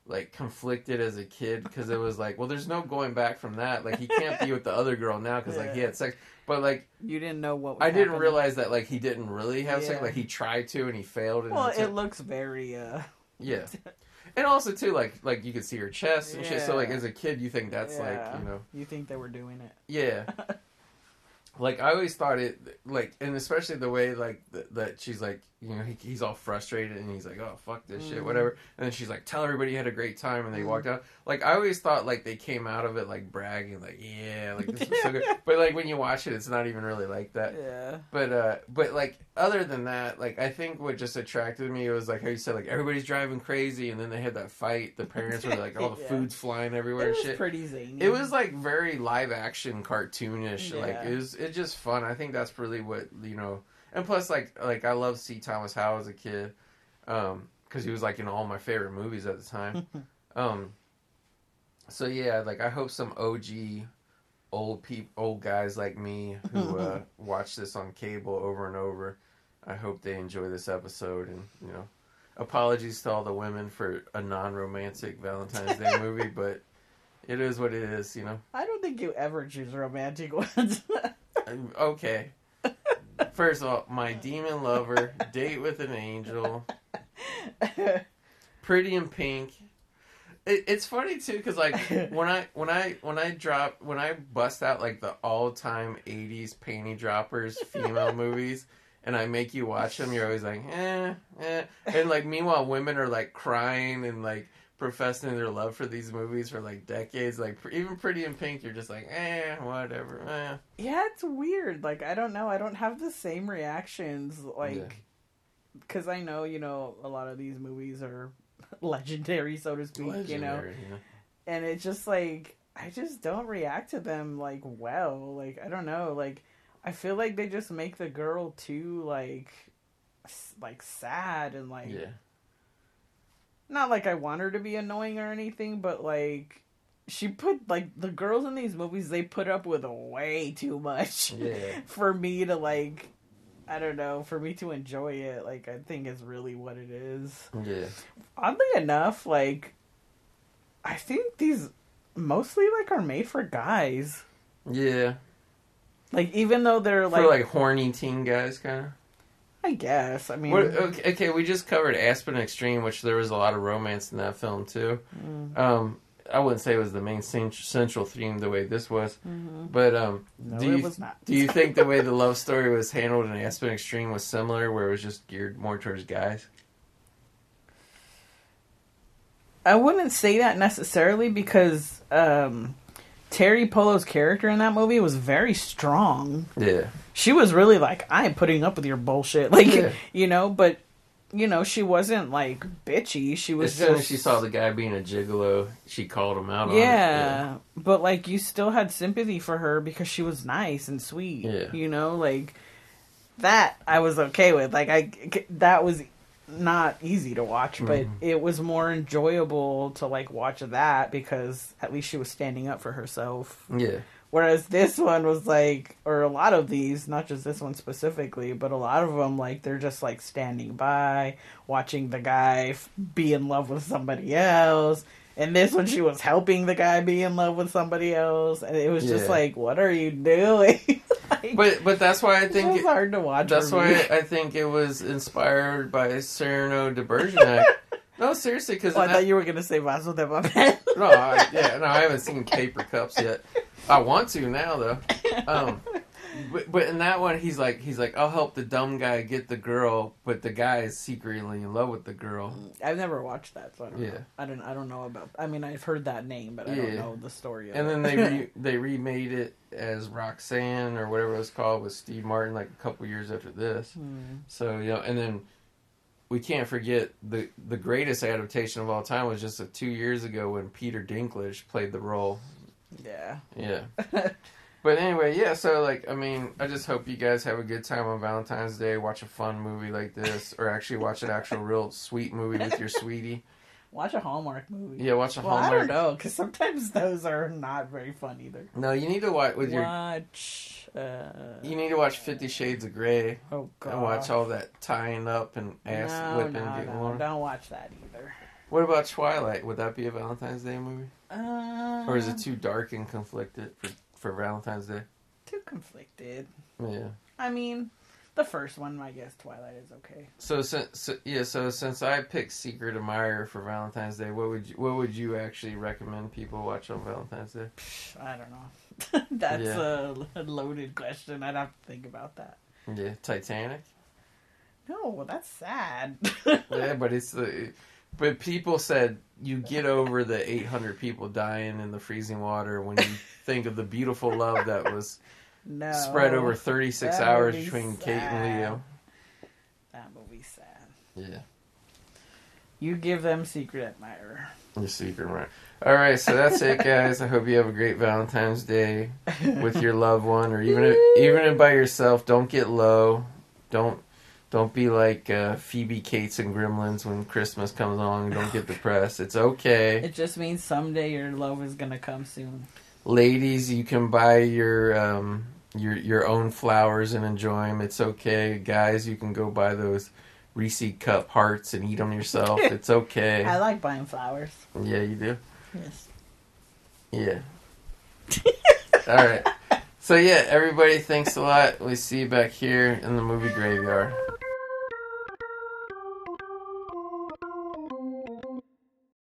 like conflicted as a kid because it was like, well, there's no going back from that. Like he can't be with the other girl now because like he had sex, but like You didn't know what. Was I didn't realize that like he didn't really have sex. Like he tried to and he failed. And Well, it looks very. uh yeah. And also too, like like you could see her chest and shit. So like as a kid, you think that's yeah. like you know You think they were doing it? yeah. like I always thought it like, and especially the way like th- that she's like, you know, he, he's all frustrated and he's like, oh fuck this shit, Mhm. whatever. And then she's like, tell everybody you had a great time, and they Mhm. walked out. Like I always thought like they came out of it like bragging, like yeah, like this was so good. But like when you watch it, it's not even really like that. Yeah. But uh, but like other than that, like I think what just attracted me was like how you said like everybody's driving crazy, and then they had that fight. The parents were like all the Yeah. food's flying everywhere It and was shit. pretty zany. It was like very live action cartoonish. Like it was it just fun. I think that's really what you know. And plus, like like I love C. Thomas Howell as a kid, um, because he was like in all my favorite movies at the time. um, so yeah, like I hope some OG old peop old guys like me who uh, watch this on cable over and over. I hope they enjoy this episode and you know. Apologies to all the women for a non-romantic Valentine's Day movie, but it is what it is, you know. I don't think you ever choose romantic ones. Okay. First of all, my demon lover, date with an angel, pretty in pink. It, it's funny too, cause like when I when I when I drop when I bust out like the all time '80s panty droppers female movies, and I make you watch them, you're always like, eh, eh, and like meanwhile women are like crying and like professing their love for these movies for like decades. Like pr- even Pretty in Pink, you're just like, eh, whatever, eh. yeah, it's weird. Like I don't know. I don't have the same reactions. Like because I know you know a lot of these movies are legendary, so to speak. You know, Legendary, you know? and it's just like I just don't react to them like well. Like I don't know. Like I feel like they just make the girl too like like sad and like yeah. not like I want her to be annoying or anything, but like she put like the girls in these movies they put up with way too much Yeah. for me to like I don't know, for me to enjoy it. Like I think is really what it is. Yeah. Oddly enough, like I think these mostly like are made for guys. Yeah. Like even though they're like, For like horny teen guys, kind of. I guess. I mean What, okay, okay, we just covered Aspen Extreme, which there was a lot of romance in that film too. Mm. Um, I wouldn't say it was the main central theme the way this was, Mhm. but um, No, do it you was not. do you think the way the love story was handled in Aspen Extreme was similar, where it was just geared more towards guys? I wouldn't say that necessarily because um, Teri Polo's character in that movie was very strong. Yeah, She was really like, I am putting up with your bullshit. Like, Yeah. you know, but, you know, she wasn't like bitchy. She was as just. soon as she saw the guy being a gigolo, she called him out on it. yeah, but like you still had sympathy for her because she was nice and sweet. Yeah. You know, like that I was okay with. Like I that was not easy to watch, but Mhm. it was more enjoyable to like watch that because at least she was standing up for herself. yeah, Whereas this one was like, or a lot of these, not just this one specifically, but a lot of them, like, they're just like standing by, watching the guy f- be in love with somebody else. And this one, she was helping the guy be in love with somebody else. And it was just like, what are you doing? like, but but that's why I think was hard to watch. That's why me. I think it was inspired by Cyrano de Bergerac. no, seriously, because Oh, I thought you were going to say Vaso de Papel. no, I, yeah, no, I haven't seen Paper Cups yet. I want to now though. Um, but, but in that one, he's like, he's like, I'll help the dumb guy get the girl, but the guy is secretly in love with the girl. I've never watched that, so I don't Yeah. know. I don't. I don't know about. I mean, I've heard that name, but I don't Yeah. know the story. Of And it. then they re, they remade it as Roxanne or whatever it was called with Steve Martin like a couple years after this. Hmm. So you know, and then we can't forget the the greatest adaptation of all time was just uh, two years ago when Peter Dinklage played the role. Yeah. Yeah. but anyway, yeah. So like, I mean, I just hope you guys have a good time on Valentine's Day. Watch a fun movie like this, or actually watch an actual real sweet movie with your sweetie. Watch a Hallmark movie. Yeah, watch a Well, I Hallmark. don't know because sometimes those are not very fun either. No, you need to watch with your. Watch. Uh, You need to watch Fifty Shades of Grey oh God. and watch all that tying up and ass no, whipping no, no. Don't watch that either. What about Twilight? Would that be a Valentine's Day movie, Uh, or is it too dark and conflicted for for Valentine's Day? too conflicted? Yeah. I mean, the first one, I guess Twilight is okay. So since so, yeah, so since I picked Secret Admirer for Valentine's Day, what would you what would you actually recommend people watch on Valentine's Day? I don't know. That's Yeah. a loaded question. I'd have to think about that. Yeah, Titanic. No, well that's sad. Yeah, but it's the but people said you get over the 800 people dying in the freezing water when you think of the beautiful love that was no. spread over 36 hours movie's between Kate and. Leo. That would be sad. Yeah. You give them Secret Admirer. Your secret admirer. All right, so that's it, guys. I hope you have a great Valentine's Day with your loved one, or even if, even if by yourself. Don't get low. Don't don't be like uh, Phoebe Cates and Gremlins when Christmas comes along. Don't get depressed. It's okay, It just means someday your love is gonna come soon. ladies. You can buy your um, your your own flowers and enjoy them. It's okay, guys. You can go buy those Reese cup hearts and eat them yourself. It's okay. I like buying flowers. Yeah, you do. Yes. Yeah. All right. So yeah, everybody, thanks a lot. We see you back here in the movie graveyard.